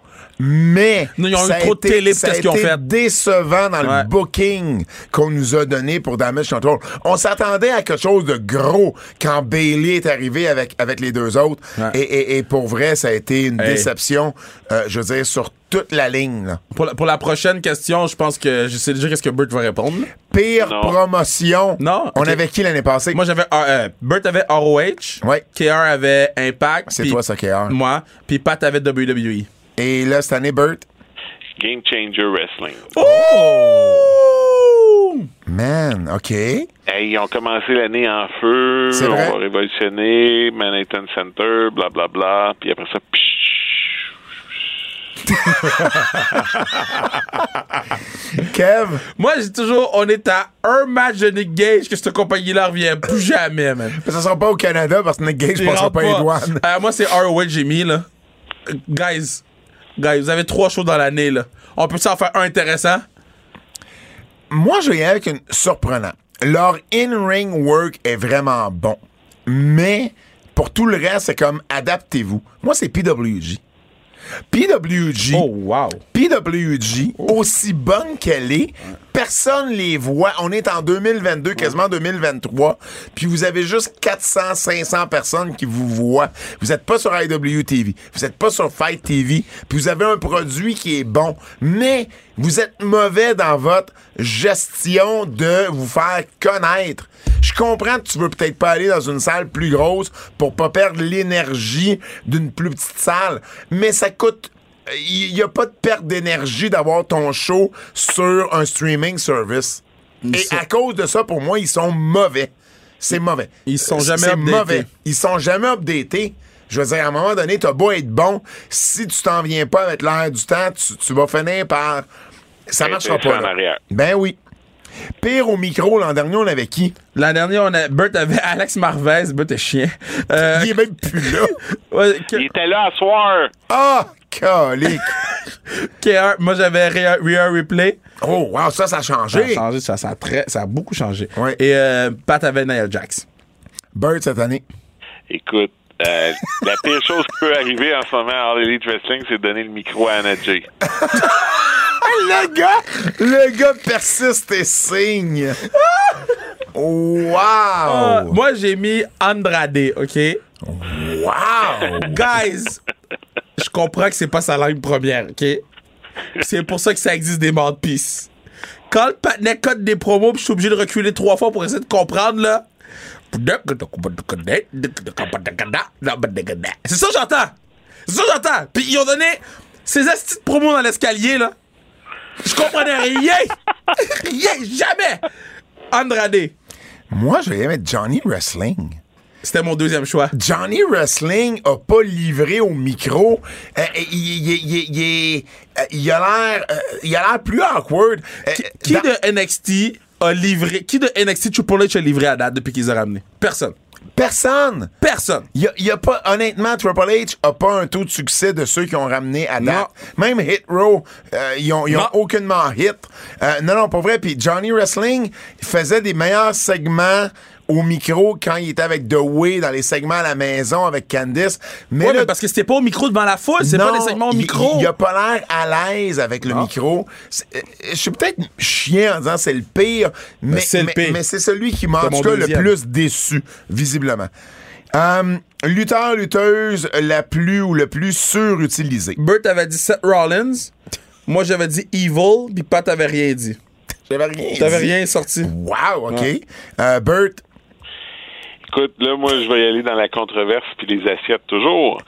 Mais Non, ils ont eu ça a trop de été- télé pour ça a qu'est-ce qu'ils ont été fait. décevant dans Ouais. le booking qu'on nous a donné pour Damage Control. On s'attendait à quelque chose de gros quand Bailey est arrivé avec, avec les deux autres. Ouais. Et, et- et pour vrai, ça a été une Hey. déception, euh, je veux dire, sur toute la ligne. là. Pour la, pour la prochaine question, je pense que je sais déjà qu'est-ce que Burt va répondre. Pire Non. promotion. Non, On avait qui l'année passée? Moi, j'avais. euh, Burt avait ROH. Ouais. KR avait Impact. C'est toi, ça, KR. Moi. Puis Pat avait WWE. Et là, cette année, Burt? Game Changer Wrestling. Oh! Man, OK. Hey, ils ont commencé l'année en feu. C'est on va révolutionner. Manhattan Center, blablabla. Bla, bla. Puis après ça, psh, Kev? Moi, j'ai toujours. On est à un match de Nick Gage que cette compagnie-là revient plus jamais, man. Mais ça sera pas au Canada parce que Nick Gage passera rentre pas les douanes. Euh, moi, c'est ROH j'ai mis, là. Guys, guys, vous avez trois shows dans l'année, là. On peut s'en faire un intéressant? Moi, je viens avec une surprenant. Leur in-ring work est vraiment bon. Mais pour tout le reste, c'est comme adaptez-vous. Moi, c'est PWG. PWG. Oh, wow. PWG, aussi bonne qu'elle est, personne les voit. On est en 2022, quasiment 2023, puis vous avez juste 400, 500 personnes qui vous voient. Vous n'êtes pas sur IWTV, vous n'êtes pas sur Fight TV, puis vous avez un produit qui est bon, mais vous êtes mauvais dans votre gestion de vous faire connaître. Je comprends que tu veux peut-être pas aller dans une salle plus grosse pour pas perdre l'énergie d'une plus petite salle, mais ça coûte il n'y a pas de perte d'énergie d'avoir ton show sur un streaming service. Et sont- à cause de ça, pour moi, ils sont mauvais. C'est mauvais. Ils sont jamais C'est updatés. mauvais. Ils sont jamais updatés. Je veux dire, à un moment donné, t'as beau être bon, si tu t'en viens pas avec l'air du temps, tu, tu vas finir par... Ça marchera pas. en là. arrière. Ben oui. Pire au micro, l'an dernier, on avait qui? L'an dernier, on a, Bert avait Alex Marvez. Bert est chien. Euh, Il est même plus là. ouais, que- Il était là à soir. Ah, calique. KR, moi, j'avais Rhea, Rhea Ripley. Oh, wow, ça, ça a Ça a changé. changé, ça, ça, a très, ça a beaucoup changé. Ouais. Et euh, Pat avait Nia Jax. Bird cette année? Écoute, euh, la pire chose qui peut arriver en ce moment à All Elite Wrestling, c'est de donner le micro à Anna Jay. Le gars, le gars persiste et signe. Wow! Euh, moi, j'ai mis Andrade, OK? Wow! Guys, je comprends que c'est pas sa langue première, OK? C'est pour ça que ça existe des mouthpieces. Quand le patinet code des promos, puis je suis obligé de reculer trois fois pour essayer de comprendre, là. C'est ça que j'entends! C'est ça que j'entends! Puis ils ont donné ces astuces de promos dans l'escalier, là. Je comprenais rien! rien! Jamais! Andrade. Moi, je vais mettre Johnny Wrestling. C'était mon deuxième choix. Johnny Wrestling a pas livré au micro. Euh, il, il- il- il- il- euh, il a l'air, euh, il a l'air plus awkward. Euh, Qui dans- de NXT a livré. Qui de NXT Triple H a livré à date depuis qu'ils ont ramené? Personne. Personne. Personne. Y a, il y a pas, honnêtement, Triple H a pas un taux de succès de ceux qui ont ramené à date. Même Hit Row, euh, ils ont, ils ont aucunement hit. Euh, non, non, pas vrai. Puis Johnny Wrestling faisait des meilleurs segments au micro quand il était avec The Way dans les segments à la maison avec Candice. Mais Ouais, là, mais parce que c'était pas au micro devant la foule, c'est pas des segments au micro. Il, il a pas l'air à l'aise avec le micro. C'est- euh, Je suis peut-être chien en disant c'est le pire, mais, Ben, c'est le mais- pire. mais c'est celui qui m'a en C'est tout cas le plus déçu, visiblement. Euh, lutteur, lutteuse la plus ou le plus surutilisé. Burt avait dit Seth Rollins. Moi, j'avais dit Evil, puis Pat avait rien dit. J'avais rien T'avais dit. rien sorti. Wow, OK. Ouais. Euh, Bert, Écoute, là, moi, je vais y aller dans la controverse puis les assiettes toujours.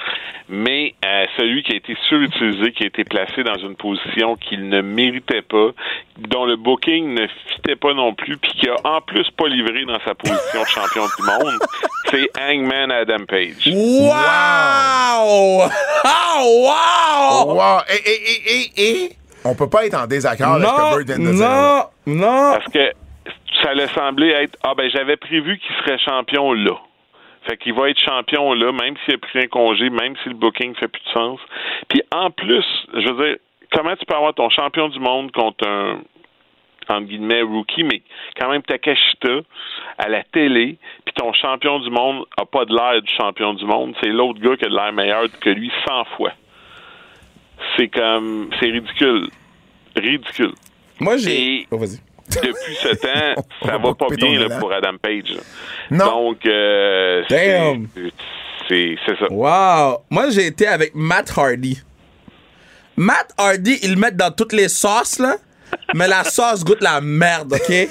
Mais euh, celui qui a été surutilisé, qui a été placé dans une position qu'il ne méritait pas, dont le booking ne fitait pas non plus, puis qui a en plus pas livré dans sa position de champion du monde, c'est Hangman Adam Page. Wow! Ah, wow! wow. Et, et, et, et, et, on peut pas être en désaccord avec ce que Non, Bert vient de dire. non, non. Parce que ça allait sembler être Ah ben j'avais prévu qu'il serait champion là. Fait qu'il va être champion là, même s'il a pris un congé, même si le booking fait plus de sens. Puis en plus, je veux dire, comment tu peux avoir ton champion du monde contre un entre guillemets rookie, mais quand même Takashita à la télé, puis ton champion du monde a pas de l'air du champion du monde, c'est l'autre gars qui a de l'air meilleur que lui 100 fois. C'est comme c'est ridicule. Ridicule Moi, j'ai. Et- Oh, vas-y. Depuis ce temps, On ça va pas bien là, pour Adam Page. Non. Donc, euh, c'est Damn. c'est c'est ça. Wow! Moi, j'ai été avec Matt Hardy. Matt Hardy, ils le mettent dans toutes les sauces, là. Mais la sauce goûte la merde, OK?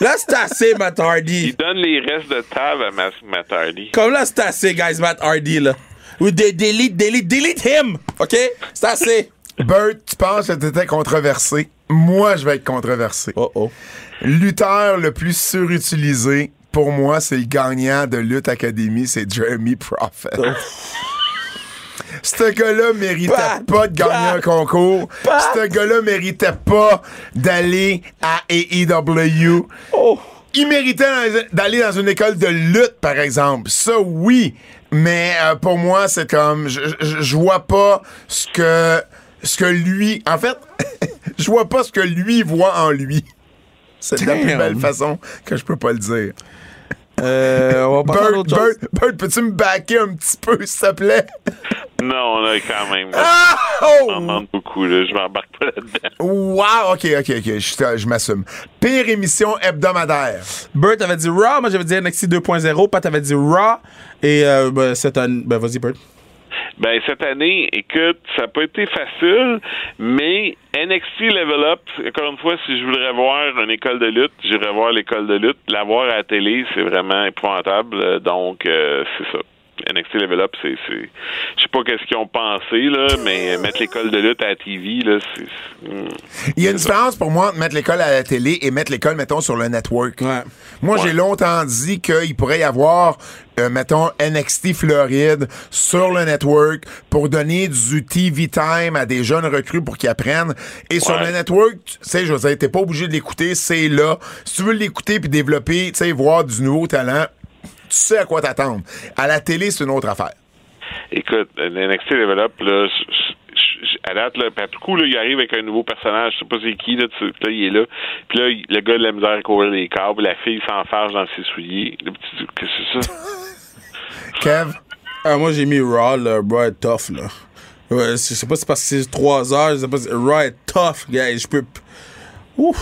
Là, c'est assez, Matt Hardy. Il donne les restes de table à Matt Hardy. Comme là, c'est assez, guys, Matt Hardy, là. Ou des delete, delete, delete him! OK? C'est assez. Bert, tu penses que t'étais controversé? Moi, je vais être controversé. Oh oh. Lutteur le plus surutilisé, pour moi, c'est le gagnant de Lutte Academy, c'est Jeremy Prophet. Ce gars-là méritait pas de gagner un concours. Ce gars-là méritait pas d'aller à AEW. Oh. Il méritait d'aller dans une école de lutte, par exemple. Ça, oui. Mais euh, pour moi, c'est comme... Je vois pas ce que, ce que lui... En fait, je vois pas ce que lui voit en lui. C'est de la plus belle façon que je peux pas le dire. Euh, on va peux-tu me backer un petit peu, s'il te plaît? Non, on a quand même. Ah! Oh! en demande beaucoup, là. Je m'embarque pas là-dedans. Wow! OK, OK, OK. Je, je m'assume. Pire émission hebdomadaire. Bert avait dit Raw, moi j'avais dit NXT 2.0, Pat avait dit Raw, et euh, ben, c'est un. Ben, vas-y, Bert. Ben, cette année, écoute, ça n'a pas été facile, mais NXT Level Up, encore une fois, si je voudrais voir une école de lutte, j'irais voir l'école de lutte. La voir à la télé, c'est vraiment épouvantable. euh, Donc, euh, c'est ça. NXT Level Up, c'est, c'est, je sais pas qu'est-ce qu'ils ont pensé là, mais mettre l'école de lutte à la TV là, c'est, hmm. Il y a une différence pour moi entre mettre l'école à la télé et mettre l'école, mettons, sur le network. Ouais. Moi, Ouais. j'ai longtemps dit qu'il pourrait y avoir, euh, mettons, NXT Floride sur le network pour donner du TV time à des jeunes recrues pour qu'ils apprennent. Et sur le network, tu sais, je veux dire, t'es pas obligé de l'écouter, c'est là. Si tu veux l'écouter puis développer, tu sais, voir du nouveau talent, tu sais à quoi t'attendre. À la télé, c'est une autre affaire. Écoute, NXT Level Up, là, à date, là, puis à tout coup, là, il arrive avec un nouveau personnage, je sais pas c'est qui, là, tu- puis là, il est là. Puis là, le gars de la misère courir les câbles, la fille s'enfarge dans ses souliers. Le petit, qu'est-ce que c'est ça? Kev? Ah, moi, j'ai mis Raw, là. Raw est tough, là. Ouais, je sais pas si c'est parce que c'est 3 heures, je sais pas si... Raw est tough, gars. Je peux... Ouf.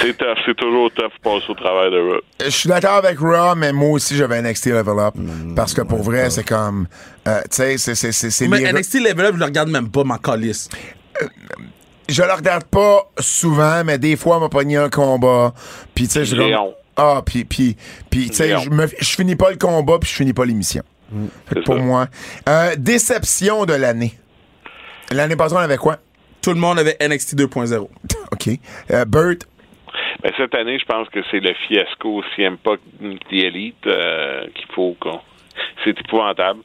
C'est tough, c'est toujours tough passer au travers de Raw. Je suis d'accord avec Raw, mais moi aussi, j'avais NXT Level Up. parce que pour vrai, c'est comme, euh, tu sais, c'est, c'est, c'est, c'est Mais les- NXT Level Up, je le regarde même pas, ma calice. je le regarde pas souvent, mais des fois, on m'a pogné un combat. Puis, tu sais, je. Ah, puis, puis, puis tu sais, je, finis pas le combat, puis je finis pas l'émission. C'est Pour ça. moi. Euh, déception de l'année. L'année passée, on avait quoi? Tout le monde avait NXT 2.0. OK. Euh, Bert, Ben, cette année, je pense que c'est le fiasco CM Punk The Elite euh, qu'il faut qu'on. C'est épouvantable.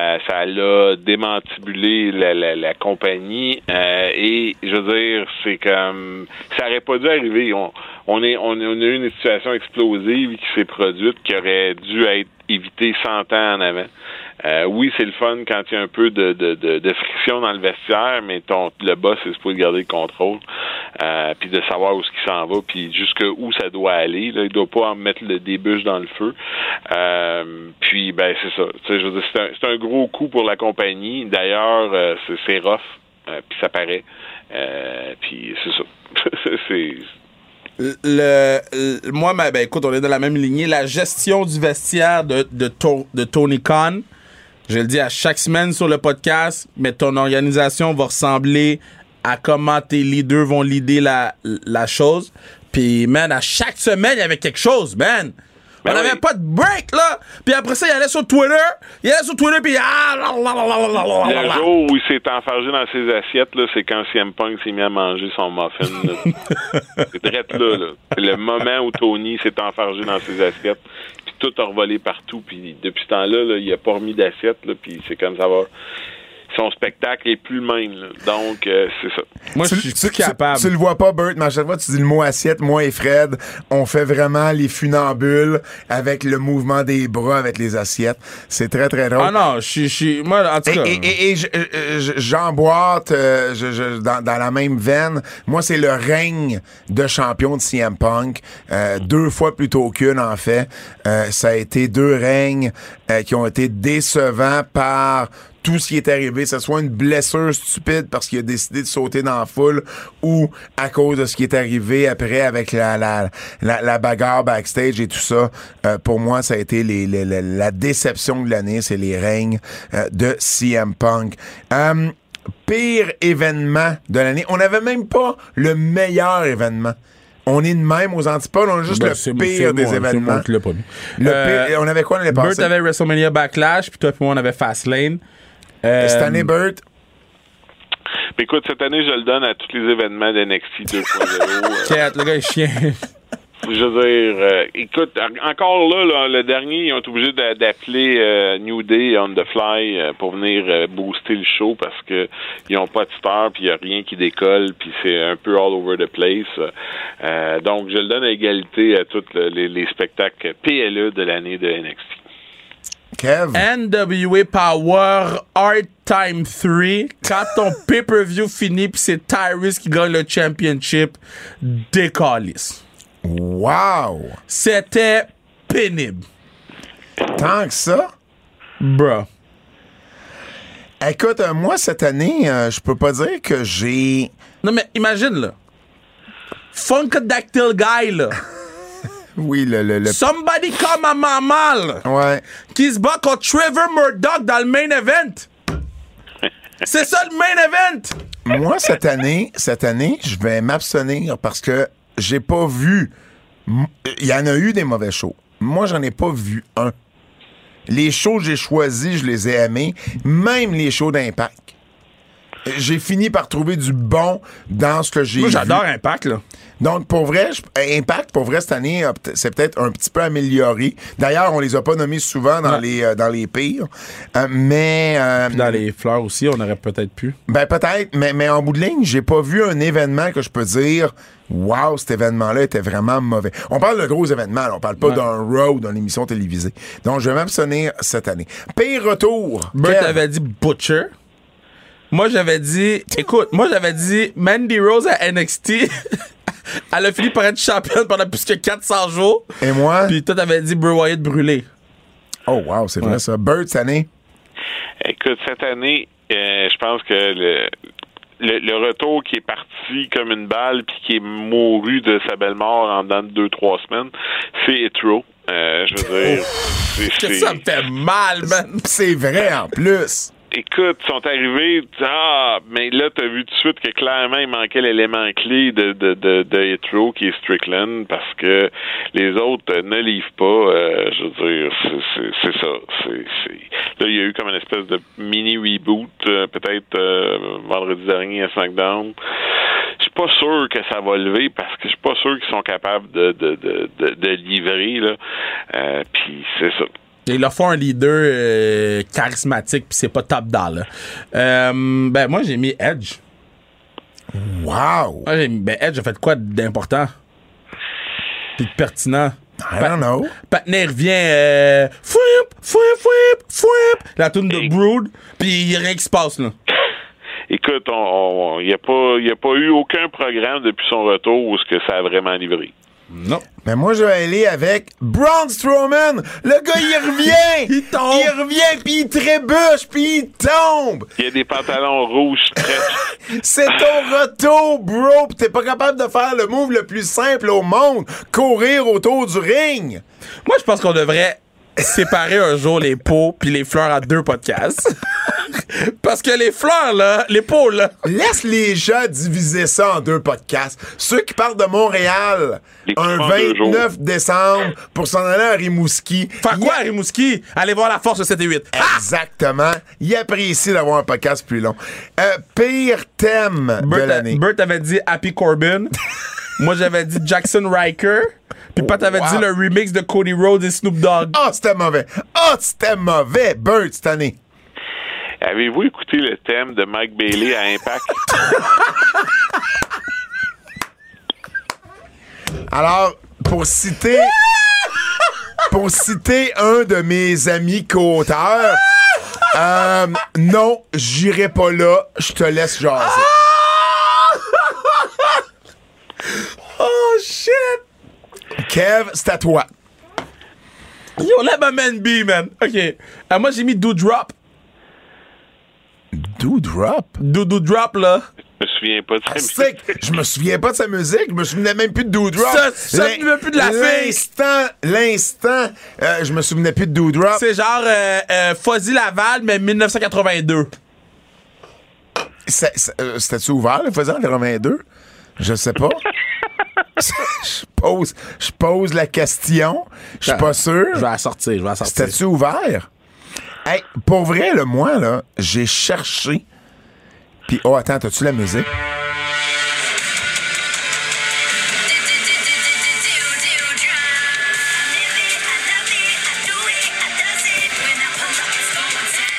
Euh, ça l'a démantibulé la, la, la compagnie euh, et je veux dire, c'est comme ça aurait pas dû arriver. On, on est on, on a eu une situation explosive qui s'est produite qui aurait dû être évitée 100 ans en avant. Euh, oui, c'est le fun quand il y a un peu de, de, friction dans le vestiaire, mais le boss, c'est supposé garder le contrôle, euh, puis de savoir où ce s'en va, puis jusqu'où ça doit aller. Là, il doit pas en mettre le, des dans le feu. Euh, puis, ben, c'est ça. C'est un, gros coup pour la compagnie. D'ailleurs, c'est, rough, puis ça paraît. Puis c'est ça. Le, moi, ben, écoute, on est dans la même lignée. La gestion du vestiaire de Tony Khan, je le dis à chaque semaine sur le podcast, mais ton organisation va ressembler à comment tes leaders vont leader la, la chose. Puis, man, à chaque semaine, il y avait quelque chose, man. On Ben n'avait oui. pas de break, là. Puis après ça, il allait sur Twitter. Il allait sur Twitter, puis... Ah, la, la, la, la, la, la, la, Le jour où il s'est enfargé dans ses assiettes, là, c'est quand CM Punk s'est mis à manger son muffin. c'est direct là, là. C'est le moment où Tony s'est enfargé dans ses assiettes, tout a revolé partout, puis depuis ce temps-là, là, il a pas remis d'assiette, puis c'est comme ça va. Son spectacle est plus le même, là. donc euh, c'est ça. Moi, je tu, suis tu- plus capable. tu- tu le vois pas, Bert, mais à chaque fois, tu dis le mot assiette, moi et Fred, on fait vraiment les funambules avec le mouvement des bras avec les assiettes. C'est très, très drôle. Ah non, je suis... je suis- Moi, en tout Et, cas... et, et- et je- euh, je- j'emboîte euh, je- je- dans, dans la même veine. Moi, c'est le règne de champion de CM Punk. Euh, deux fois plutôt qu'une, en fait. Euh, ça a été deux règnes euh, qui ont été décevants par tout ce qui est arrivé, que ce soit une blessure stupide parce qu'il a décidé de sauter dans la foule ou à cause de ce qui est arrivé après avec la, la, la, la bagarre backstage et tout ça. Euh, pour moi, ça a été les, les- les- la déception de l'année, c'est les règnes euh, de CM Punk. Euh, pire événement de l'année. On n'avait même pas le meilleur événement. On est de même aux antipodes, on a juste Ben, le pire des moi, événements. moi. Le Euh, pire- on avait quoi l'année Burt passée? avait WrestleMania Backlash, puis toi et moi, on avait Fastlane. Euh, Cette année, Burt, Puis écoute, cette année, je le donne à tous les événements d'NXT 2.0. Cat, le gars est chien. Je veux dire, euh, écoute, en- encore là, là, le dernier, ils ont été obligés d'a- d'appeler euh, New Day on the fly euh, pour venir euh, booster le show parce que ils ont pas de star, puis il y a rien qui décolle, puis c'est un peu all over the place. Euh, donc, je le donne à égalité à tous le- les, les spectacles PLE de l'année de NXT. Kev. NWA Power Art Time 3. Quand ton pay-per-view finit, puis c'est Tyrus qui gagne le championship, décalisse. Wow! C'était pénible. Tant que ça? Bruh. Écoute, euh, moi, cette année, euh, je peux pas dire que j'ai... Non, mais imagine, là. Funkadactyl Guy, là. Oui, le... le, le- Somebody come à maman, là. Ouais. qui se bat contre Trevor Murdoch dans le main event. C'est ça le main event. Moi, cette année, cette année, je vais m'abstenir parce que j'ai pas vu... Il y en a eu des mauvais shows. Moi, j'en ai pas vu un. Les shows que j'ai choisis, je les ai aimés. Même les shows d'impact. J'ai fini par trouver du bon dans ce que j'ai Moi, j'adore Impact, là. Donc, pour vrai, je- Impact, pour vrai, cette année, c'est peut-être un petit peu amélioré. D'ailleurs, on les a pas nommés souvent dans, les, euh, dans les pires. Euh, mais, euh, Dans les fleurs aussi, on aurait peut-être pu. ben peut-être, mais, mais en bout de ligne, j'ai pas vu un événement que je peux dire Wow, cet événement-là était vraiment mauvais. On parle de gros événements, là. on parle pas Ouais. d'un road, d'une émission télévisée. Donc, je vais m'abstenir cette année. Pire retour. Bert Kev. avait dit Butcher. Moi, j'avais dit, écoute, moi, j'avais dit Mandy Rose à NXT. Elle a fini par être championne pendant plus que 400 jours. Et moi? Puis toi, t'avais dit Bray Wyatt brûlé. Oh, wow, c'est vrai ça. Bird cette année? Écoute, cette année, euh, je pense que le, le, le retour qui est parti comme une balle puis qui est mouru de sa belle mort en dedans de deux, trois semaines, c'est Etro. Euh, je veux dire, c'est- Que c'est- ça me fait mal, man. C'est vrai en plus. Écoute, sont arrivés, ah, mais là, t'as vu tout de suite que clairement, il manquait l'élément clé de, de, de, de Hetero, qui est Strickland, parce que les autres ne livrent pas. euh, je veux dire, c'est- ça. Là, il y a eu comme une espèce de mini reboot, euh, peut-être euh, vendredi dernier à SmackDown. Je suis pas sûr que ça va lever parce que je suis pas sûr qu'ils sont capables de, de, de, de, de livrer. Là. Euh, Puis c'est ça. Il leur faut un leader euh, charismatique, puis c'est pas top down, là. Euh, ben, moi, j'ai mis Edge. Wow. Moi, j'ai mis, ben, Edge a fait quoi d'important? Puis de pertinent? I don't know. Patner revient, euh, fouip, fouip, fouip, fouip, la tune de Brood, puis il y a rien qui se passe, là. Écoute, il on, n'y a, pas- y a pas eu aucun programme depuis son retour où ce que ça a vraiment livré. Non. Mais moi, je vais aller avec Braun Strowman. Le gars, il revient. Il tombe. Il revient, puis il trébuche, puis il tombe. Il y a des pantalons rouges. C'est ton retour, bro. Pis t'es pas capable de faire le move le plus simple au monde. Courir autour du ring. Moi, je pense qu'on devrait séparer un jour les pots puis les fleurs à deux podcasts. Parce que les fleurs, là, les pots, là, Laisse les gens diviser ça en deux podcasts. Ceux qui partent de Montréal Les un coupons de 29 décembre pour s'en aller à Rimouski. faire quoi à Rimouski? Allez voir la force de 7 et 8. Ah! Exactement. Il apprécie d'avoir un podcast plus long. Euh, pire thème de Bert, l'année. Bert avait dit Happy Corbin. Moi, j'avais dit Jackson Riker. Puis Pat avait wow. dit le remix de Cody Rhodes et Snoop Dogg. Ah, c'était mauvais. Ah, c'était mauvais. Bird cette année. Avez-vous écouté le thème de Mike Bailey à Impact? Alors, pour citer. pour citer un de mes amis co-auteurs, euh, non, j'irai pas là. Je te laisse jaser. Oh shit! Kev, c'est à toi. Yo, let my man be, man. OK. Euh, moi, j'ai mis Do Drop. Do drop? Là. Je me souviens pas de ça. C'est que je me souviens pas de sa musique, je me souvenais même plus de Do Drop. Ça- ça me souvenait plus de la fille. L'instant, l'instant, euh, je me souvenais plus de Do Drop. C'est genre euh, euh, Fuzzy Laval, mais 1982. C'est- c'est- euh, C'était-tu ouvert, le faisant en 82? Je sais pas. je, pose, je pose la question. Je suis pas sûr. Je vais la sortir, je vais la sortir. C'était-tu ouvert? Hey, pour vrai, le moi, là, j'ai cherché. Puis, oh, attends, t'as-tu la musique?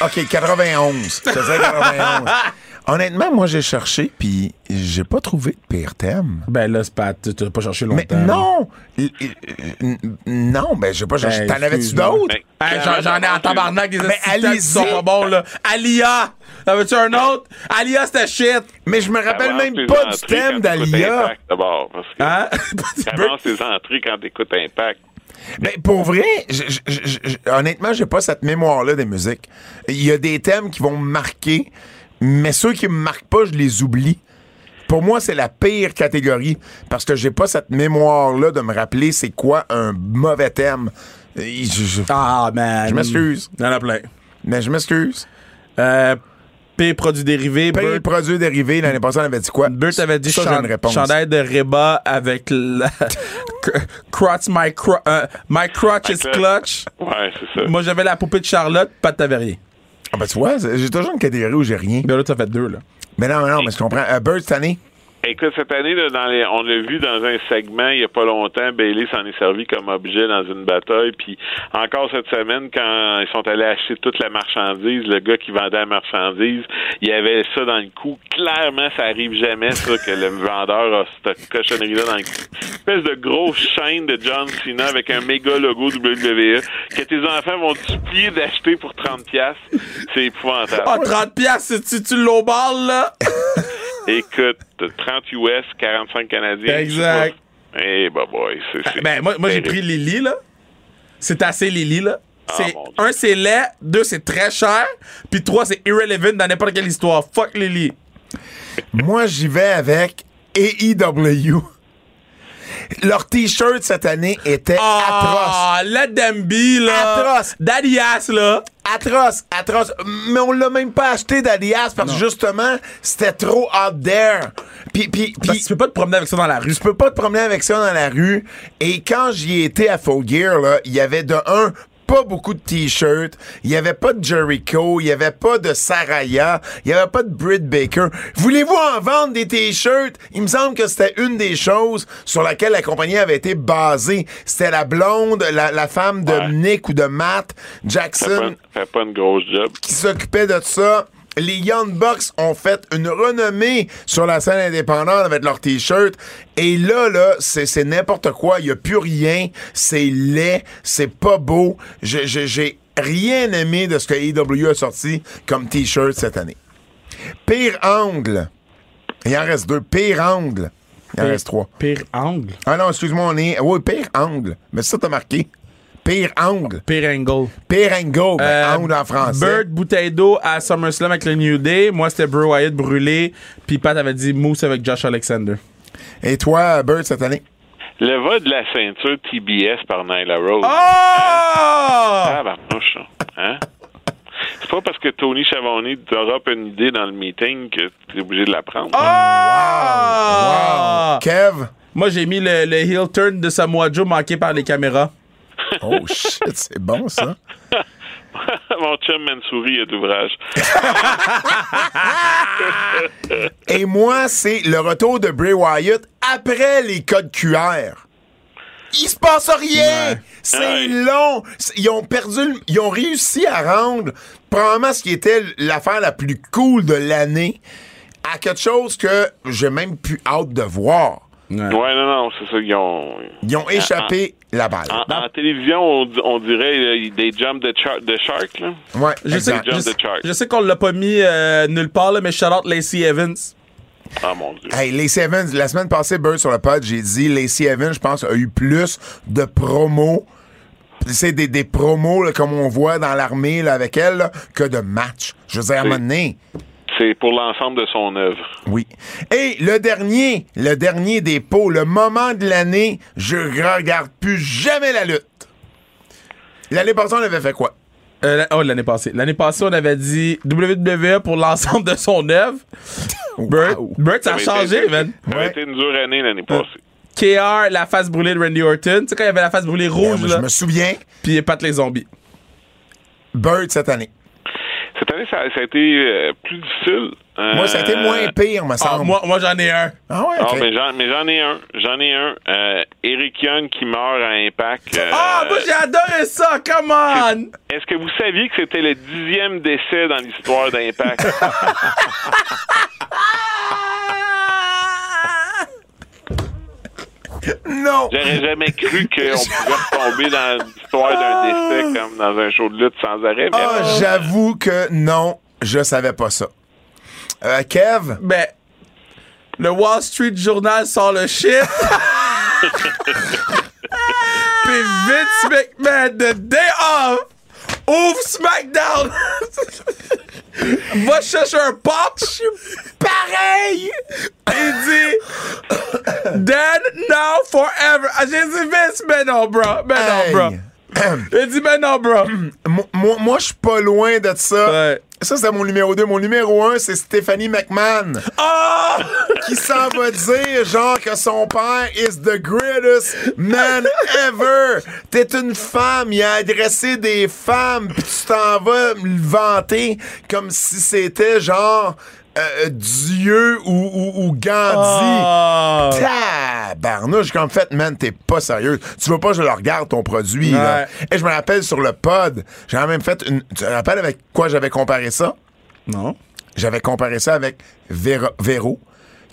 OK, 91. Je te dirais 91. Honnêtement, moi, j'ai cherché, puis j'ai pas trouvé de pire thème. Ben là, c'est pas, tu t'as pas cherché Mais longtemps. non! L- l- Non, ben, j'ai pas cherché. Ben, T'en avais-tu d'autres? Ben, Hey, j'en, j'en ai en tabarnak des Mais assistants qui sont pas bons, là. Alia! T'en veux-tu un autre? Alia, c'était shit! Mais je me rappelle même pas du thème d'Alia. Impact, D'abord, parce que Hein? avance tes entrées quand t'écoutes Impact. Mais pour vrai, je- je- je- je- honnêtement, j'ai pas cette mémoire-là des musiques. Il y a des thèmes qui vont me marquer, mais ceux qui me marquent pas, je les oublie. Pour moi, c'est la pire catégorie parce que j'ai pas cette mémoire-là de me rappeler c'est quoi un mauvais thème. Et je- je- Ah, man. Je m'excuse. Il y en a plein. mais je m'excuse. Euh, P, produits dérivés. Paye Bert, produit dérivé, l'année passée, on avait dit quoi? Bert avait dit ça, chan- chandail de Reba avec la cr- crotch my, cro- euh, my crotch is clutch. Ouais, c'est ça. Moi, j'avais la poupée de Charlotte, pas de t'avais rien. Ah, ben, tu vois, j'ai toujours une catégorie où j'ai rien. Ben là, t'as fait deux, là. Mais non, mais non, mais je comprends. Euh, Bird, cette année? Écoute, cette année, là, dans les, on l'a vu dans un segment il n'y a pas longtemps, Bailey s'en est servi comme objet dans une bataille. Puis encore cette semaine, quand ils sont allés acheter toute la marchandise, le gars qui vendait la marchandise, il y avait ça dans le cou. Clairement, ça arrive jamais, ça, que le vendeur a cette cochonnerie-là dans le cou. Une espèce de grosse chaîne de John Cena avec un méga logo WWE que tes enfants vont supplier d'acheter pour 30$. piastres. C'est épouvantable. Ah, 30 piastres, tu, tu l'emballes, là? Écoute, 30 US, 45 Canadiens. Exact. Eh, bah boy, c'est. c'est- Ben, moi, moi j'ai pris Lily, là. C'est assez Lily, là. Dieu. un, c'est laid. Deux, c'est très cher. Puis trois, c'est irrelevant dans n'importe quelle histoire. Fuck Lily. Moi, j'y vais avec AEW. Leur t-shirt cette année était atroce. Ah, let them be, là. Atroce. Daddy ass, là. Atroce, atroce. Mais on l'a même pas acheté d'Adias parce que justement, c'était trop out there. Puis, puis, Parce que tu peux pas te promener avec ça dans la rue. tu peux pas te promener avec ça dans la rue. Et quand j'y étais à Full Gear, là, il y avait de un, pas beaucoup de t-shirts, il y avait pas de Jericho, il y avait pas de Saraya, il y avait pas de Britt Baker. Voulez-vous en vendre des t-shirts? Il me semble que c'était une des choses sur laquelle la compagnie avait été basée. C'était la blonde, la, la femme de Ouais. Nick ou de Matt pas, Jackson fais pas une grosse job. qui s'occupait de ça. Les Young Bucks ont fait une renommée sur la scène indépendante avec leur t-shirt. Et là, là, c'est c'est n'importe quoi. Il n'y a plus rien. C'est laid. C'est pas beau. J'ai rien aimé de ce que AEW a sorti comme t-shirt cette année. Pire angle. Il en reste deux. Pire angle. Il en reste trois. Pire angle? Ah non, excuse-moi, on est. Oui, pire angle. Mais ça, t'as marqué. Pire angle. Pire angle. Pire angle. Ben, Euh, angle en français. Bird, bouteille d'eau à SummerSlam avec le New Day. Moi, c'était Bray Wyatt brûlé. Puis Pat avait dit Moose avec Josh Alexander. Et toi, Bird, cette année? Le vol de la ceinture TBS par Nyla Rose. Oh! Ah, barnouche, hein? C'est pas parce que Tony Chavoni drop une idée dans le meeting que t'es obligé de la prendre. Oh! Kev? Moi, j'ai mis le, le heel turn de Samoa Joe manqué par les caméras. Oh shit, c'est bon ça. Mon chum Mansouri est d'ouvrage. Et moi, c'est le retour de Bray Wyatt après les codes QR. Il se passe rien! Ouais. C'est Ouais. long! Ils ont perdu, ils ont réussi à rendre probablement ce qui était l'affaire la plus cool de l'année à quelque chose que j'ai même plus hâte de voir. Ouais, non, non, c'est ça. Ils ont. Ils ont échappé la balle. En, en télévision, on, di- on dirait euh, des jumps de, char- de shark, là. Ouais, Je sais, je, sais- je qu'on l'a pas mis euh, nulle part, là, mais shout out Lacey Evans. Ah, mon Dieu. Hey, Lacey Evans, la semaine passée, Bird sur le pod, j'ai dit Lacey Evans, je pense, a eu plus de promos. C'est des, des promos là, comme on voit dans l'armée là, avec elle là, que de matchs. Je veux dire, à un moment donné, C'est pour l'ensemble de son œuvre. oui. Et le dernier, le dernier des pots, le moment de l'année, je regarde plus jamais la lutte. L'année passée, on avait fait quoi? Euh, oh, l'année passée. L'année passée, on avait dit WWE pour l'ensemble de son œuvre. Bert, Wow. Bert, ça a changé, été- man. Ça a Ouais. été une dure année l'année passée. KR, la face brûlée de Randy Orton. Tu sais, quand il y avait la face brûlée rouge, Euh, là, je me souviens, puis Pat les zombies. Bird cette année. Cette année, ça, ça a été euh, plus difficile. Euh, Moi, ça a été moins pire, me Ah, semble. moi, moi j'en ai un. Ah ouais, Ah, ok. mais j'en, mais j'en ai un. J'en ai un. Euh, Eric Young qui meurt à Impact. euh, Ah, moi, j'ai adoré ça, come on! Est-ce que vous saviez que c'était le dixième décès dans l'histoire d'Impact? Non! J'aurais jamais cru qu'on pouvait retomber dans l'histoire d'un décès comme dans un show de lutte sans arrêt. Ah, j'avoue que non, je savais pas ça. Euh, Kev? Ben, le Wall Street Journal sort le shit. Puis Vince McMahon, the day off, ouvre SmackDown. Va chercher un pop. Pareil. Il dit, Dead now forever. Ah, J'ai dit Vince, mais non, bro. Mais non, Hey. bro. Il dit, mais non, bro. Mo- moi, moi, je suis pas loin de ça. Ouais. Ça, c'est mon numéro 2. Mon numéro 1, c'est Stephanie McMahon. Ah! Qui s'en va dire, genre, que son père is the greatest man ever. T'es une femme, il a adressé des femmes, pis tu t'en vas le vanter comme si c'était, genre, euh, Dieu ou, ou, ou Gandhi. Ah! Tabarnouche, comme fait, man, t'es pas sérieux. Tu veux pas que je le regarde, ton produit, là. Et je me rappelle sur le pod, j'ai même fait une. Tu te rappelles avec quoi j'avais comparé ça? Non. J'avais comparé ça avec Véro, Véro,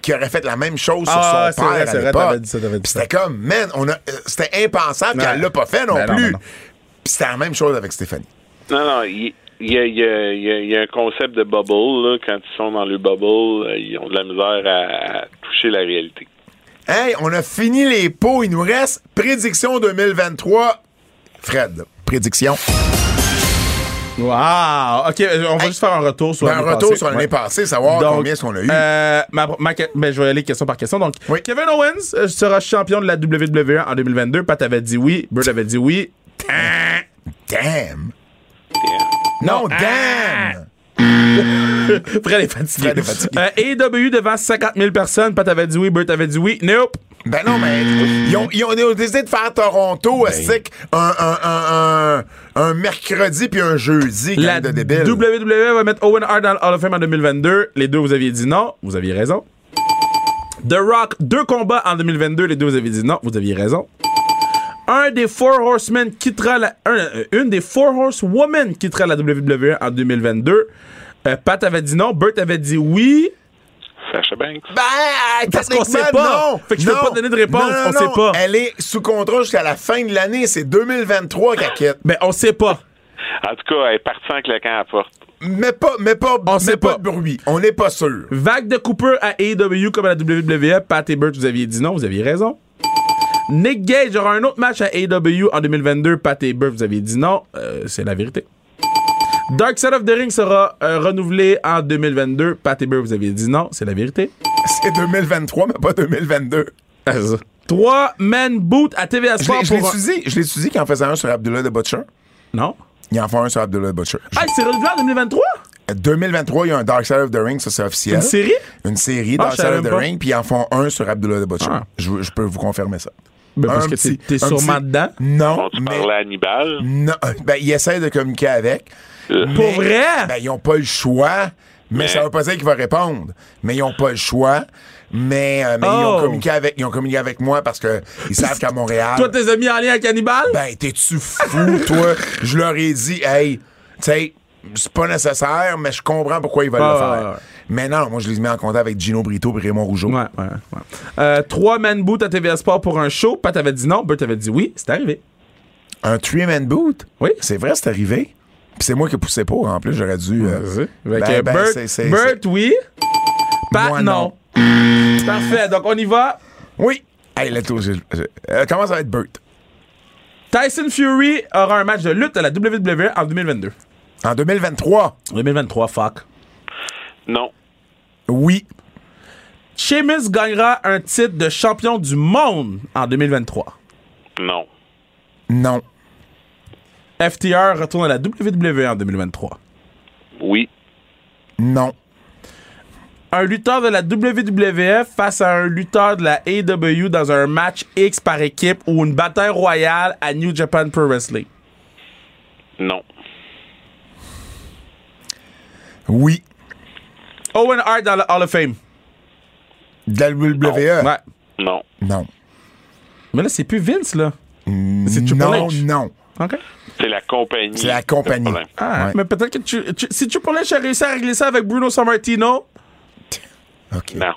qui aurait fait la même chose sur Ah, son c'est vrai, père c'est à vrai, l'époque. t'avais dit ça, t'avais dit Puis ça. C'était comme, man, on a, euh, c'était impensable Ouais. qu'elle l'a pas fait non Ben plus. ben. Puis c'était la même chose avec Stéphanie. Non, non, il il y a, il y, a, il y a- il y a un concept de bubble. Là, quand ils sont dans le bubble, ils ont de la misère à, à toucher la réalité. Hey, on a fini les pots. Il nous reste prédiction 2023. Fred, prédiction. Wow! OK, euh, on va Hey. juste faire un retour sur Ben, un l'année retour passée. sur l'année Ouais. passée, savoir Donc, combien est-ce qu'on a eu. Euh, ma, ma- ben, je vais aller question par question. Donc, Oui. Kevin Owens euh, sera champion de la WWE en 2022. Pat avait dit oui. Bird avait dit oui. Damn. Non, Ah. damn. Fred est fatigué. Fred est fatigué. Euh, AEW devant 50 000 personnes. Pat avait dit oui. Bird avait dit oui. Nope. Ben non, mais ils ont, ils ont décidé de faire Toronto, stick, un, un, un, un, un mercredi puis un jeudi, La de débiles. WWE va mettre Owen Hart dans le Hall of Fame en 2022. Les deux, vous aviez dit non. Vous aviez raison. The Rock, deux combats en 2022. Les deux, vous aviez dit non. Vous aviez raison. Un des Four Horsemen quittera la. un, euh, une des Four Horsewomen quittera la WWE en 2022. Euh, Pat avait dit non. Burt avait dit oui. Sacha Banks. Ben, Parce qu'on sait pas. Non, Fait que je peux non. pas donner de réponse, Non, non, on sait pas. Elle est sous contrat jusqu'à la fin de l'année. C'est 2023 qu'elle quitte. Ben, on sait pas. En tout cas, elle est partie en claquant à la porte. Mais pas, mais pas, On mais sait pas pas. de bruit. On n'est pas sûr. Vague de Cooper à AEW comme à la WWE. Pat et Burt, vous aviez dit non, vous aviez raison. Nick Gage aura un autre match à AEW en 2022. Pat et Burt, vous aviez dit non. Euh, c'est la vérité. Dark Side of the Ring sera euh, renouvelé en 2022. Pat et Burt, vous aviez dit non. C'est la vérité. C'est 2023, mais pas 2022. Trois men boot à TVA Sport je l'ai pour dit, je l'ai dit qu'il en faisait un sur Abdullah the Butcher. Non. Il en fait un sur Abdullah the Butcher. Ah, c'est renouvelé en 2023? 2023, il y a un Dark Side of the Ring, ça c'est officiel. Une série? Une série, Ah, Dark Side of the pas. Ring, puis ils en font un sur Abdullah the Butcher. Ah. Je, je peux vous confirmer ça. Ben, parce Un que petit- t'es t'es sûrement petit- dedans. Non, Bon, tu mais parlais à Hannibal? non, ben, ils essaient de communiquer avec. Euh, Pour vrai? Ben, ils ont pas le choix. Mais, Mais- ça veut pas dire qu'il va répondre. Mais ils ont pas le choix. Mais, euh, mais ils, Oh. ont communiqué avec, ils ont communiqué avec moi parce que ils savent qu'à Montréal. Toi, tes amis en lien avec Hannibal? Ben, t'es-tu fou, toi? Je leur ai dit, hey, tu sais, c'est pas nécessaire, mais je comprends pourquoi ils veulent Ah, le faire. ouais, ouais. Mais non, moi, je les ai mis en contact avec Gino Brito et Raymond Rougeau. Ouais, ouais, ouais. Euh, trois men boot à TVA Sport pour un show. Pat avait dit non. Burt avait dit oui. C'est arrivé. Un three-man boot? Oui. C'est vrai, c'est arrivé. Puis c'est moi qui ai poussé pour, en plus, j'aurais dû. euh, Fait ben, ben, Burt, oui. Pat, Moi, non. Parfait. Donc, on y va. Oui. Hey, let's go. euh, comment ça va être Burt? Tyson Fury aura un match de lutte à la WWE en 2022. En 2023? 2023, fuck. Non. Oui. Sheamus gagnera un titre de champion du monde en 2023. Non. Non. FTR retourne à la WWE en 2023. Oui. Non. Un lutteur de la WWF face à un lutteur de la AEW dans un match X par équipe ou une bataille royale à New Japan Pro Wrestling. Non. Oui. Owen Hart dans le Hall of Fame. De la WWE? Ouais. Non. Non. Mais là, c'est plus Vince, là. C'est Triple Non, H. non. OK. C'est la compagnie. C'est la compagnie. Ah, Ouais. mais peut-être que tu, tu- si Triple H a réussi à régler ça avec Bruno Sammartino. OK. Non.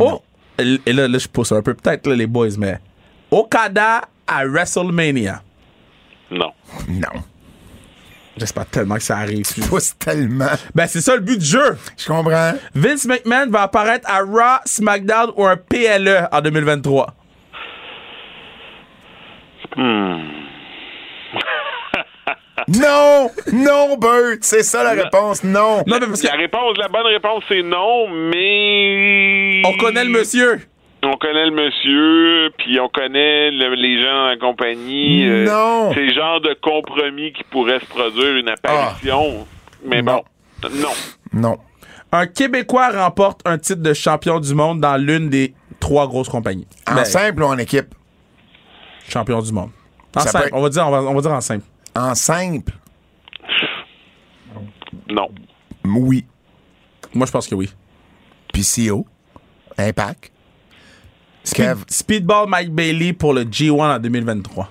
Oh! Et là, là, je pousse un peu, peut-être, les boys, mais. Okada à WrestleMania. Non. Non. J'espère tellement que ça arrive. Pousse tellement. Ben, c'est ça le but du jeu. Je comprends. Vince McMahon va apparaître à Raw, SmackDown ou un PLE en 2023. Non! Non, Burt! C'est ça la réponse. Non! Non, mais parce que La réponse, la bonne réponse, c'est non, mais. on connaît le monsieur. On connaît le monsieur, puis on connaît le- les gens dans la compagnie. euh, Non. C'est le genre de compromis qui pourrait se produire, une apparition. Mais Non. bon. Non. Non. Un Québécois remporte un titre de champion du monde dans l'une des trois grosses compagnies. En Ben, simple ou en équipe? champion du monde. En Ça simple, peut on, va dire, on, va, on va dire en simple. En simple? Non. Oui. Moi, je pense que oui. Puis CO? Impact? Speed- Kev? Speedball Mike Bailey pour le G1 en 2023.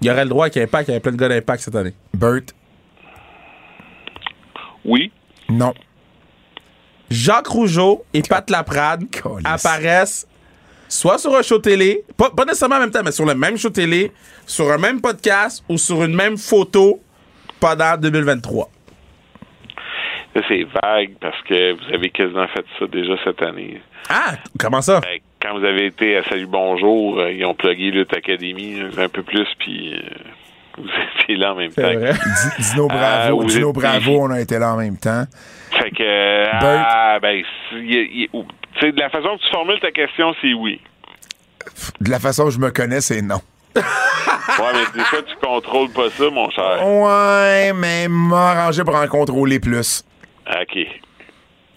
Il y aurait le droit qu'Impact, il y avait plein de gars d'Impact cette année. Bert? Oui. Non. Jacques Rougeau et Pat Laprade Calisse. apparaissent soit sur un show télé, pas, pas nécessairement en même temps, mais sur le même show télé, sur un même podcast ou sur une même photo pendant 2023. C'est vague parce que vous avez quasiment fait ça déjà cette année. Ah, comment ça? Ben, Quand vous avez été à Salut Bonjour, euh, ils ont plugué Lutte Academy euh, un peu plus, puis euh, vous étiez là en même temps. C'est vrai. Di- Dino Ah, Bravo. Dino Bravo, on a été là en même temps. Fait que, euh, Bert. ah, ben, tu sais, de la façon que tu formules ta question, c'est oui. De la façon que je me connais, c'est non. Ouais, mais des fois, tu contrôles pas ça, mon cher. Ouais, mais m'arranger pour en contrôler plus. OK.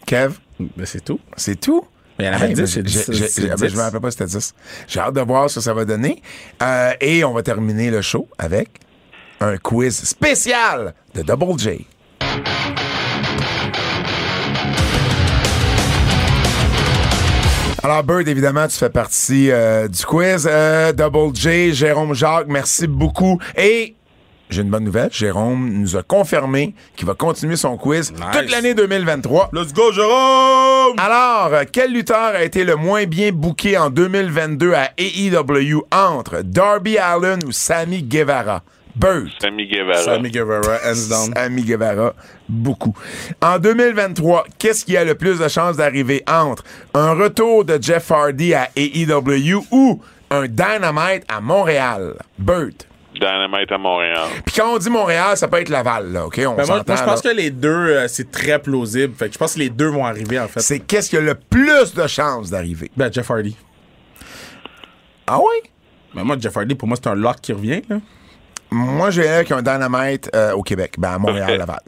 Kev, Ben, c'est tout. c'est tout? Mais il y en avait Hey, 10, mais c'est j'ai- 10, j'ai- c'est j'ai- 10. Je me rappelle pas, c'était 10. J'ai hâte de voir ce que ça va donner. Euh, et on va terminer le show avec un quiz spécial de Double J. Alors, Bird, évidemment, tu fais partie euh, du quiz. Euh, Double J, Jérôme Jacques, merci beaucoup. Et j'ai une bonne nouvelle. Jérôme nous a confirmé qu'il va continuer son quiz toute l'année 2023. Let's go, Jérôme! Alors, euh, quel lutteur a été le moins bien booké en 2022 à AEW entre Darby Allen ou Sammy Guevara? Bird. Sammy Guevara. Sammy Guevara, hands down. Sammy Guevara, beaucoup. En 2023, qu'est-ce qui a le plus de chances d'arriver entre un retour de Jeff Hardy à AEW ou un Dynamite à Montréal? Bird. Dynamite à Montréal. Puis quand on dit Montréal, ça peut être Laval, là, OK? On Ben, moi, s'entend, moi, je pense là. que les deux, euh, c'est très plausible. Fait que je pense que les deux vont arriver, en fait. C'est qu'est-ce qui a le plus de chances d'arriver? Ben, Jeff Hardy. Ah oui? Ben, moi, Jeff Hardy, pour moi, c'est un lock qui revient, là. Moi, j'ai avec un Dynamite euh, au Québec, ben à Montréal. Laval.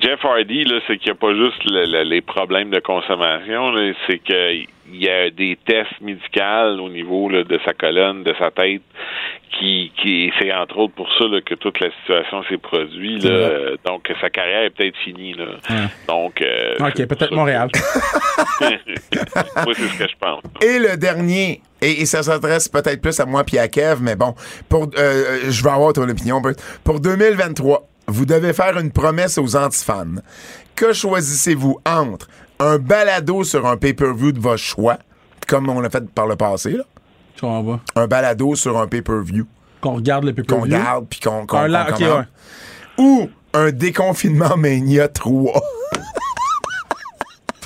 Jeff Hardy, là, c'est qu'il n'y a pas juste le- le- les problèmes de consommation, là, c'est qu'il y a des tests médicaux au niveau là, de sa colonne, de sa tête, qui, qui c'est entre autres pour ça là, que toute la situation s'est produite. là. Donc, sa carrière est peut-être finie. Là. Donc, euh, Ok, peut-être Montréal. Moi, c'est ce que je pense. Et le dernier, et, et ça s'adresse peut-être plus à moi puis à Kev, mais bon, pour, euh, je vais avoir ton opinion, Bert. Pour 2023, vous devez faire une promesse aux antifans. Que choisissez-vous entre un balado sur un pay-per-view de votre choix, comme on a fait par le passé, là, comprends un balado sur un pay-per-view Qu'on regarde le qu'on pay-per-view? garde puis qu'on qu'on Un la- qu'on ok, commande. ouais. ou un déconfinement Mania 3.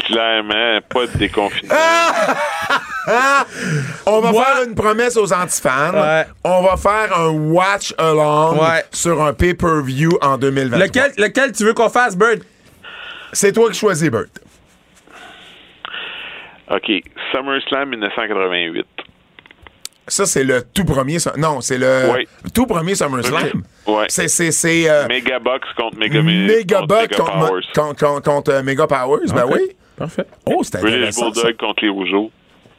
Clairement, pas de déconfinement. On va Moi- faire une promesse aux antifans. Ouais. On va faire un watch along Ouais. sur un pay-per-view en 2023. Lequel, lequel tu veux qu'on fasse, Bird? C'est toi qui choisis, Bert. OK. SummerSlam 1988. Ça, c'est le tout premier. Non, c'est le Oui. tout premier SummerSlam. Ouais. C'est, c'est, c'est euh, Megabox contre Mega, Megabuck contre contre, Mega Powers. contre, contre, contre, euh, Mega Powers. Ben oui. Parfait. Oh, c'est British. Bulldog contre les Rougeaux.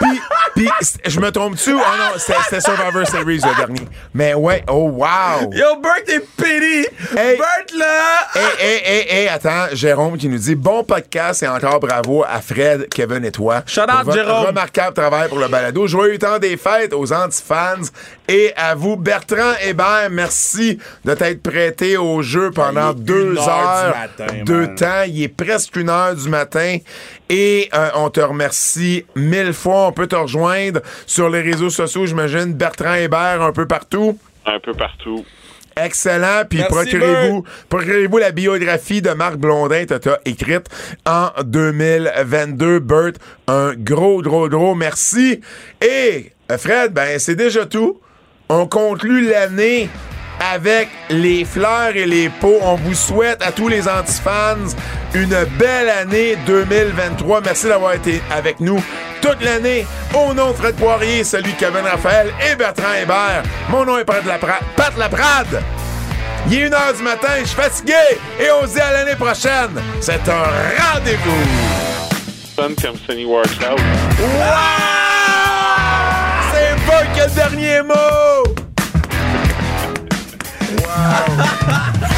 Puis, puis, c- je me trompe-tu? Oh non, c'était, Survivor Series le dernier. Mais ouais, oh wow! Yo, Bert est pity! Hey. Bert, là! Hé, hé, hé, hé, attends, Jérôme qui nous dit bon podcast et encore bravo à Fred, Kevin et toi. Shout out, Jérôme. Remarquable travail pour le balado. Joyeux temps des fêtes aux anti-fans et à vous, Bertrand Hébert. Merci de t'être prêté au jeu pendant deux heures. du matin, deux man. temps. Il est presque une heure du matin. Et euh, on te remercie mille fois. On peut te rejoindre sur les réseaux sociaux, j'imagine. Bertrand Hébert un peu partout. Un peu partout. Excellent. Puis procurez-vous procurez-vous la biographie de Marc Blondin, Tata, écrite en 2022. Bert, un gros, gros, gros merci. Et euh, Fred, ben c'est déjà tout. On conclut l'année avec les fleurs et les pots. On vous souhaite à tous les antifans une belle année 2023. Merci d'avoir été avec nous tout toute l'année. Au nom de Fred Poirier, celui de Kevin Raphaël et Bertrand Hébert. Mon nom est Pat Laprade. Pat Laprade. Il est 1h du matin, je suis fatigué et on se dit à l'année prochaine. C'est un rendez-vous. Comme. Wow! C'est pas que le dernier mot! Wow!